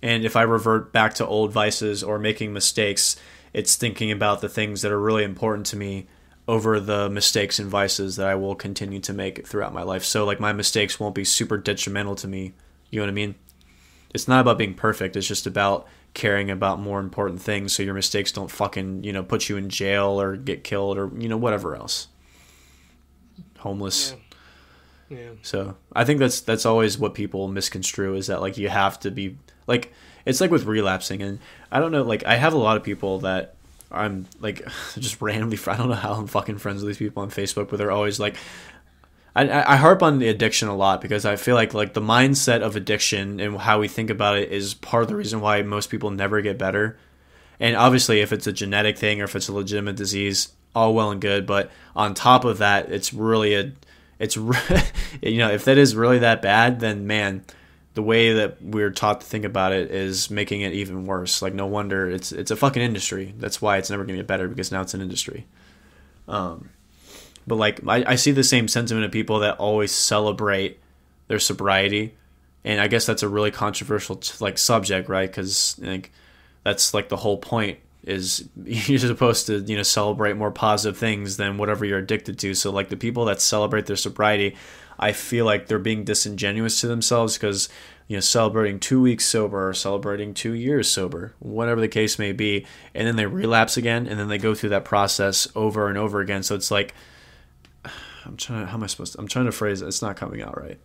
B: And if I revert back to old vices or making mistakes, it's thinking about the things that are really important to me over the mistakes and vices that I will continue to make throughout my life. So like my mistakes won't be super detrimental to me. You know what I mean? It's not about being perfect. It's just about caring about more important things so your mistakes don't fucking, you know, put you in jail or get killed or, you know, whatever else. Homeless.
A: Yeah. yeah.
B: So I think that's that's always what people misconstrue is that like you have to be like it's like with relapsing and I don't know like I have a lot of people that I'm like just randomly I don't know how I'm fucking friends with these people on Facebook but they're always like I, I harp on the addiction a lot because I feel like like the mindset of addiction and how we think about it is part of the reason why most people never get better. And obviously, if it's a genetic thing or if it's a legitimate disease, all well and good. But on top of that, it's really a it's you know if that is really that bad, then man, the way that we're taught to think about it is making it even worse. Like no wonder it's it's a fucking industry. That's why it's never to get better because now it's an industry. Um, but like I, I see the same sentiment of people that always celebrate their sobriety and i guess that's a really controversial like subject right? Because like that's like the whole point is you're supposed to you know celebrate more positive things than whatever you're addicted to. So like the people that celebrate their sobriety i feel like they're being disingenuous to themselves because you know celebrating two weeks sober or celebrating two years sober whatever the case may be and then they relapse again and then they go through that process over and over again. So it's like I'm trying to, how am I supposed to, I'm trying to phrase it. It's not coming out right.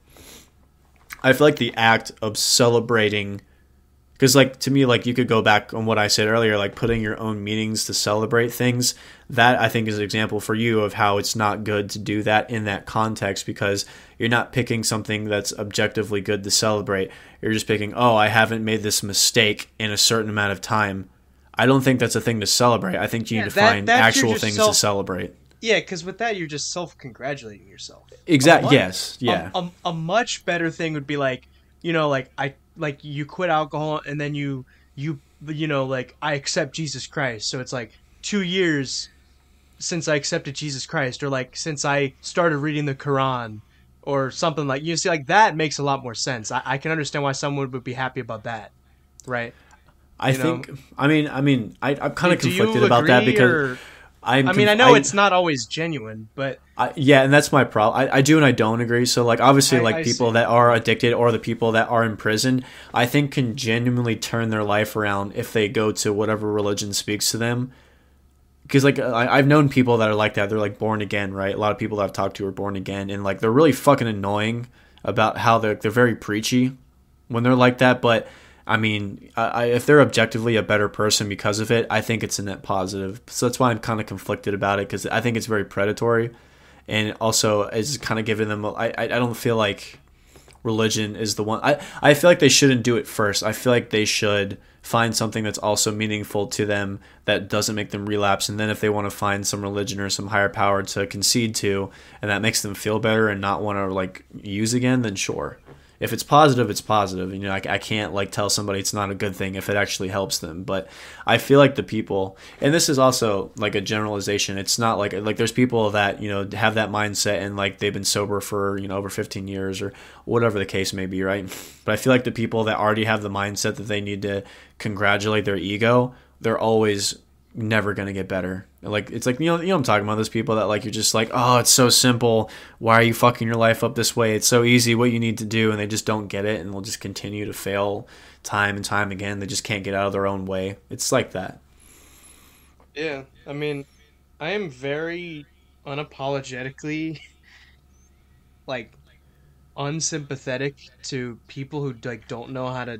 B: I feel like the act of celebrating, because like to me, like you could go back on what I said earlier, like putting your own meanings to celebrate things. That I think is an example for you of how it's not good to do that in that context because you're not picking something that's objectively good to celebrate. You're just picking, oh, I haven't made this mistake in a certain amount of time. I don't think that's a thing to celebrate. I think you
A: Yeah,
B: need to
A: that-
B: find actual things
A: self-
B: to celebrate.
A: Yeah, because with that you're just self-congratulating yourself.
B: Exactly.
A: much-
B: Yes. Yeah.
A: A, a, a much better thing would be like, you know, like I like you quit alcohol and then you you you know like I accept Jesus Christ. So it's like two years since I accepted Jesus Christ, or like since I started reading the Quran, or something like you see like that makes a lot more sense. I, I can understand why someone would be happy about that, right?
B: I
A: you know?
B: think. I mean. I mean. I, I'm kind of conflicted about that because
A: or-
B: I'm.
A: I mean,
B: conf-
A: I know it's not always genuine, but
B: I, yeah, and that's my problem. I, I do and I don't agree. So like obviously
A: I-
B: like
A: I
B: people
A: see.
B: that are addicted or the people that are in prison, I think can genuinely turn their life around if they go to whatever religion speaks to them. Because like I, I've known people that are like that. They're like born again, right? A lot of people that I've talked to are born again, and like they're really fucking annoying about how they're they're very preachy when they're like that. But I mean, I, I, if they're objectively a better person because of it, I think it's a net positive. So that's why I'm kind of conflicted about it because I think it's very predatory, and also is kind of giving them. I I don't feel like religion is the one. I I feel like they shouldn't do it first. I feel like they should find something that's also meaningful to them that doesn't make them relapse and then if they want to find some religion or some higher power to concede to and that makes them feel better and not want to like use again then sure if it's positive it's positive. You know I, I can't like tell somebody it's not a good thing if it actually helps them. But i feel like the people and this is also like a generalization. It's not like like there's people that you know have that mindset and like they've been sober for you know over 15 years or whatever the case may be right? But i feel like the people that already have the mindset that they need to congratulate their ego they're always never gonna get better. Like it's like you know you know I'm talking about those people that like you're just like oh it's so simple. Why are you fucking your life up this way? It's so easy what you need to do, and they just don't get it, and they'll just continue to fail time and time again. They just can't get out of their own way. It's like that.
A: Yeah, I mean, I am very unapologetically like unsympathetic to people who like don't know how to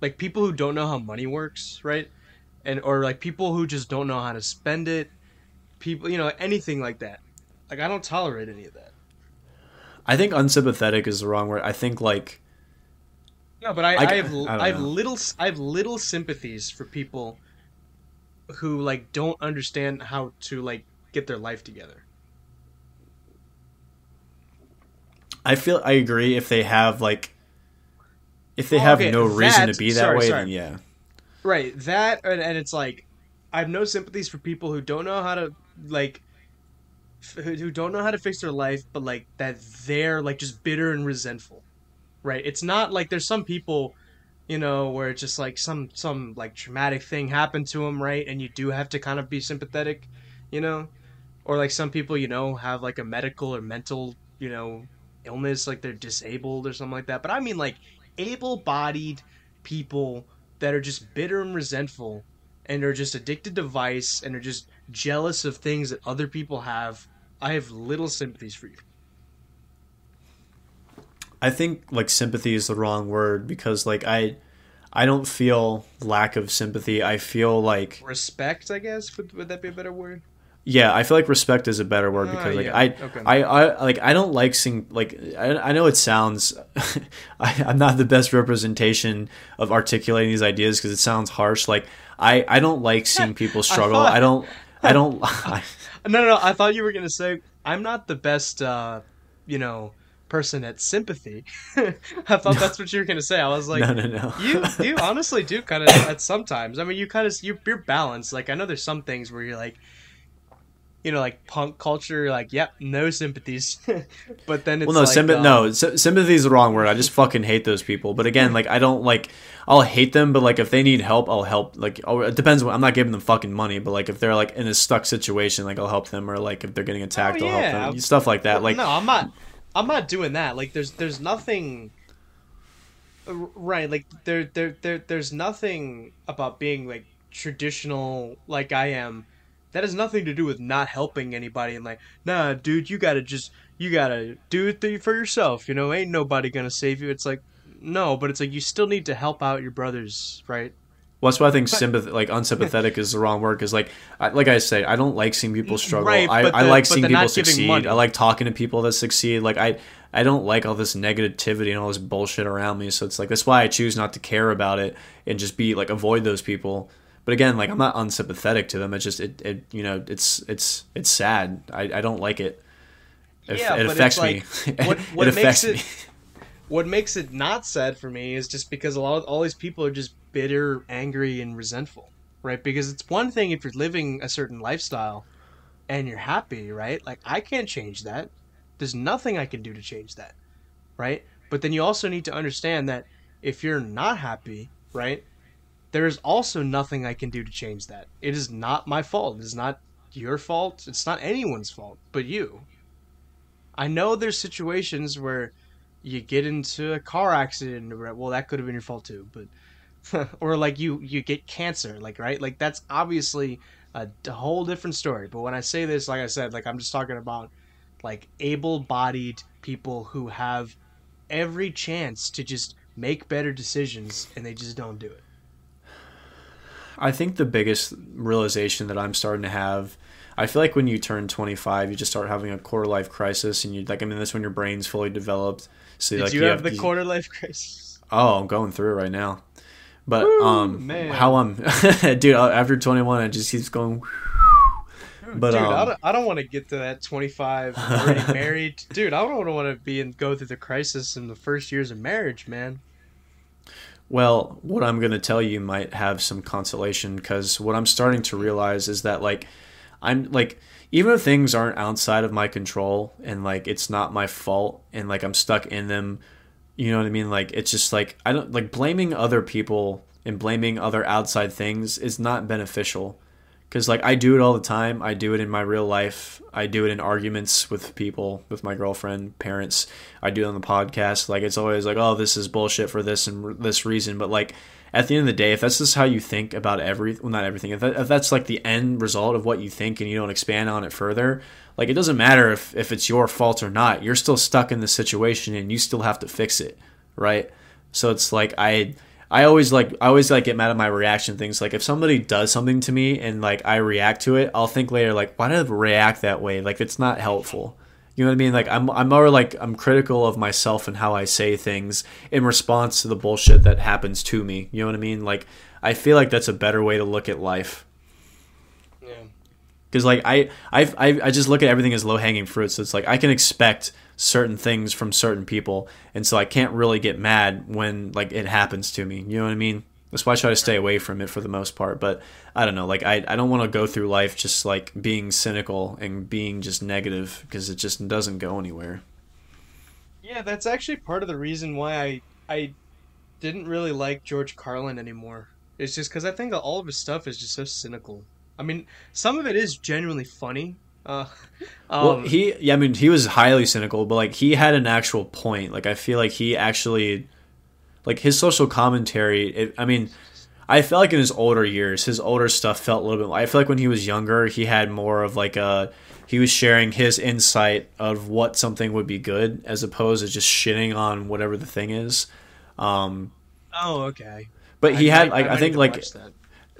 A: like people who don't know how money works, right? And or like people who just don't know how to spend it. People, you know, anything like that. Like I don't tolerate any of that.
B: I think unsympathetic is the wrong word. I think like
A: no, but I, I, I have I, I have
B: know.
A: little I have little sympathies for people who like don't understand how to like get their life together.
B: I feel I agree if they have like if they
A: Oh,
B: have
A: okay,
B: no reason
A: that-
B: to be that
A: sorry,
B: way,
A: sorry.
B: then yeah.
A: Right, that and, and it's like I have no sympathies for people who don't know how to like f- who don't know how to fix their life, but like that they're like just bitter and resentful. Right? It's not like there's some people, you know, where it's just like some some like traumatic thing happened to them, right? And you do have to kind of be sympathetic, you know? Or like some people, you know, have like a medical or mental, you know, illness like they're disabled or something like that. But I mean like able-bodied people that are just bitter and resentful and are just addicted to vice and are just jealous of things that other people have, I have little sympathies for you.
B: I think like sympathy is the wrong word because like I I don't feel lack of sympathy. I feel like
A: Respect, I guess, would, would that be a better word?
B: Yeah, I feel like respect is a better word
A: Ah,
B: because like
A: yeah,
B: I,
A: okay.
B: I I like I don't like seeing like I, I know it sounds I, I'm not the best representation of articulating these ideas because it sounds harsh. Like I I don't like seeing people struggle.
A: thought-
B: I don't I don't I,
A: No, no, no. I thought you were gonna say I'm not the best, uh, you know, person at sympathy. I thought that's what you were gonna say. I was like,
B: no no no
A: you you honestly do kind of at sometimes. I mean, you kind of you you're balanced. Like I know there's some things where you're like, you know, like punk culture. Like, yep, no sympathies. but then it's
B: Well, no,
A: like,
B: sympa-
A: um,
B: no, sy- sympathy is the wrong word. I just fucking hate those people. But again, like I don't like. I'll hate them, but like if they need help, I'll help. Like oh, it depends. I'm not giving them fucking money, but like if they're like in a stuck situation, like I'll help them, or like if they're getting attacked,
A: Oh,
B: I'll help them. Stuff like that. Like
A: no, I'm not. I'm not doing that. Like, there's there's nothing. Right, like there there there there's nothing about being like traditional like I am. That has nothing to do with not helping anybody and like, nah, dude, you gotta just you gotta do it for yourself. You know, ain't nobody gonna save you. It's like, no, but it's like you still need to help out your brothers, right?
B: well, that's why I think sympath- like unsympathetic is the wrong word. Because like I, like I say, I don't like seeing people mm, struggle.
A: Right,
B: I,
A: but
B: I like seeing
A: the
B: people succeed.
A: money.
B: I like talking to people that succeed. Like I I don't like all this negativity and all this bullshit around me. So it's like that's why I choose not to care about it and just be like avoid those people. But again, like I'm not unsympathetic to them. It's just it, it you know it's it's it's sad. I, I don't like it. It,
A: Yeah,
B: it affects
A: it's
B: me.
A: like, what- what
B: it affects
A: makes
B: me.
A: it- What makes it not sad for me is just because a lot of all these people are just bitter, angry, and resentful, right? Because it's one thing if you're living a certain lifestyle and you're happy, right? Like I can't change that. There's nothing I can do to change that, right? But then you also need to understand that if you're not happy, right? There is also nothing I can do to change that. It is not my fault. It is not your fault. It's not anyone's fault but you. I know there's situations where you get into a car accident well that could have been your fault too but or like you you get cancer like right like that's obviously a whole different story but when i say this like i said like i'm just talking about like able-bodied people who have every chance to just make better decisions and they just don't do it
B: I think the biggest realization that I'm starting to have, I feel like when you turn 25, you just start having a quarter life crisis, and you like, I mean, that's when your brain's fully developed. So
A: did
B: like,
A: you, have, the
B: these-
A: quarter life crisis
B: Oh, I'm going through it right now. But
A: Woo,
B: um,
A: man.
B: how I'm, dude, after 21, it just keeps going. But
A: dude,
B: um,
A: I don't, I don't want to get to that 25 already married. Dude, I don't want to be and go through the crisis in the first years of marriage, man.
B: Well, what I'm going to tell you might have some consolation because what I'm starting to realize is that, like, I'm like, even if things aren't outside of my control and, like, it's not my fault and, like, I'm stuck in them, you know what I mean? Like, it's just like, I don't, like, blaming other people and blaming other outside things is not beneficial because like I do it all the time. I do it in my real life. I do it in arguments with people, with my girlfriend, parents. I do it on the podcast. Like it's always like, oh, this is bullshit for this and this reason. But like at the end of the day, if that's just how you think about every, well, not everything. If, that, if that's like the end result of what you think and you don't expand on it further, like it doesn't matter if if it's your fault or not. You're still stuck in the situation and you still have to fix it, right? So it's like I I always like I always like get mad at my reaction things. Like if somebody does something to me and like I react to it, I'll think later like why did I react that way? Like it's not helpful. You know what I mean? Like I'm I'm more like I'm critical of myself and how I say things in response to the bullshit that happens to me. You know what I mean? Like I feel like that's a better way to look at life. Cuz like I I I I just look at everything as low-hanging fruit. So it's like I can expect certain things from certain people and so i can't really get mad when like it happens to me you know what i mean? That's why i try to stay away from it for the most part but i don't know like i, I don't want to go through life just like being cynical and being just negative because it just doesn't go anywhere.
A: Yeah that's actually part of the reason why i i didn't really like george carlin anymore. It's just because i think all of his stuff is just so cynical i mean some of it is genuinely funny uh,
B: um, well, he, yeah, I mean, he was highly cynical, but like he had an actual point. Like I feel like he actually, like his social commentary. It, I mean, I felt like in his older years, his older stuff felt a little bit. I feel like when he was younger, he had more of like a. He was sharing his insight of what something would be good, as opposed to just shitting on whatever the thing is. Um,
A: oh, okay.
B: But he I, had like I, I think like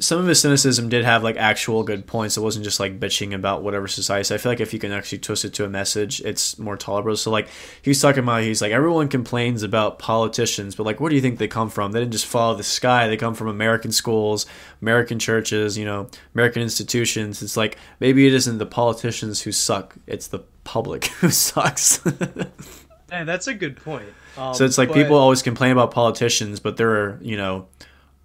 B: some of his cynicism did have like actual good points. It wasn't just like bitching about whatever society. So I feel like if you can actually twist it to a message, it's more tolerable. So like he's talking about, he's like everyone complains about politicians, but like where do you think they come from? They didn't just follow the sky. They come from American schools, American churches, you know, American institutions. It's like maybe it isn't the politicians who suck. It's the public who sucks.
A: yeah, that's a good point.
B: Um, so it's like but... people always complain about politicians, but there are you know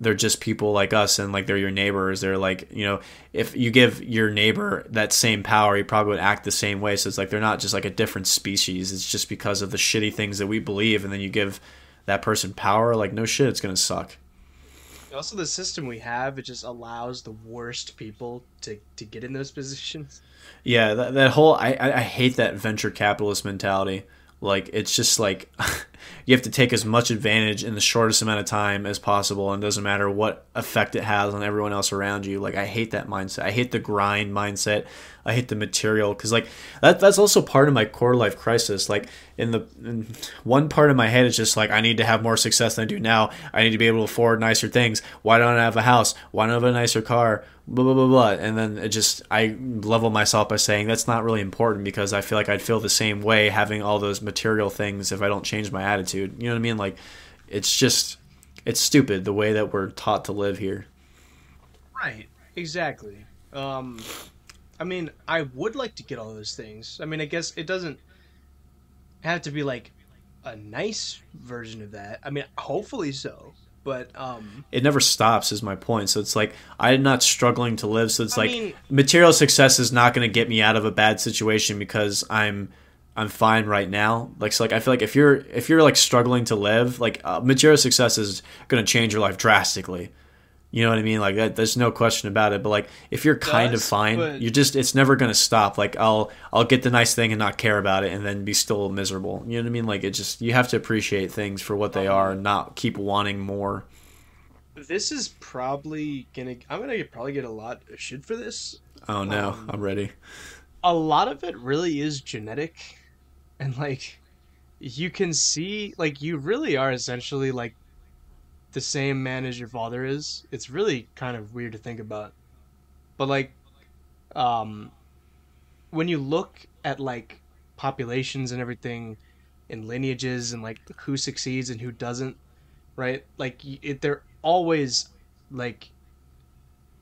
B: they're just people like us and like they're your neighbors. They're like you know if you give your neighbor that same power he probably would act the same way. So it's like they're not just like a different species. It's just because of the shitty things that we believe. And then you give that person power like no shit it's gonna suck.
A: Also the system we have it just allows the worst people to to get in those positions.
B: Yeah that, that whole I, I hate that venture capitalist mentality like it's just like you have to take as much advantage in the shortest amount of time as possible and doesn't matter what effect it has on everyone else around you. Like i hate that mindset. I hate the grind mindset. I hate the material because like that, that's also part of my core life crisis. Like in the in one part of my head is just like i need to have more success than i do now. I need to be able to afford nicer things. Why don't i have a house? Why don't i have a nicer car blah blah blah blah. And then it just i level myself by saying that's not really important because i feel like i'd feel the same way having all those material things if i don't change my attitude. You know what i mean? Like it's just it's stupid the way that we're taught to live here.
A: Right. Exactly. Um i mean i would like to get all those things. I mean i guess it doesn't have to be like a nice version of that. I mean hopefully so but um
B: it never stops is my point. So it's like i'm not struggling to live. So it's I like mean, material success is not going to get me out of a bad situation because i'm i'm fine right now. Like so like i feel like if you're if you're like struggling to live like uh, material success is going to change your life drastically you know what I mean? Like that, there's no question about it. But like, if you're kind of fine, you're just it's never gonna stop. Like I'll I'll get the nice thing and not care about it, and then be still miserable. You know what I mean? Like it just you have to appreciate things for what they um, are, and not keep wanting more.
A: This is probably gonna. I'm gonna probably get a lot of shit for this.
B: Oh no, um, I'm ready.
A: A lot of it really is genetic, and like, you can see like you really are essentially like the same man as your father is. It's really kind of weird to think about. But like um when you look at like populations and everything and lineages and like who succeeds and who doesn't, right? Like it, they're always like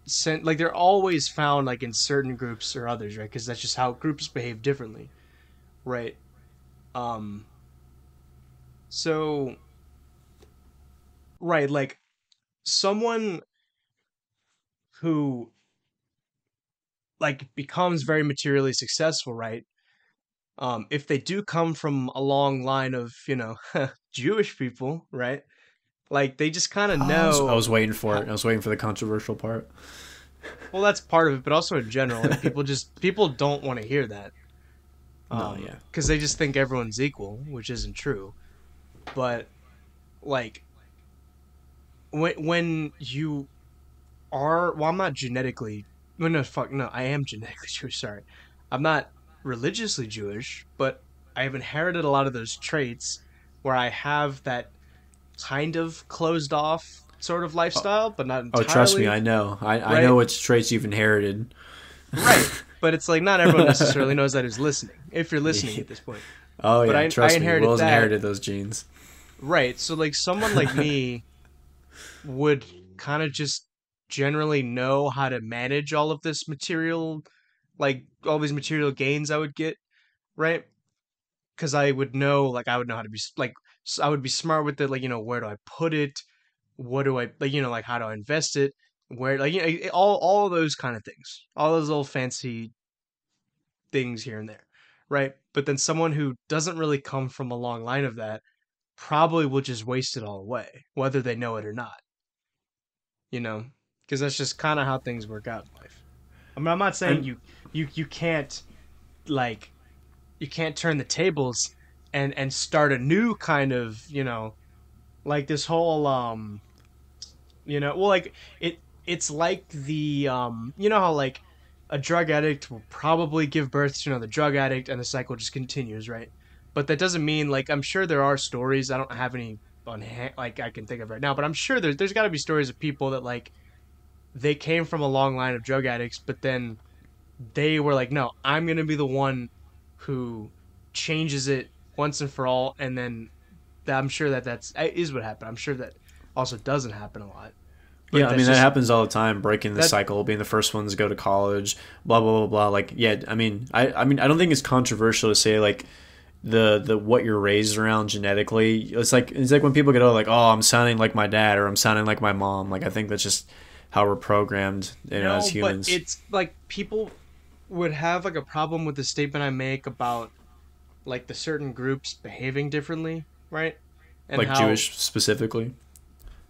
A: sent like they're always found like in certain groups or others, right? Because that's just how groups behave differently, right? Um. So Right, like someone who like becomes very materially successful, right? Um, if they do come from a long line of, you know, Jewish people, right? Like they just kind of know. I
B: was, I was, waiting for it. I was waiting for the controversial part.
A: well, that's part of it, but also in general, like, people just people don't want to hear that.
B: No,
A: Um,
B: yeah.
A: because they just think everyone's equal, which isn't true. But like when when you are, well, I'm not genetically. No, no, fuck, no, I am genetically Jewish. Sorry, I'm not religiously Jewish, but I have inherited a lot of those traits where I have that kind of closed off sort of lifestyle, but not entirely.
B: Oh, trust me, I know. I, I know which traits you've inherited.
A: right. But it's like not everyone necessarily knows that is listening. If you're listening at this point.
B: Oh yeah,
A: But I-
B: trust
A: I
B: me.
A: inherited
B: Will's
A: that.
B: inherited those genes.
A: Right. So like someone like me would kind of just generally know how to manage all of this material like all these material gains I would get, right? Cuz I would know like I would know how to be like I would be smart with it like you know where do I put it? What do I like you know like how do I invest it? Where like you know, all all those kind of things. All those little fancy things here and there, right? But then someone who doesn't really come from a long line of that probably will just waste it all away, whether they know it or not. You know, because that's just kind of how things work out in life. I mean, I'm not saying
B: And-
A: you you you can't like you can't turn the tables and and start a new kind of you know like this whole um you know well like it it's like the um you know how like a drug addict will probably give birth to another drug addict and the cycle just continues right but that doesn't mean like i'm sure there are stories i don't have any on hand like i can think of right now but i'm sure there's, there's got to be stories of people that like they came from a long line of drug addicts but then they were like no i'm gonna be the one who changes it once and for all and then i'm sure that that's is what happened i'm sure that also doesn't happen a lot But
B: yeah, I mean that happens all the time. Breaking the
A: that-
B: cycle, being the first ones to go to college, blah blah blah blah. Like, yeah, I mean, I, I mean, I don't think it's controversial to say like the the what you're raised around genetically. It's like it's like when people get oh like oh I'm sounding like my dad or I'm sounding like my mom. Like I think that's just how we're programmed, you know, as humans.
A: But it's like people would have like a problem with the statement I make about like the certain groups behaving differently, right? And
B: like
A: how-
B: Jewish specifically.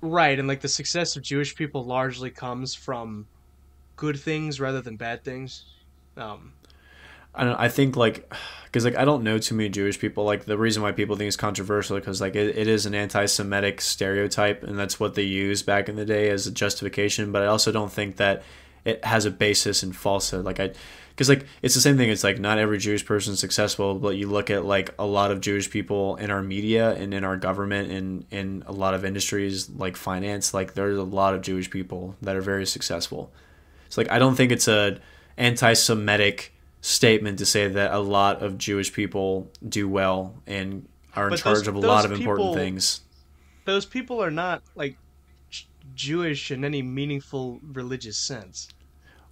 A: right? And like the success of Jewish people largely comes from good things rather than bad things. Um,
B: I. I think like because like I don't know too many Jewish people. Like the reason why people think it's controversial because like it, it is an anti-Semitic stereotype, and that's what they used back in the day as a justification. But I also don't think that it has a basis in falsehood. Like I, because like it's the same thing. It's like not every Jewish person is successful, but you look at like a lot of Jewish people in our media and in our government and in a lot of industries like finance. Like there's a lot of Jewish people that are very successful. It's like I don't think it's a anti-Semitic statement to say that a lot of Jewish people do well and are in
A: But
B: charge
A: those-
B: of a lot of important things.
A: those people are not like J- Jewish in any meaningful religious sense.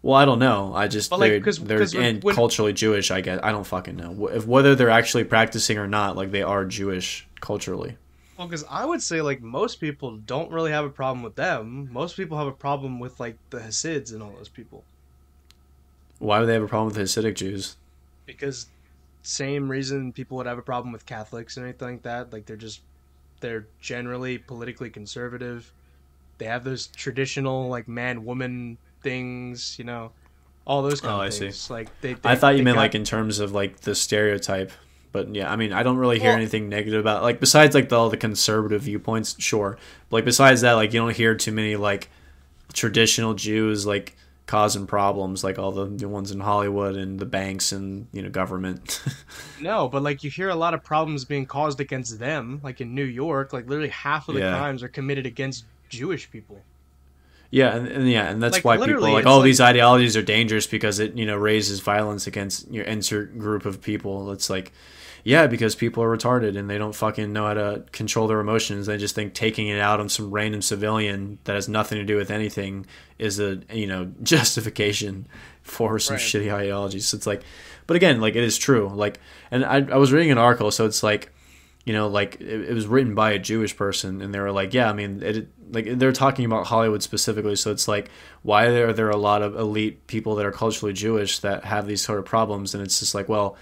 B: Well, I don't know. I just
A: But, like,
B: they're,
A: 'cause-
B: they're
A: 'cause
B: and
A: when-
B: culturally Jewish. I guess I don't fucking know if whether they're actually practicing or not. Like they are Jewish culturally.
A: Well, because I would say like most people don't really have a problem with them. Most people have a problem with like the Hasids and all those people
B: Why would they have a problem with Hasidic Jews?
A: because same reason people would have a problem with Catholics and anything like that. Like they're just they're generally politically conservative. They have those traditional like man woman things, you know, all those kind
B: Oh,
A: of
B: I see.
A: things. Like they,
B: I thought you meant
A: got-
B: like in terms of like the stereotype. But yeah, I mean, I don't really hear
A: Well-
B: anything negative about like besides like the, all the conservative viewpoints. Sure, but like besides that, like you don't hear too many like traditional Jews like causing problems like all the, the ones in Hollywood and the banks and you know government.
A: No, but like you hear a lot of problems being caused against them, like in New York, like literally half of the
B: Yeah.
A: crimes are committed against Jewish people.
B: yeah, and, and yeah, and that's
A: Like,
B: why people like, oh,
A: like-
B: these ideologies are dangerous because it you know raises violence against your insert group of people. It's like. Yeah, because people are retarded and they don't fucking know how to control their emotions. They just think taking it out on some random civilian that has nothing to do with anything is a you know justification for some
A: Right.
B: shitty ideologies. So it's like, but again, like it is true. Like, and I, I was reading an article, so it's like, you know, like it, it was written by a Jewish person, and they were like, yeah, I mean, it like they're talking about Hollywood specifically. So it's like, why are there a lot of elite people that are culturally Jewish that have these sort of problems? And it's just like, well,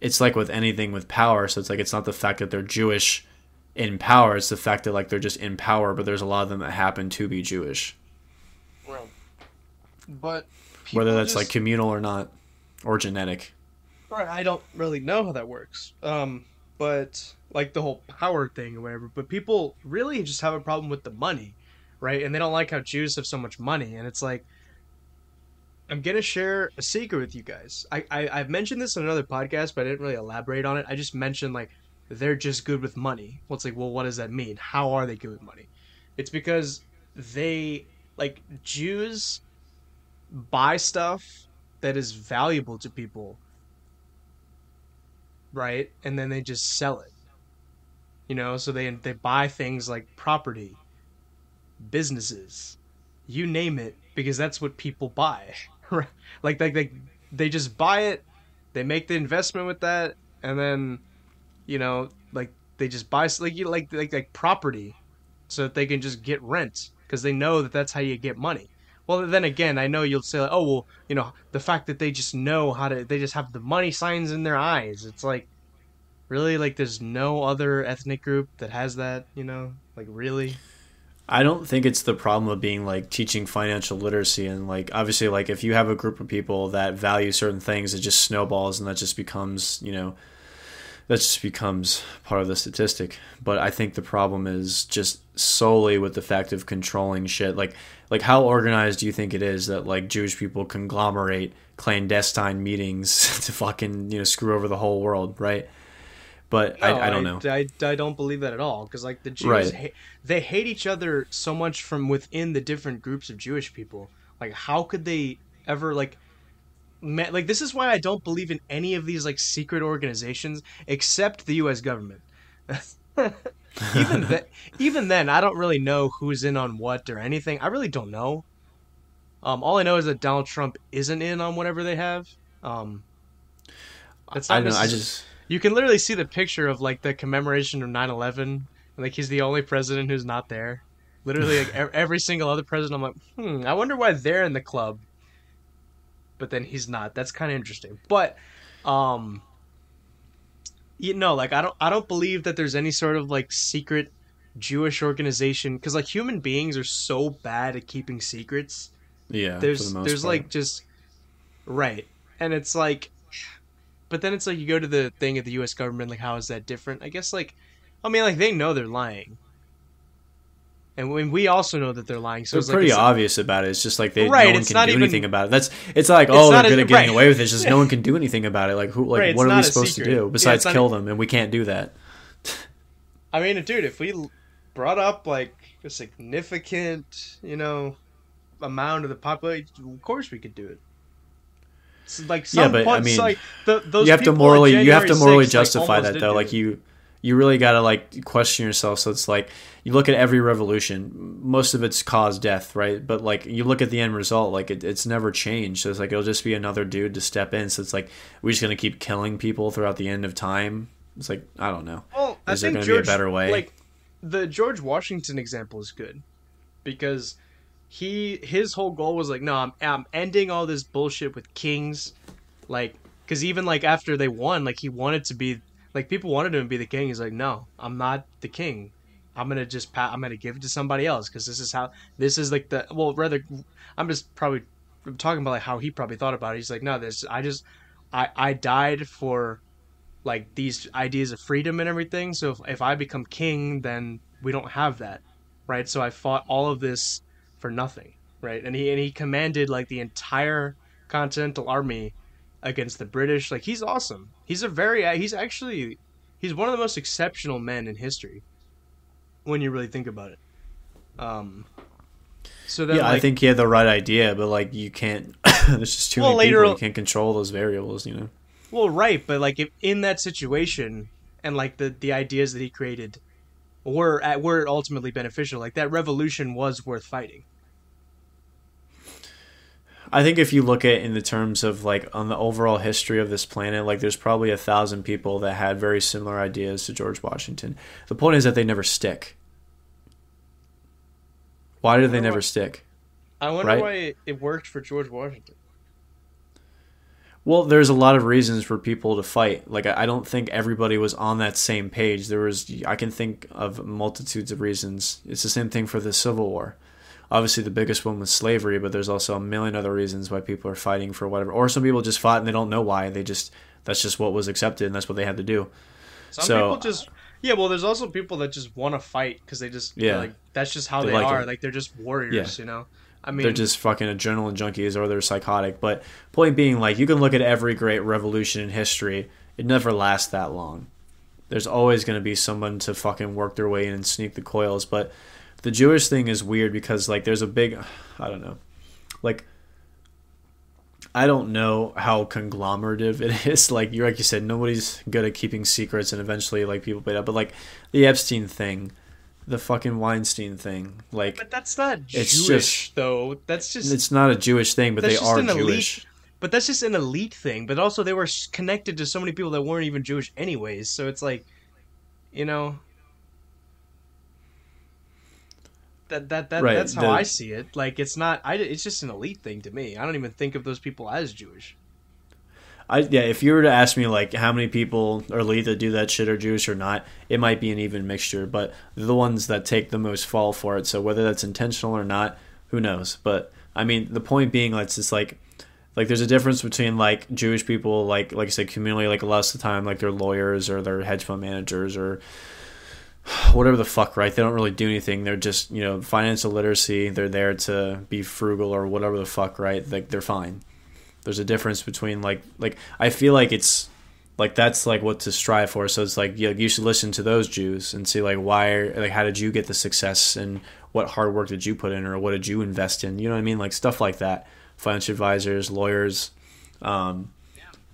B: it's like with anything with power. So it's like it's not the fact that they're Jewish in power; it's the fact that like they're just in power. But there's a lot of them that happen to be Jewish. Well.
A: But
B: whether that's like communal or not, or genetic.
A: Right, I don't really know how that works. Um, but like the whole power thing or whatever. But people really just have a problem with the money, right? And they don't like how Jews have so much money. And it's like, I'm gonna share a secret with you guys. I, I I've mentioned this in another podcast, but I didn't really elaborate on it. I just mentioned like they're just good with money. Well, it's like, well, what does that mean? How are they good with money? It's because they like Jews buy stuff that is valuable to people right? And then they just sell it. You know, so they they buy things like property, businesses, you name it, because that's what people buy. Like like they they just buy it, they make the investment with that, and then, you know, like they just buy like you like like like property, so that they can just get rent because they know that that's how you get money. Well, then again, I know you'll say, like, oh, well, you know, the fact that they just know how to, they just have the money signs in their eyes. It's like, really, like, there's no other ethnic group that has that, you know? Like, really?
B: I don't think it's the problem of being like teaching financial literacy and like obviously like if you have a group of people that value certain things, it just snowballs and that just becomes you know that just becomes part of the statistic. But I think the problem is just solely with the fact of controlling shit. Like like how organized do you think it is that like Jewish people conglomerate clandestine meetings to fucking you know screw over the whole world, right? But I,
A: No,
B: I don't know.
A: I, I don't believe that at all. Because, like, the Jews,
B: Right.
A: ha- they hate each other so much from within the different groups of Jewish people. Like, how could they ever, like, ma- like, this is why I don't believe in any of these, like, secret organizations except the U.S. government. even, th- even then, I don't really know who's in on what or anything. I really don't know. Um, all I know is that Donald Trump isn't in on whatever they have. Um, that's
B: I
A: not
B: don't know. I just
A: you can literally see the picture of like the commemoration of 9-11 and like he's the only president who's not there. Literally like every single other president i'm like hmm i wonder why they're in the club. But then he's not. That's kind of interesting. But um you know like i don't i don't believe that there's any sort of like secret jewish organization because like human beings are so bad at keeping secrets.
B: Yeah.
A: there's
B: the
A: there's
B: part.
A: like just right. And it's like but then it's like you go to the thing at the us government like how is that different i guess like i mean like they know they're lying and when we also know that they're lying so
B: they're
A: it's like
B: pretty
A: it's-
B: obvious about it. It's just like they
A: Right,
B: no one can
A: not
B: do
A: even-
B: anything about it. That's it's like
A: It's
B: oh
A: not
B: they're good at getting
A: right.
B: away with it. It's just no one can do anything about it. Like who like
A: Right,
B: what are we supposed
A: secret.
B: to do besides
A: not-
B: kill them? And we can't do that.
A: i mean dude if we brought up like a significant you know amount of the population of course we could do it Like
B: Yeah,
A: some
B: but, I mean,
A: like the, those
B: you have to morally you have to morally
A: 6th, like,
B: justify
A: almost
B: that though. Like you you really got to like question yourself. So it's like you look at every revolution, most of it's caused death, right? But like you look at the end result, like it, it's never changed. So it's like it'll just be another dude to step in. So it's like we're just gonna keep killing people throughout the end of time. It's like I don't know.
A: Well, I
B: Is there
A: think
B: gonna be a better way?
A: Like the George Washington example is good because he his whole goal was like, no, I'm I'm ending all this bullshit with kings, like because even like after they won, like he wanted to be like people wanted him to be the king. He's like, no, I'm not the king. I'm gonna just pa- I'm gonna give it to somebody else because this is how this is like the well rather I'm just probably I'm talking about like how he probably thought about it. He's like, no, this I just I I died for like these ideas of freedom and everything. So if, if I become king, then we don't have that, right? So I fought all of this for nothing, right? And he and he commanded like the entire Continental Army against the British. Like he's awesome. He's a very he's actually he's one of the most exceptional men in history when you really think about it. Um. So then,
B: yeah,
A: like,
B: I think he had the right idea, but like you can't. there's just too
A: Well,
B: many
A: later
B: people. You can't control those variables. You know.
A: Well, right, but like if in that situation and like the the ideas that he created were at were it ultimately beneficial, like that revolution was worth fighting.
B: I think if you look at it in the terms of like on the overall history of this planet, like there's probably a thousand people that had very similar ideas to George Washington. The point is that they never stick. Why do they never
A: why-
B: stick?
A: I wonder
B: Right.
A: why it, it worked for George Washington.
B: Well, there's a lot of reasons for people to fight. Like I don't think everybody was on that same page. There was I can think of multitudes of reasons. It's the same thing for the Civil War. obviously the biggest one was slavery, but there's also a million other reasons why people are fighting for whatever. Or some people just fought and they don't know why. They just that's just what was accepted and that's what they had to do.
A: Some
B: So-
A: people just yeah. Well, there's also people that just want to fight because they just
B: Yeah.
A: like that's just how
B: They
A: they,
B: like
A: are.
B: it.
A: Like they're just warriors, you know. I mean,
B: they're just fucking adrenaline junkies or they're psychotic. But point being, like you can look at every great revolution in history, it never lasts that long. There's always going to be someone to fucking work their way in and sneak the coils. But the Jewish thing is weird because like there's a big, I don't know, like I don't know how conglomerative it is. Like you, like you said, nobody's good at keeping secrets, and eventually, like people put up. But like the Epstein thing, the fucking Weinstein thing, like
A: but that's not
B: It's
A: Jewish
B: just-
A: though. That's just
B: it's not a Jewish thing, but they are
A: an elite-
B: Jewish.
A: But that's just an elite thing. But also, they were connected to so many people that weren't even Jewish, anyways. So it's like, you know, that that that
B: Right,
A: that's how
B: the-
A: I see it. Like, it's not. I. It's just an elite thing to me. I don't even think of those people as Jewish.
B: I yeah, if you were to ask me like how many people are elite that do that shit are Jewish or not, it might be an even mixture. But the ones that take the most fall for it. So whether that's intentional or not, who knows? But I mean, the point being, it's just like like there's a difference between like Jewish people, like like I said, communally, like a lot of the time, like they're lawyers or they're hedge fund managers or whatever the fuck, right? They don't really do anything. They're just you know financial literacy. They're there to be frugal or whatever the fuck, right? Like they're fine there's a difference between like like I feel like it's like that's like what to strive for. So it's like you, you should listen to those Jews and see like why are, like how did you get the success and what hard work did you put in or what did you invest in? You know what I mean? Like stuff like that. Financial advisors, lawyers. Um,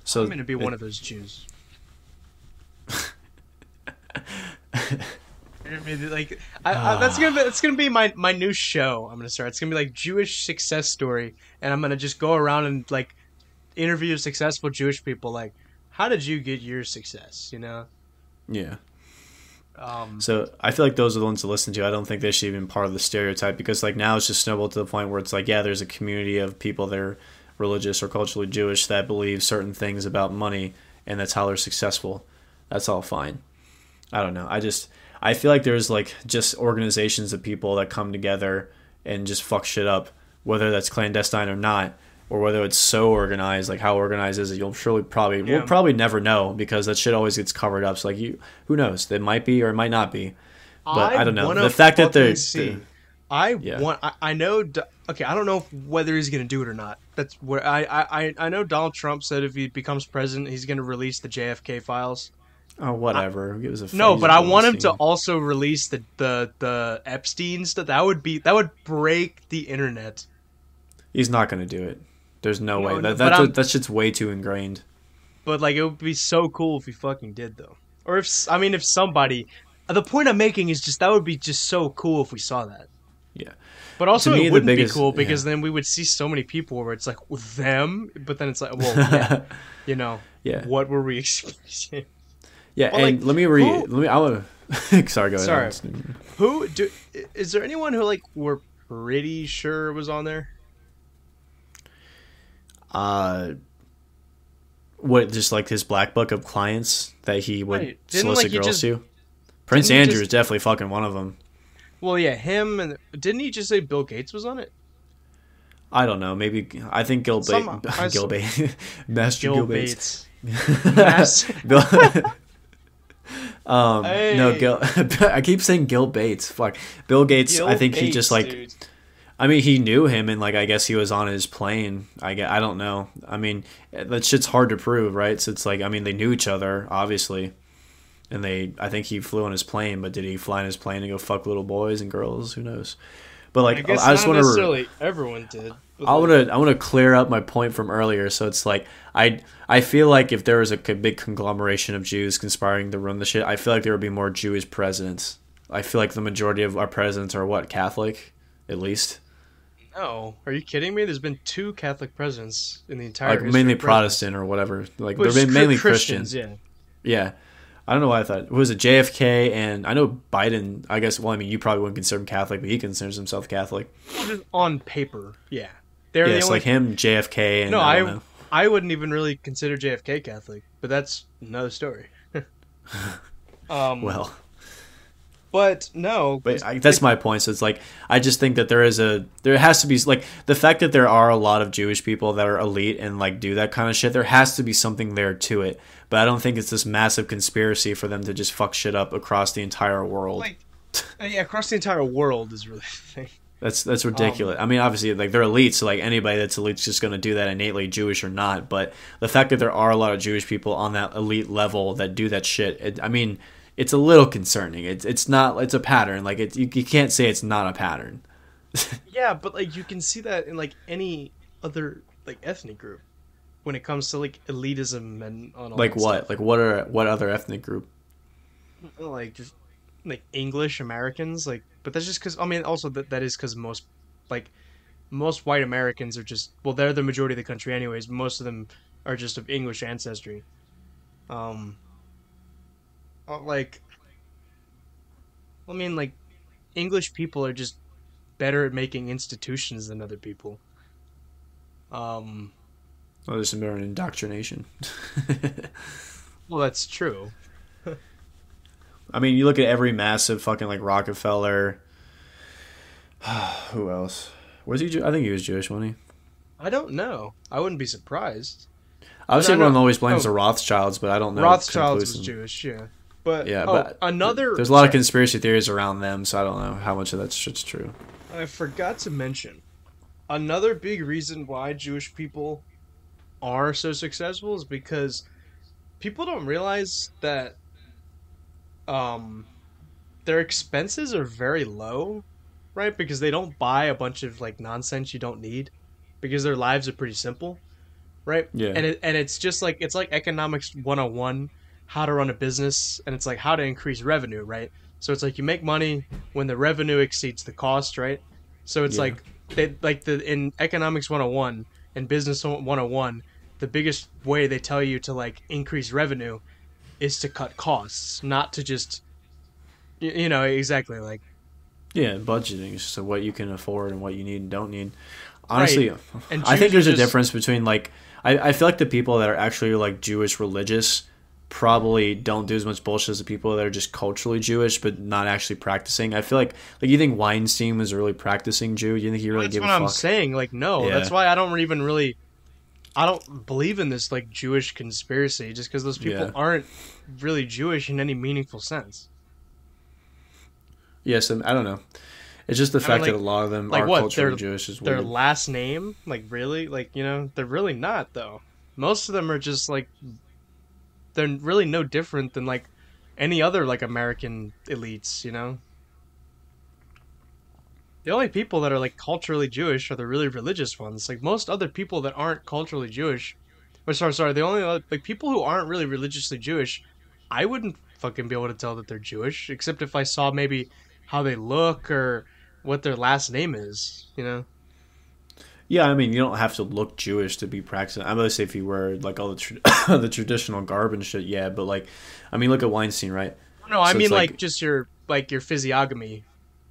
B: so
A: I'm gonna be
B: it-
A: one of those Jews. I mean, like I, I, that's gonna be that's gonna be my my new show. I'm gonna start. It's gonna be like Jewish success story, and I'm gonna just go around and like interview successful Jewish people. Like, how did you get your success? You know.
B: yeah.
A: Um,
B: So I feel like those are the ones to listen to. I don't think they should even part of the stereotype because like now it's just snowballed to the point where it's like yeah, there's a community of people that are religious or culturally Jewish that believe certain things about money and that's how they're successful. That's all fine. I don't know. I just I feel like there's like just organizations of people that come together and just fuck shit up, whether that's clandestine or not, or whether it's so organized. Like how organized is it? You'll surely probably
A: Yeah.
B: we'll probably never know because that shit always gets covered up. So like you, who knows? It might be or it might not be. But I don't know. The fact that they're-
A: see. I
B: Yeah.
A: want. I, I know. Okay, I don't know if, whether he's gonna do it or not. That's where I, I I I know Donald Trump said if he becomes president, he's gonna release the JFK files.
B: Oh, whatever. It was a
A: No, but I want him to also release the the the Epstein stuff. That would be that would break the internet.
B: He's not going to do it. There's no,
A: No,
B: way.
A: no,
B: That
A: but
B: that,
A: I'm-
B: that shit's way too ingrained.
A: But like, it would be so cool if he fucking did though. Or if I mean, if somebody. The point I'm making is just that would be just so cool if we saw that.
B: Yeah.
A: But also,
B: me,
A: it wouldn't
B: biggest-
A: be cool because then we would see so many people where it's like with them, but then it's like, well, yeah, you know,
B: Yeah.
A: what were we experiencing?
B: Yeah,
A: Well,
B: and
A: like,
B: let me read. Let me. I want to. sorry, go ahead.
A: Sorry. Who do? Is there anyone who like we're pretty sure was on there?
B: Uh, what? Just like his black book of clients that he would
A: Right.
B: Solicit
A: like,
B: girls
A: just-
B: to. Prince Andrew is definitely fucking one of them.
A: Well, yeah, him and didn't he just say Bill Gates was on it?
B: I don't know. Maybe I think Gil
A: Some-
B: Bates.
A: I-
B: Gil Bates. Master
A: Gil
B: Gil Bates.
A: Bates.
B: Um, no, Gil. I keep saying Gil Bates. Fuck, Bill Gates. I
A: Bill
B: think he just like.
A: dude.
B: I mean, he knew him, and like I guess he was on his plane. I get, I don't know. I mean, that shit's hard to prove, right? So it's like, I mean, they knew each other, obviously, and they. I think he flew on his plane, but did he fly on his plane to go fuck little boys and girls? Who knows? But like, I,
A: guess
B: just want to.
A: everyone did.
B: I want to I want to clear up my point from earlier. So it's like I I feel like if there was a big conglomeration of Jews conspiring to run the shit, I feel like there would be more Jewish presidents. I feel like the majority of our presidents are what Catholic, at least,
A: No, are you kidding me? There's been two Catholic presidents in the entire
B: like mainly. Protestant or whatever. Like
A: Which
B: they're
A: is
B: mainly
A: Christians,
B: Christian.
A: Yeah.
B: Yeah. I don't know why I thought who was it JFK and I know Biden. I guess well, I mean you probably wouldn't consider him Catholic, but he considers himself Catholic.
A: Just on paper, yeah. They're
B: yeah,
A: the
B: it's
A: only.
B: like him, JFK, and
A: no,
B: I,
A: I
B: don't know.
A: I wouldn't even really consider JFK Catholic, but that's another story. um,
B: well,
A: But no,
B: But I, that's my point. So it's like I just think that there is a there has to be like the fact that there are a lot of Jewish people that are elite and like do that kind of shit. There has to be something there to it. But I don't think it's this massive conspiracy for them to just fuck shit up across the entire world.
A: like uh, yeah, across the entire world is really the thing.
B: That's that's ridiculous. I mean, obviously, like they're elite, so like anybody that's elite is just going to do that innately, Jewish or not. But the fact that there are a lot of Jewish people on that elite level that do that shit, it, I mean, it's a little concerning. It's it's not it's a pattern. Like it, you, you can't say it's not a pattern.
A: Yeah, but like you can see that in like any other like ethnic group when it comes to like elitism and on all
B: Like
A: that
B: what? Like what are what other ethnic group?
A: like just like English Americans like but that's just because I mean also that that is because most like most white Americans are just well they're the majority of the country anyways most of them are just of English ancestry um like I mean like English people are just better at making institutions than other people um
B: Oh, there's some more indoctrination.
A: well that's true
B: I mean, you look at every massive fucking like Rockefeller. Who else? Was he? I think he was Jewish, wasn't he?
A: I don't know I wouldn't be surprised
B: Obviously, everyone always blames
A: Oh.
B: the Rothschilds, but I don't know.
A: Rothschilds was. Jewish, yeah. But
B: Yeah,
A: oh,
B: but
A: another
B: There's a lot of conspiracy theories around them, so I don't know how much of that shit's true.
A: I forgot to mention another big reason why Jewish people are so successful is because people don't realize that um their expenses are very low, right? Because they don't buy a bunch of like nonsense you don't need because their lives are pretty simple, right?
B: Yeah.
A: And it, and it's just like it's like economics 101, how to run a business and it's like how to increase revenue, right? So it's like you make money when the revenue exceeds the cost, right? So it's
B: Yeah.
A: like they like the in economics 101 and business 101, the biggest way they tell you to like increase revenue is to cut costs, not to just you know, exactly like
B: Yeah, budgeting is just what you can afford and what you need and don't need. Honestly,
A: And
B: I think there's a difference between like I, I feel like the people that are actually like Jewish religious probably don't do as much bullshit as the people that are just culturally Jewish but not actually practicing. I feel like like you think Weinstein was a really practicing Jew? You think he really
A: that's
B: gave
A: what
B: a
A: I'm
B: fuck?
A: saying. Like, no,
B: Yeah.
A: that's why I don't even really, I don't believe in this like Jewish conspiracy, just because those people
B: Yeah.
A: aren't really Jewish in any meaningful sense.
B: Yes, and I don't know. It's just the
A: mean,
B: fact
A: like-
B: that a lot of them
A: like
B: are
A: what?
B: culturally
A: They're-
B: Jewish is
A: Their
B: weird.
A: last name, like, really, like you know, they're really not though. Most of them are just like, they're really no different than like any other like American elites, you know. The only people that are like culturally Jewish are the really religious ones. Like most other people that aren't culturally Jewish, or sorry, sorry, the only like people who aren't really religiously Jewish, I wouldn't fucking be able to tell that they're Jewish, except if I saw maybe how they look or what their last name is. You know.
B: Yeah, I mean, you don't have to look Jewish to be practicing. I'm gonna say if you wear like all the tra- the traditional garb and shit, yeah. But like, I mean, look at Weinstein, right?
A: No, I mean like,
B: like-
A: just your like your physiognomy,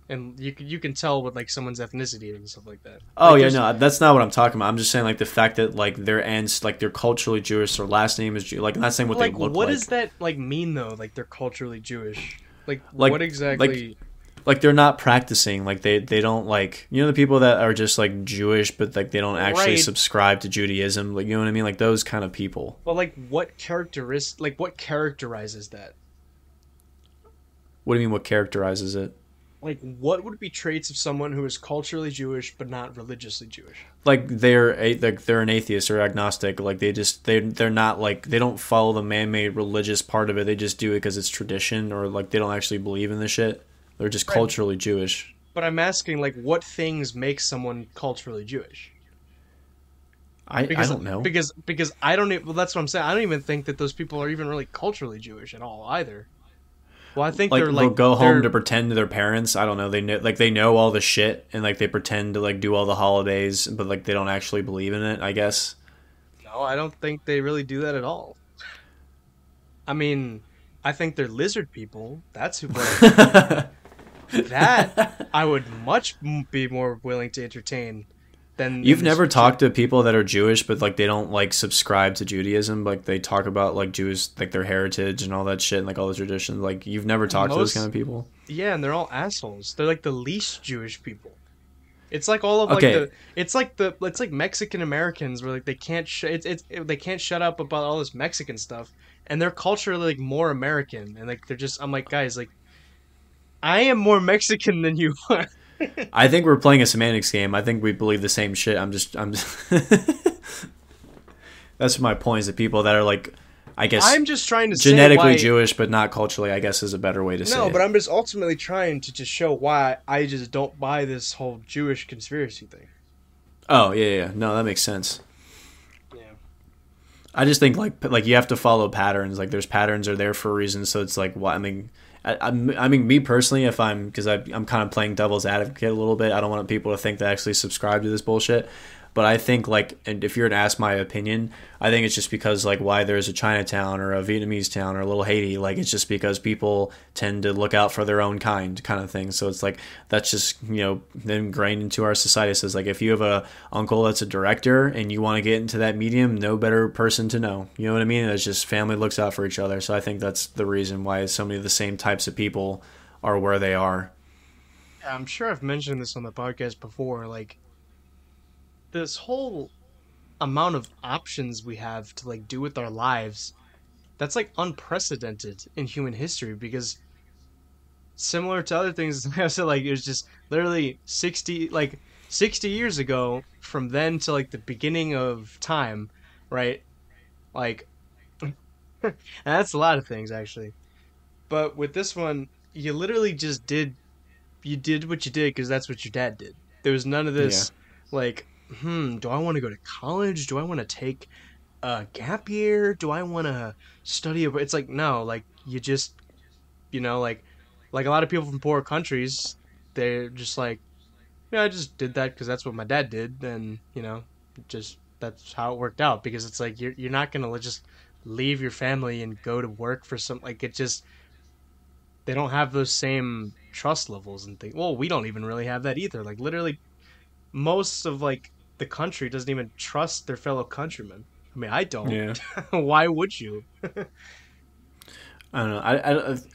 A: and you can you can tell with like someone's ethnicity and stuff like that.
B: Oh
A: Like,
B: yeah, no, that's not what I'm talking about. I'm just saying like the fact that like their ends, like they're culturally Jewish, their last name is Jew. Like, I'm not saying what
A: like
B: they look
A: what
B: like.
A: does that like mean though? Like they're culturally Jewish. Like,
B: Like-
A: what exactly?
B: like they're not practicing. Like they they don't like you know the people that are just like Jewish, but like they don't actually
A: Right.
B: subscribe to Judaism. Like you know what I mean? Like those kind of people.
A: well, like what characteris like what characterizes that?
B: What do you mean? What characterizes it?
A: Like what would be traits of someone who is culturally Jewish but not religiously Jewish?
B: like they're a, like they're an atheist or agnostic like they just they they're not like they don't follow the man-made religious part of it they just do it because it's tradition or like they don't actually believe in the shit they're just
A: Right.
B: culturally jewish
A: But I'm asking like what things make someone culturally Jewish?
B: i,
A: Because
B: I don't know
A: Because because I don't even well that's what I'm saying. I don't even think that those people are even really culturally Jewish at all either. Well, I think
B: like
A: they're
B: they'll
A: like
B: go home to pretend to their parents i don't know they know like they know all the shit and like they pretend to like do all the holidays but like they don't actually believe in it i guess
A: No, I don't think they really do that at all. I mean, I think they're lizard people. That's who. That I would much be more willing to entertain than.
B: You've never talked to people that are Jewish, but like they don't like subscribe to Judaism. Like they talk about like Jews, like their heritage and all that shit, and like all the traditions. Like you've never talked to those kind of people.
A: Yeah, and they're all assholes. They're like the least Jewish people. It's like all of like
B: Okay.
A: the it's like the it's like Mexican Americans where like they can't sh- it's, it's they can't shut up about all this Mexican stuff and they're culturally like more American and like they're just I'm like guys like I am more Mexican than you are.
B: I think we're playing a semantics game. I think we believe the same shit. I'm just I'm just That's my point is that people that are like I guess
A: I'm just trying to say
B: genetically
A: why-
B: Jewish but not culturally, I guess is a better way to say it.
A: No, but I'm just ultimately trying to just show why I just don't buy this whole Jewish conspiracy thing.
B: Oh, yeah, yeah. No, that makes sense.
A: Yeah.
B: I just think like like you have to follow patterns. Like there's patterns are there for a reason. So it's like what I mean. I, I'm- mean, me personally, if I'm because I'm kind of playing devil's advocate a little bit. I don't want people to think I actually subscribe to this bullshit. But I think like, and if you're to ask my opinion, I think it's just because like why there's a Chinatown or a Vietnamese town or a little Haiti. Like it's just because people tend to look out for their own kind, kind of thing. So it's like that's just you know ingrained into our society. Says like if you have a uncle that's a director and you want to get into that medium, no better person to know. You know what I mean? It's just family looks out for each other. So I think that's the reason why so many of the same types of people are where they are.
A: I'm sure I've mentioned this on the podcast before. Like, this whole amount of options we have to like do with our lives, that's like unprecedented in human history because similar to other things, I said like it was just literally sixty like sixty years ago from then to like the beginning of time, right? Like, that's a lot of things actually. But with this one, you literally just did you did what you did because that's what your dad did. There was none of this like, hmm, do I want to go to college? Do I want to take a gap year? Do I want to study? It's like no, like you just, you know, like like a lot of people from poor countries, they're just like, yeah, I just did that because that's what my dad did, and you know, just that's how it worked out. Because it's like you're you're not gonna just leave your family and go to work for some like it just they don't have those same trust levels and things. Well, we don't even really have that either. Like literally, most of like the country doesn't even trust their fellow countrymen. I mean, I don't.
B: Yeah.
A: Why would you?
B: I don't know.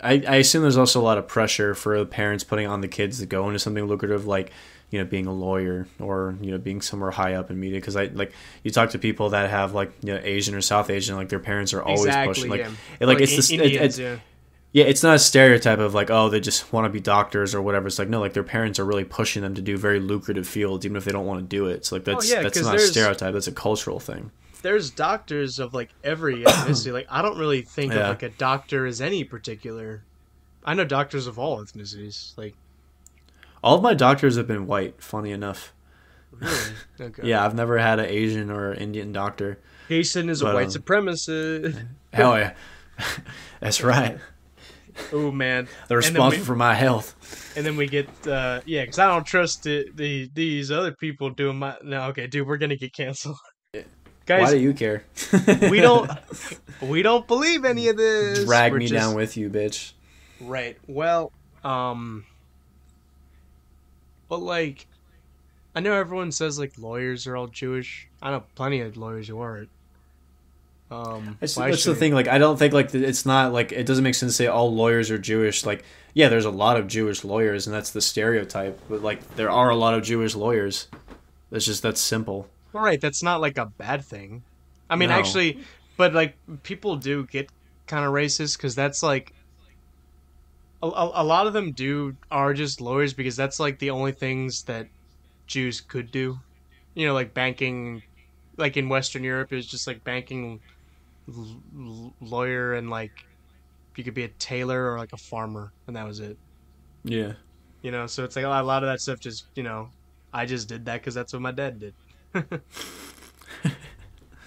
B: I, I, I assume there's also a lot of pressure for the parents putting on the kids to go into something lucrative, like you know being a lawyer or you know being somewhere high up in media. Because I like you talk to people that have like you know Asian or South Asian, like their parents are always pushing like
A: yeah.
B: it, like
A: Or
B: it's
A: I-
B: this it,
A: Indians,
B: it's
A: yeah.
B: Yeah it's not a stereotype of like oh they just want to be doctors or whatever. It's like no like their parents are really pushing them to do very lucrative fields even if they don't want to do it. So like that's
A: Oh, yeah,
B: that's not a stereotype. That's a cultural thing.
A: There's doctors of like every ethnicity. like I don't really think
B: Yeah.
A: of like a doctor as any particular. I know doctors of all ethnicities. Like
B: All of my doctors have been white. Funny enough.
A: really, okay.
B: Yeah, I've never had an Asian or Indian doctor.
A: Jason is a white
B: um,
A: supremacist.
B: Hell yeah. That's right.
A: Oh man.
B: They're responsible
A: we-
B: for my health.
A: And then we get uh yeah, because I don't trust the, the these other people doing my no okay, dude, we're gonna get canceled. Guys, why
B: do you care?
A: we don't we don't believe any of this.
B: drag
A: We're
B: me
A: just-
B: down with you, bitch.
A: Right. Well, um But like I know everyone says like lawyers are all Jewish. I know plenty of lawyers who aren't. Um
B: That's, the thing. Like, I don't think like it's not like it doesn't make sense to say all lawyers are Jewish. Like, yeah, there's a lot of Jewish lawyers, and that's the stereotype. But like, there are a lot of Jewish lawyers. That's just that's simple.
A: All right, that's not like a bad thing. I mean,
B: No.
A: actually, but like people do get kind of racist because that's like a, a, a lot of them do are just lawyers because that's like the only things that Jews could do. You know, like banking, like in Western Europe, is just like banking, l- lawyer, and like you could be a tailor or like a farmer, and that was it.
B: Yeah.
A: You know, so it's like a lot, a lot of that stuff. Just you know, I just did that because that's what my dad did.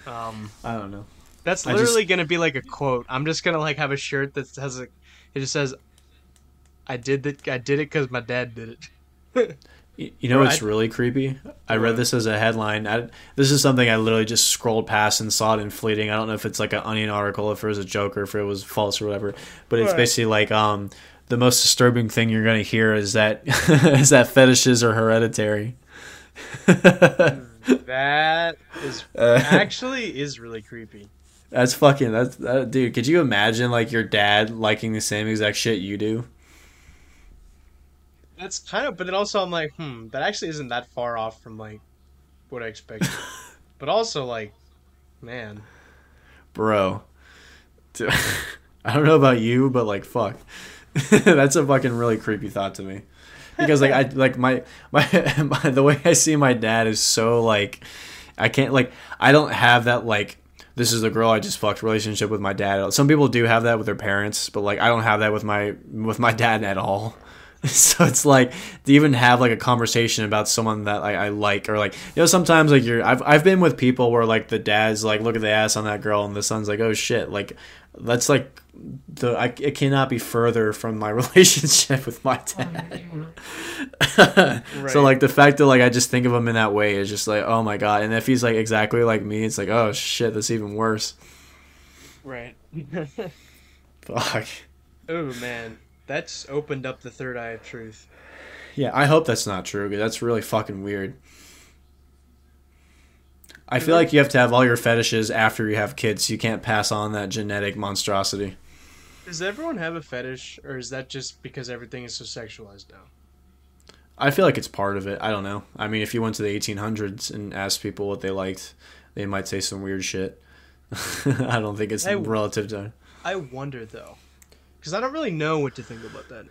A: um,
B: I don't know.
A: that's
B: I just-
A: literally gonna be like a quote. I'm just gonna like have a shirt that has like it just says, "I did that. I did it because my dad did it."
B: You know what's really creepy? I read this as a headline. I, this is something I literally just scrolled past and saw it in fleeting. I don't know if it's like an Onion article, if it was a joke, or if it was false or whatever. But it's
A: Right.
B: basically like um, the most disturbing thing you're gonna hear is that is that fetishes are hereditary.
A: that is
B: Uh,
A: actually is really creepy.
B: that's fucking that's that, dude. Could you imagine like your dad liking the same exact shit you do?
A: That's kind of, but then also I'm like, hmm, that actually isn't that far off from like what I expected. but also like, man,
B: bro. Dude, I don't know about you, but like, fuck, that's a fucking really creepy thought to me. Because like I like my, my my the way I see my dad is so like I can't like I don't have that like this is the girl I just fucked relationship with my dad. Some people do have that with their parents, but like I don't have that with my with my dad at all. So it's like to even have like a conversation about someone that I, I like or like you know sometimes like you're I've I've been with people where like the dad's like look at the ass on that girl and the son's like oh shit like that's like the I, it cannot be further from my relationship with my oh, dad. right. So like the fact that like I just think of him in that way is just like oh my god, and if he's like exactly like me, it's like oh shit, that's even worse.
A: Right.
B: Fuck.
A: Oh man, that's opened up the third eye of truth.
B: Yeah, I hope that's not true. Because that's really fucking weird. I feel like you have to have all your fetishes after you have kids. You can't pass on that genetic monstrosity.
A: Does everyone have a fetish, or is that just because everything is so sexualized now?
B: I feel like it's part of it. I don't know. I mean, if you went to the 1800s and asked people what they liked, they might say some weird shit. I don't think it's I, relative to.
A: I wonder though, because I don't really know what to think about that.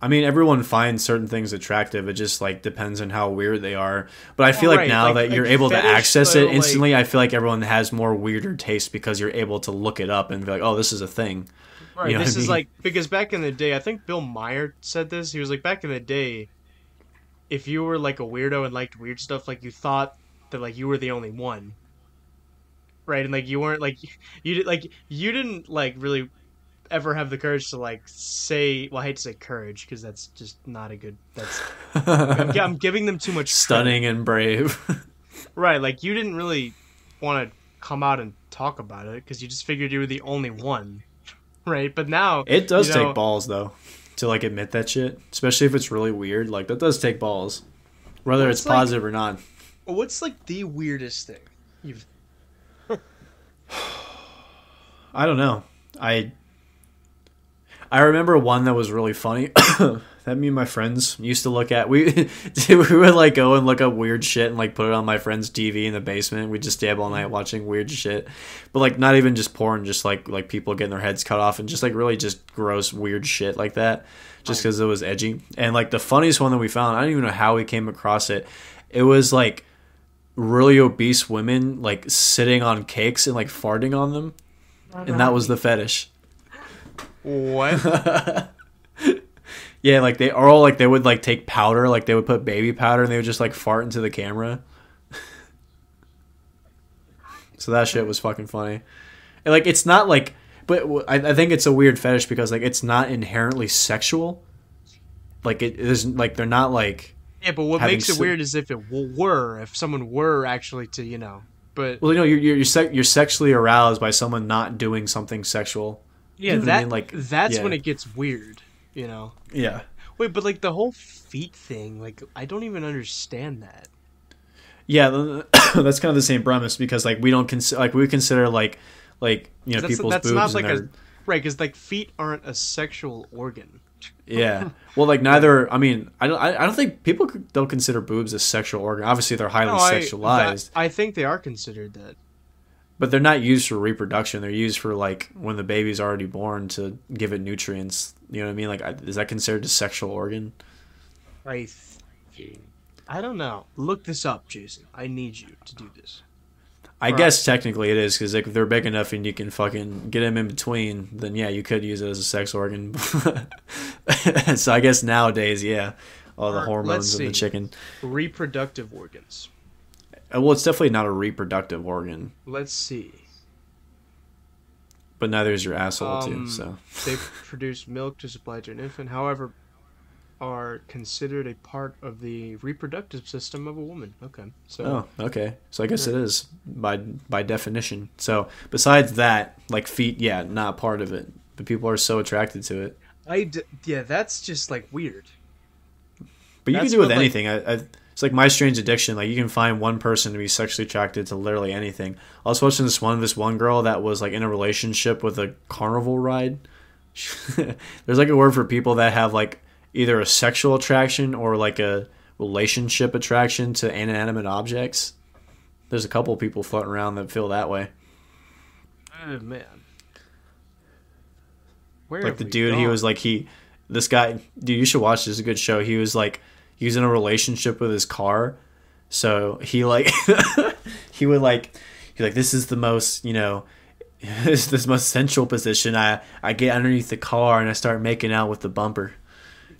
B: I mean, everyone finds certain things attractive. It just like depends on how weird they are. But I feel right. like now like, that you're able fetish, to access it instantly, like... I feel like everyone has more weirder taste because you're able to look it up and be like, "Oh, this is a thing."
A: Right. You know this is mean? like because back in the day, I think Bill Maher said this. He was like, back in the day, if you were like a weirdo and liked weird stuff, like you thought that like you were the only one, right? And like you weren't like you did like you didn't like really ever have the courage to like say well i hate to say courage because that's just not a good that's I'm, I'm, giving them too much
B: stunning credit. and brave
A: right like you didn't really want to come out and talk about it because you just figured you were the only one right but now
B: it does take know, balls though to like admit that shit especially if it's really weird like that does take balls whether it's positive like, or not
A: what's like the weirdest thing you've
B: I don't know. I I remember one that was really funny. that me and my friends used to look at. We we would like go and look up weird shit and like put it on my friend's TV in the basement. We'd just stay up all night watching weird shit, but like not even just porn, just like like people getting their heads cut off and just like really just gross weird shit like that, just because it was edgy. And like the funniest one that we found, I don't even know how we came across it. It was like really obese women like sitting on cakes and like farting on them, and that was the fetish.
A: What?
B: yeah, like they are all like they would like take powder, like they would put baby powder and they would just like fart into the camera. so that shit was fucking funny. And like it's not like but I, I think it's a weird fetish because like it's not inherently sexual. Like it is like they're not like
A: yeah, but what makes it se- weird is if it were, if someone were actually to, you know, but
B: well, you know, you're you're, you're, se- you're sexually aroused by someone not doing something sexual.
A: Yeah, you know that I mean? like that's yeah. when it gets weird. You know.
B: Yeah.
A: Wait, but like the whole feet thing, like I don't even understand that.
B: Yeah, that's kind of the same premise because like we don't consider like we consider like like you know people's that's boobs not like a
A: right because like feet aren't a sexual organ.
B: Yeah. Well, like neither. I mean, I don't. I don't think people don't consider boobs a sexual organ. Obviously, they're highly no, sexualized.
A: I, I think they are considered that
B: but they're not used for reproduction. They're used for like when the baby's already born to give it nutrients. You know what I mean? Like, is that considered a sexual organ?
A: I, I don't know. Look this up, Jason. I need you to do this.
B: I guess technically it is because like, if they're big enough and you can fucking get them in between, then yeah, you could use it as a sex organ. so I guess nowadays, yeah, all the hormones in the chicken.
A: Reproductive organs.
B: Uh, well, it's definitely not a reproductive organ.
A: Let's see.
B: But neither is your asshole um, too. So
A: they produce milk to supply to an infant. However, are considered a part of the reproductive system of a woman. Okay.
B: So Oh, okay. So I guess it is by by definition. So besides that, like feet, yeah, not part of it. But people are so attracted to it.
A: I d- yeah, that's just like weird.
B: But you that's can do with anything. Like, I, I it's like my strange addiction. Like you can find one person to be sexually attracted to literally anything. I was watching this one this one girl that was like in a relationship with a carnival ride. There's like a word for people that have like either a sexual attraction or like a relationship attraction to inanimate objects. There's a couple people floating around that feel that way.
A: Oh man. Where
B: like the dude he was like he this guy dude you should watch this it's a good show he was like he was in a relationship with his car so he like he would like he like this is the most you know this is the most central position i i get underneath the car and i start making out with the bumper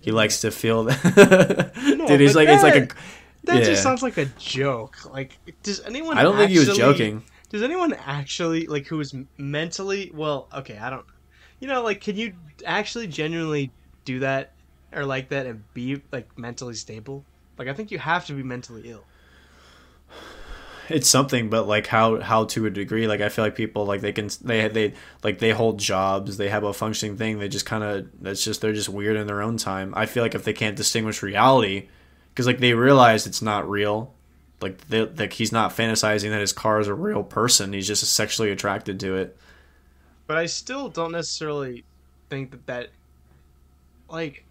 B: he likes to feel that dude he's like it's like a
A: that- That
B: yeah.
A: just sounds like a joke. Like, does anyone?
B: i don't think he was joking
A: Does anyone actually like who is mentally well? Okay, I don't. You know, like, can you actually genuinely do that or like that and be like mentally stable? Like, I think you have to be mentally ill.
B: It's something but like how how to a degree like i feel like people like they can they they like they hold jobs they have a functioning thing they just kind of that's just they're just weird in their own time i feel like if they can't distinguish reality because like they realize it's not real like they, like he's not fantasizing that his car is a real person he's just sexually attracted to it
A: But I still don't necessarily think that that like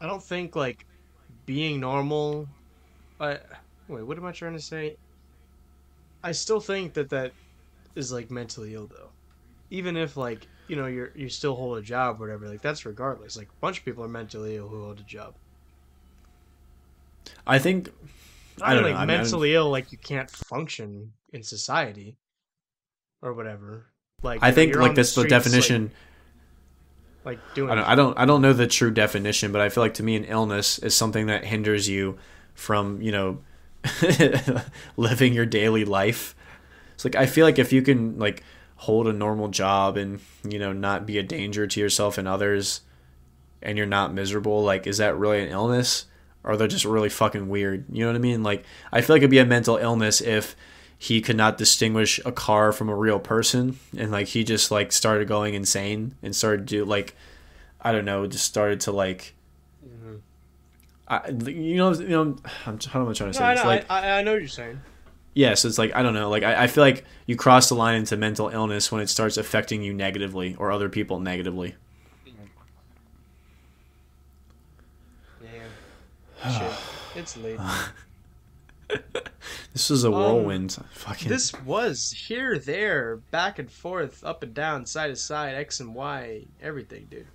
A: I don't think like being normal. I wait. What am I trying to say? I still think that that is like mentally ill though. Even if like you know you're you still hold a job or whatever like that's regardless. Like a bunch of people are mentally ill who hold a job.
B: i think I don't
A: like
B: know, I mean, I
A: mentally ill like you can't function in society or whatever. Like
B: i
A: know,
B: think like
A: the
B: that's the
A: streets, like-
B: definition
A: like doing
B: I don't, I don't I don't know the true definition, but I feel like to me an illness is something that hinders you from, you know, living your daily life. It's like I feel like if you can like hold a normal job and, you know, not be a danger to yourself and others and you're not miserable, like is that really an illness? Or they're just really fucking weird. You know what I mean? Like I feel like it'd be a mental illness if he could not distinguish a car from a real person and like he just like started going insane and started to like i don't know just started to like. I, you know you know I'm, how am i trying to say
A: No, I know,
B: like
A: I, I know what you're saying.
B: yeah so it's like i don't know like I, I feel like you cross the line into mental illness when it starts affecting you negatively or other people negatively
A: Yeah. Shit. It's late.
B: this was a
A: Um,
B: whirlwind fucking
A: This was here, there, back and forth, up and down, side to side, X and Y, everything, dude.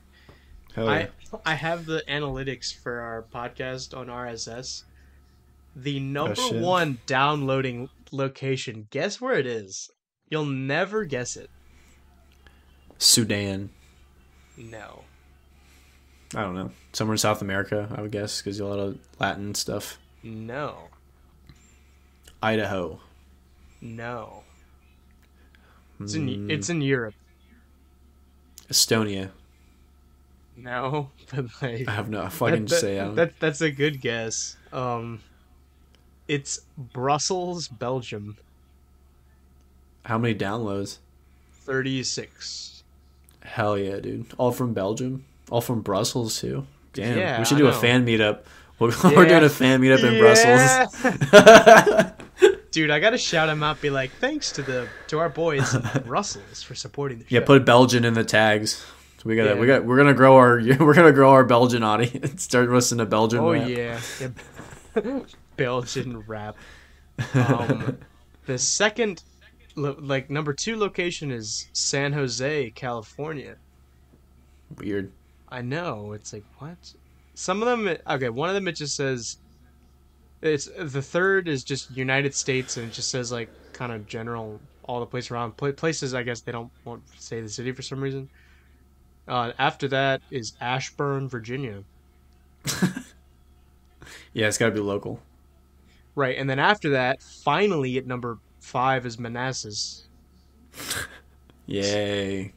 B: Hell yeah.
A: I I have the analytics for our podcast on RSS. The number
B: Oh, shit.
A: one downloading location, guess where it is? You'll never guess it.
B: sudan
A: No.
B: i don't know somewhere in south america i would guess because a lot of latin stuff
A: No.
B: idaho
A: No. It's in
B: Mm,
A: it's in Europe.
B: estonia
A: No, but like
B: i have no fucking
A: that, that-
B: say don't,
A: that that's a good guess. Um, it's Brussels, Belgium,
B: how many downloads
A: thirty six.
B: Hell yeah, dude! All from Belgium, all from Brussels too. Damn,
A: Yeah,
B: we should do a fan meetup. We're, we're doing a fan meetup in Brussels.
A: Brussels. Dude, I gotta shout him out. Be like, thanks to the to our boys in Brussels for supporting the show.
B: yeah, put Belgian in the tags. So We gotta, we got, we're gonna grow our, we're gonna grow our Belgian audience. Start listening to Belgian.
A: Oh
B: rap.
A: yeah, Yeah. Belgian rap. Um, the second, like number two location is San Jose, California.
B: weird.
A: I know. It's like what? Some of them. Okay, one of them it just says. It's the third is just United States and it just says like kind of general all the places around places. I guess they don't want to say the city for some reason. Uh, after that is Ashburn, Virginia.
B: Yeah, it's gotta be local.
A: Right, and then after that, finally at number five is Manassas.
B: Yay,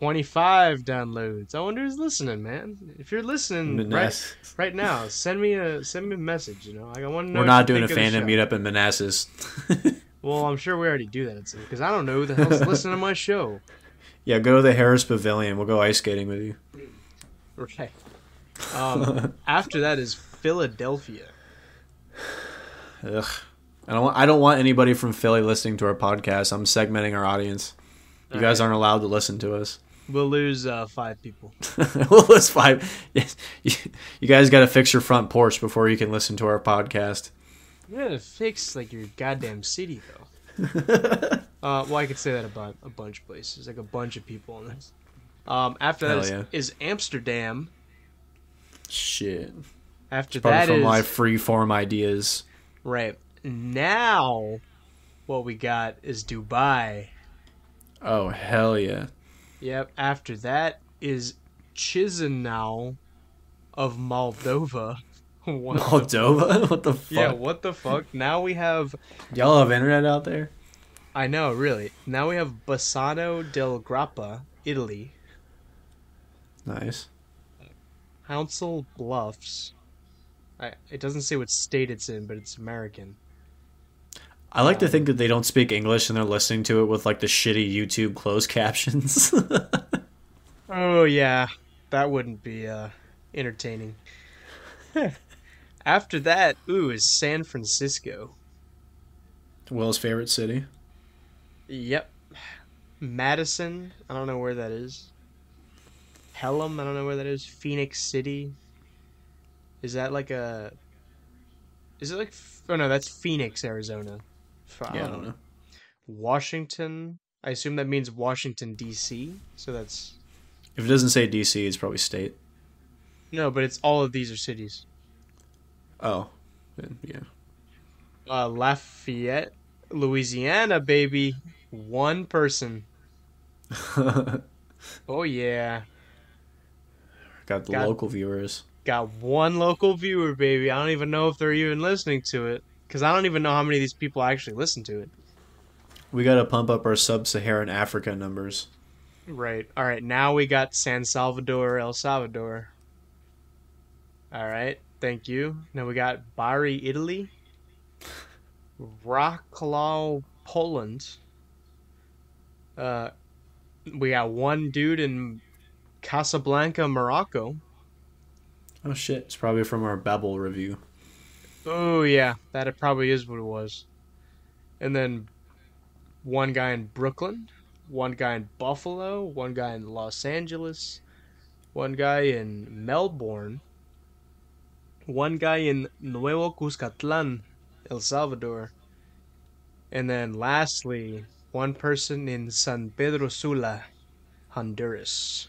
A: Twenty-five downloads. I wonder who's listening, man. If you're listening right,
B: Manassas.
A: right now, send me a send me a message. You know, I want to know.
B: We're not doing a
A: think of the
B: fandom meetup in Manassas.
A: Well, I'm sure we already do that because I don't know who the hell's listening to my show.
B: Yeah, go to the Harris Pavilion. We'll go ice skating with you.
A: Right. Um, after that is Philadelphia.
B: Ugh. I don't want I don't want anybody from Philly listening to our podcast. I'm segmenting our audience. You guys aren't allowed to listen to us.
A: We'll lose uh, five people.
B: well, that's fine. Yes, you, you guys got to fix your front porch before you can listen to our podcast.
A: You gotta fix like your goddamn city though. uh, well, I could say that about a bunch of places, like a bunch of people in this. Um, after that
B: Hell
A: is,
B: yeah.
A: is Amsterdam.
B: Shit.
A: After
B: Probably
A: that
B: from
A: is
B: my free form ideas.
A: right now. What we got is Dubai.
B: Oh hell yeah!
A: Yep. After that is Chisinau of Moldova. what the-
B: Moldova? What the fuck?
A: yeah, what the fuck? Now we have
B: Y'all have internet out there?
A: I know, really. Now we have Bassano del Grappa, Italy.
B: Nice.
A: Council Bluffs. I, it doesn't say what state it's in, but it's American.
B: I like to think that they don't speak English and they're listening to it with like the shitty YouTube closed captions.
A: Oh yeah, that wouldn't be uh, entertaining. After that, ooh, is San Francisco.
B: Will's favorite city.
A: Yep. Madison, I don't know where that is. Pelham, I don't know where that is. Phenix City. Is that like a? Is it like? Oh no, that's Phoenix, Arizona.
B: Yeah, I don't know.
A: Washington. I assume that means Washington D.C. So that's
B: If it doesn't say DC, it's probably state.
A: no, but it's all of these are cities.
B: Oh, yeah.
A: Uh, Lafayette, Louisiana, baby. One person. Oh yeah,
B: Got the
A: God.
B: local viewers.
A: got one local viewer, baby. I don't even know if they're even listening to it because I don't even know how many of these people actually listen to it.
B: We gotta pump up our sub-Saharan Africa numbers.
A: Right. All right. Now we got San Salvador, El Salvador. All right. Thank you. Now we got Bari, Italy. Wrocław, Poland. Uh, we got one dude in Casablanca, Morocco.
B: Oh shit! It's probably from our Babel review.
A: Oh yeah, that it probably is what it was. And then one guy in Brooklyn, one guy in Buffalo, one guy in Los Angeles, one guy in Melbourne, one guy in Nuevo Cuscatlan, El Salvador, and then lastly, one person in San Pedro Sula, Honduras.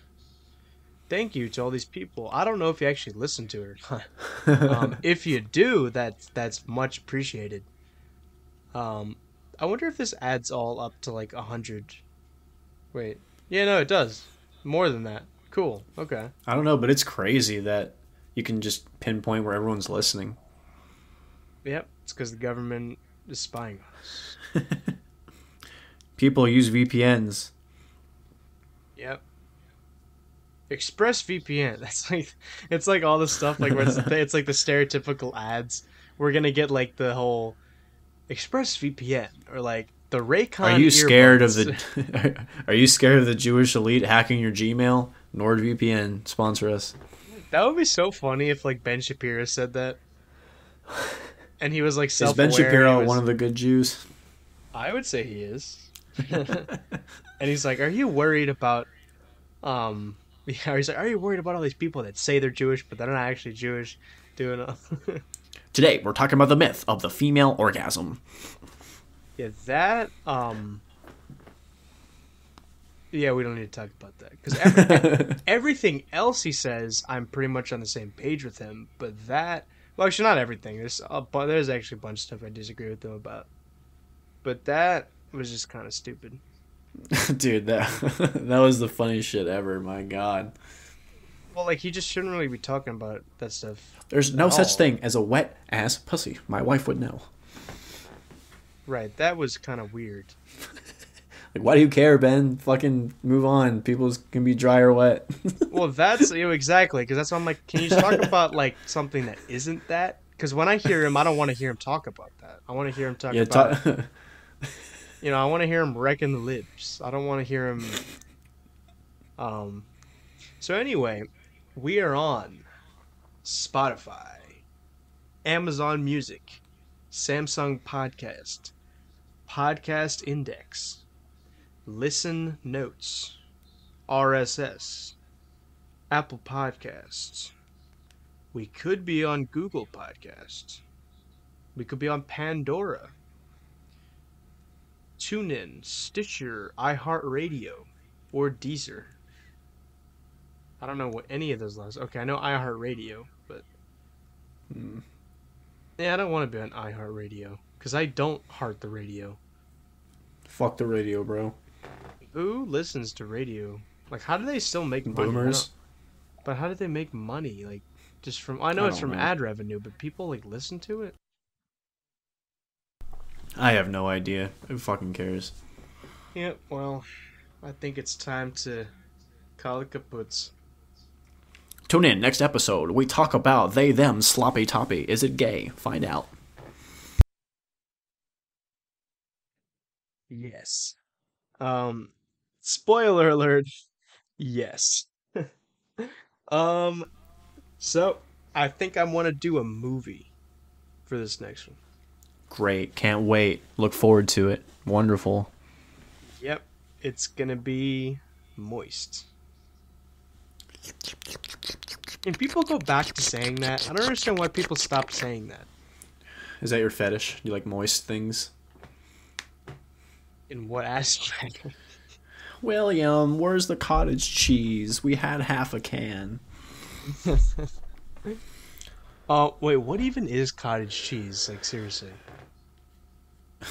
A: Thank you to all these people. I don't know if you actually listen to it um, if you do, that's that's much appreciated. Um, I wonder if this adds all up to like a hundred. Wait, yeah, no, it does more than that. Cool. Okay.
B: I don't know, but it's crazy that you can just pinpoint where everyone's listening.
A: Yep, it's because the government is spying on us.
B: People use VPNs.
A: Yep. ExpressVPN. That's like it's like all the stuff like where it's, it's like the stereotypical ads. We're gonna get like the whole ExpressVPN or like the Raycon.
B: Are you scared of the? Are you scared of the Jewish elite hacking your Gmail? NordVPN sponsor us.
A: That would be so funny if like Ben Shapiro said that. And he was like
B: Is
A: self-aware.
B: Ben Shapiro
A: was-
B: one of the good Jews?
A: I would say he is. and he's like, "Are you worried about um yeah, he's like, "Are you worried about all these people that say they're Jewish but they're not actually Jewish doing all
B: Today we're talking about the myth of the female orgasm.
A: Yeah, that um Yeah, we don't need to talk about that cuz every, everything else he says, I'm pretty much on the same page with him, but that well, actually not everything. There's a, bu- there's actually a bunch of stuff I disagree with him about. But that was just kind of stupid.
B: Dude, that that was the funniest shit ever. My God,
A: Well, like he just shouldn't really be talking about that stuff.
B: there's no
A: At
B: such thing as a wet ass pussy. My wife would know.
A: Right, that was kind of weird.
B: Like, why do you care, Ben? Fucking move on. People's can be dry or wet.
A: Well, that's you know, exactly because that's why I'm like, can you talk about like something that isn't that? Because when I hear him, I don't want to hear him talk about that. I want to hear him talk
B: yeah,
A: about,
B: ta-
A: you know, I want to hear him wrecking the libs. I don't want to hear him. Um. So anyway, we are on Spotify, Amazon Music, Samsung Podcast, Podcast Index, Listen Notes, RSS, Apple Podcasts. We could be on Google Podcasts. We could be on Pandora. TuneIn, Stitcher, iHeartRadio, or Deezer. I don't know what any of those last. Okay, I know iHeartRadio, but
B: Hmm.
A: yeah, I don't want to be on iHeartRadio because I don't heart the radio.
B: Fuck the radio, bro.
A: Who listens to radio? Like, how do they still make money?
B: Boomers.
A: But how do they make money? Like, just from I know
B: I
A: it's from
B: know.
A: ad revenue, but people like listen to it.
B: I have no idea. Who fucking cares?
A: Yeah, well, I think it's time to call it kaputs.
B: Tune in next episode. We talk about they them sloppy toppy. Is it gay? Find out.
A: Yes. Um, spoiler alert. Yes. um, so I think I want to do a movie for this next one.
B: Great. Can't wait. Look forward to it. Wonderful.
A: Yep, it's gonna be moist. Can people go back to saying that? I don't understand why people stopped saying that.
B: Is that your fetish? You like moist things?
A: In what aspect?
B: William, where's the cottage cheese? We had half a can.
A: Oh, wait, what even is cottage cheese? Like, seriously.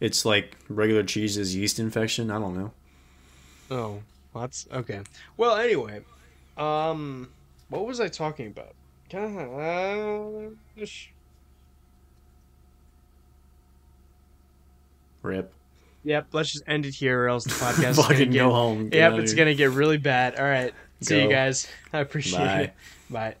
B: It's like regular cheese's yeast infection. I don't know.
A: Oh, well, that's okay. Well, anyway, um, what was I talking about? Gosh.
B: Rip.
A: Yep, let's just end it here, or else the podcast is gonna get.
B: go home. Get
A: Yep, it's
B: here.
A: gonna get really bad. All right, see you guys. I appreciate
B: Bye.
A: it. Bye.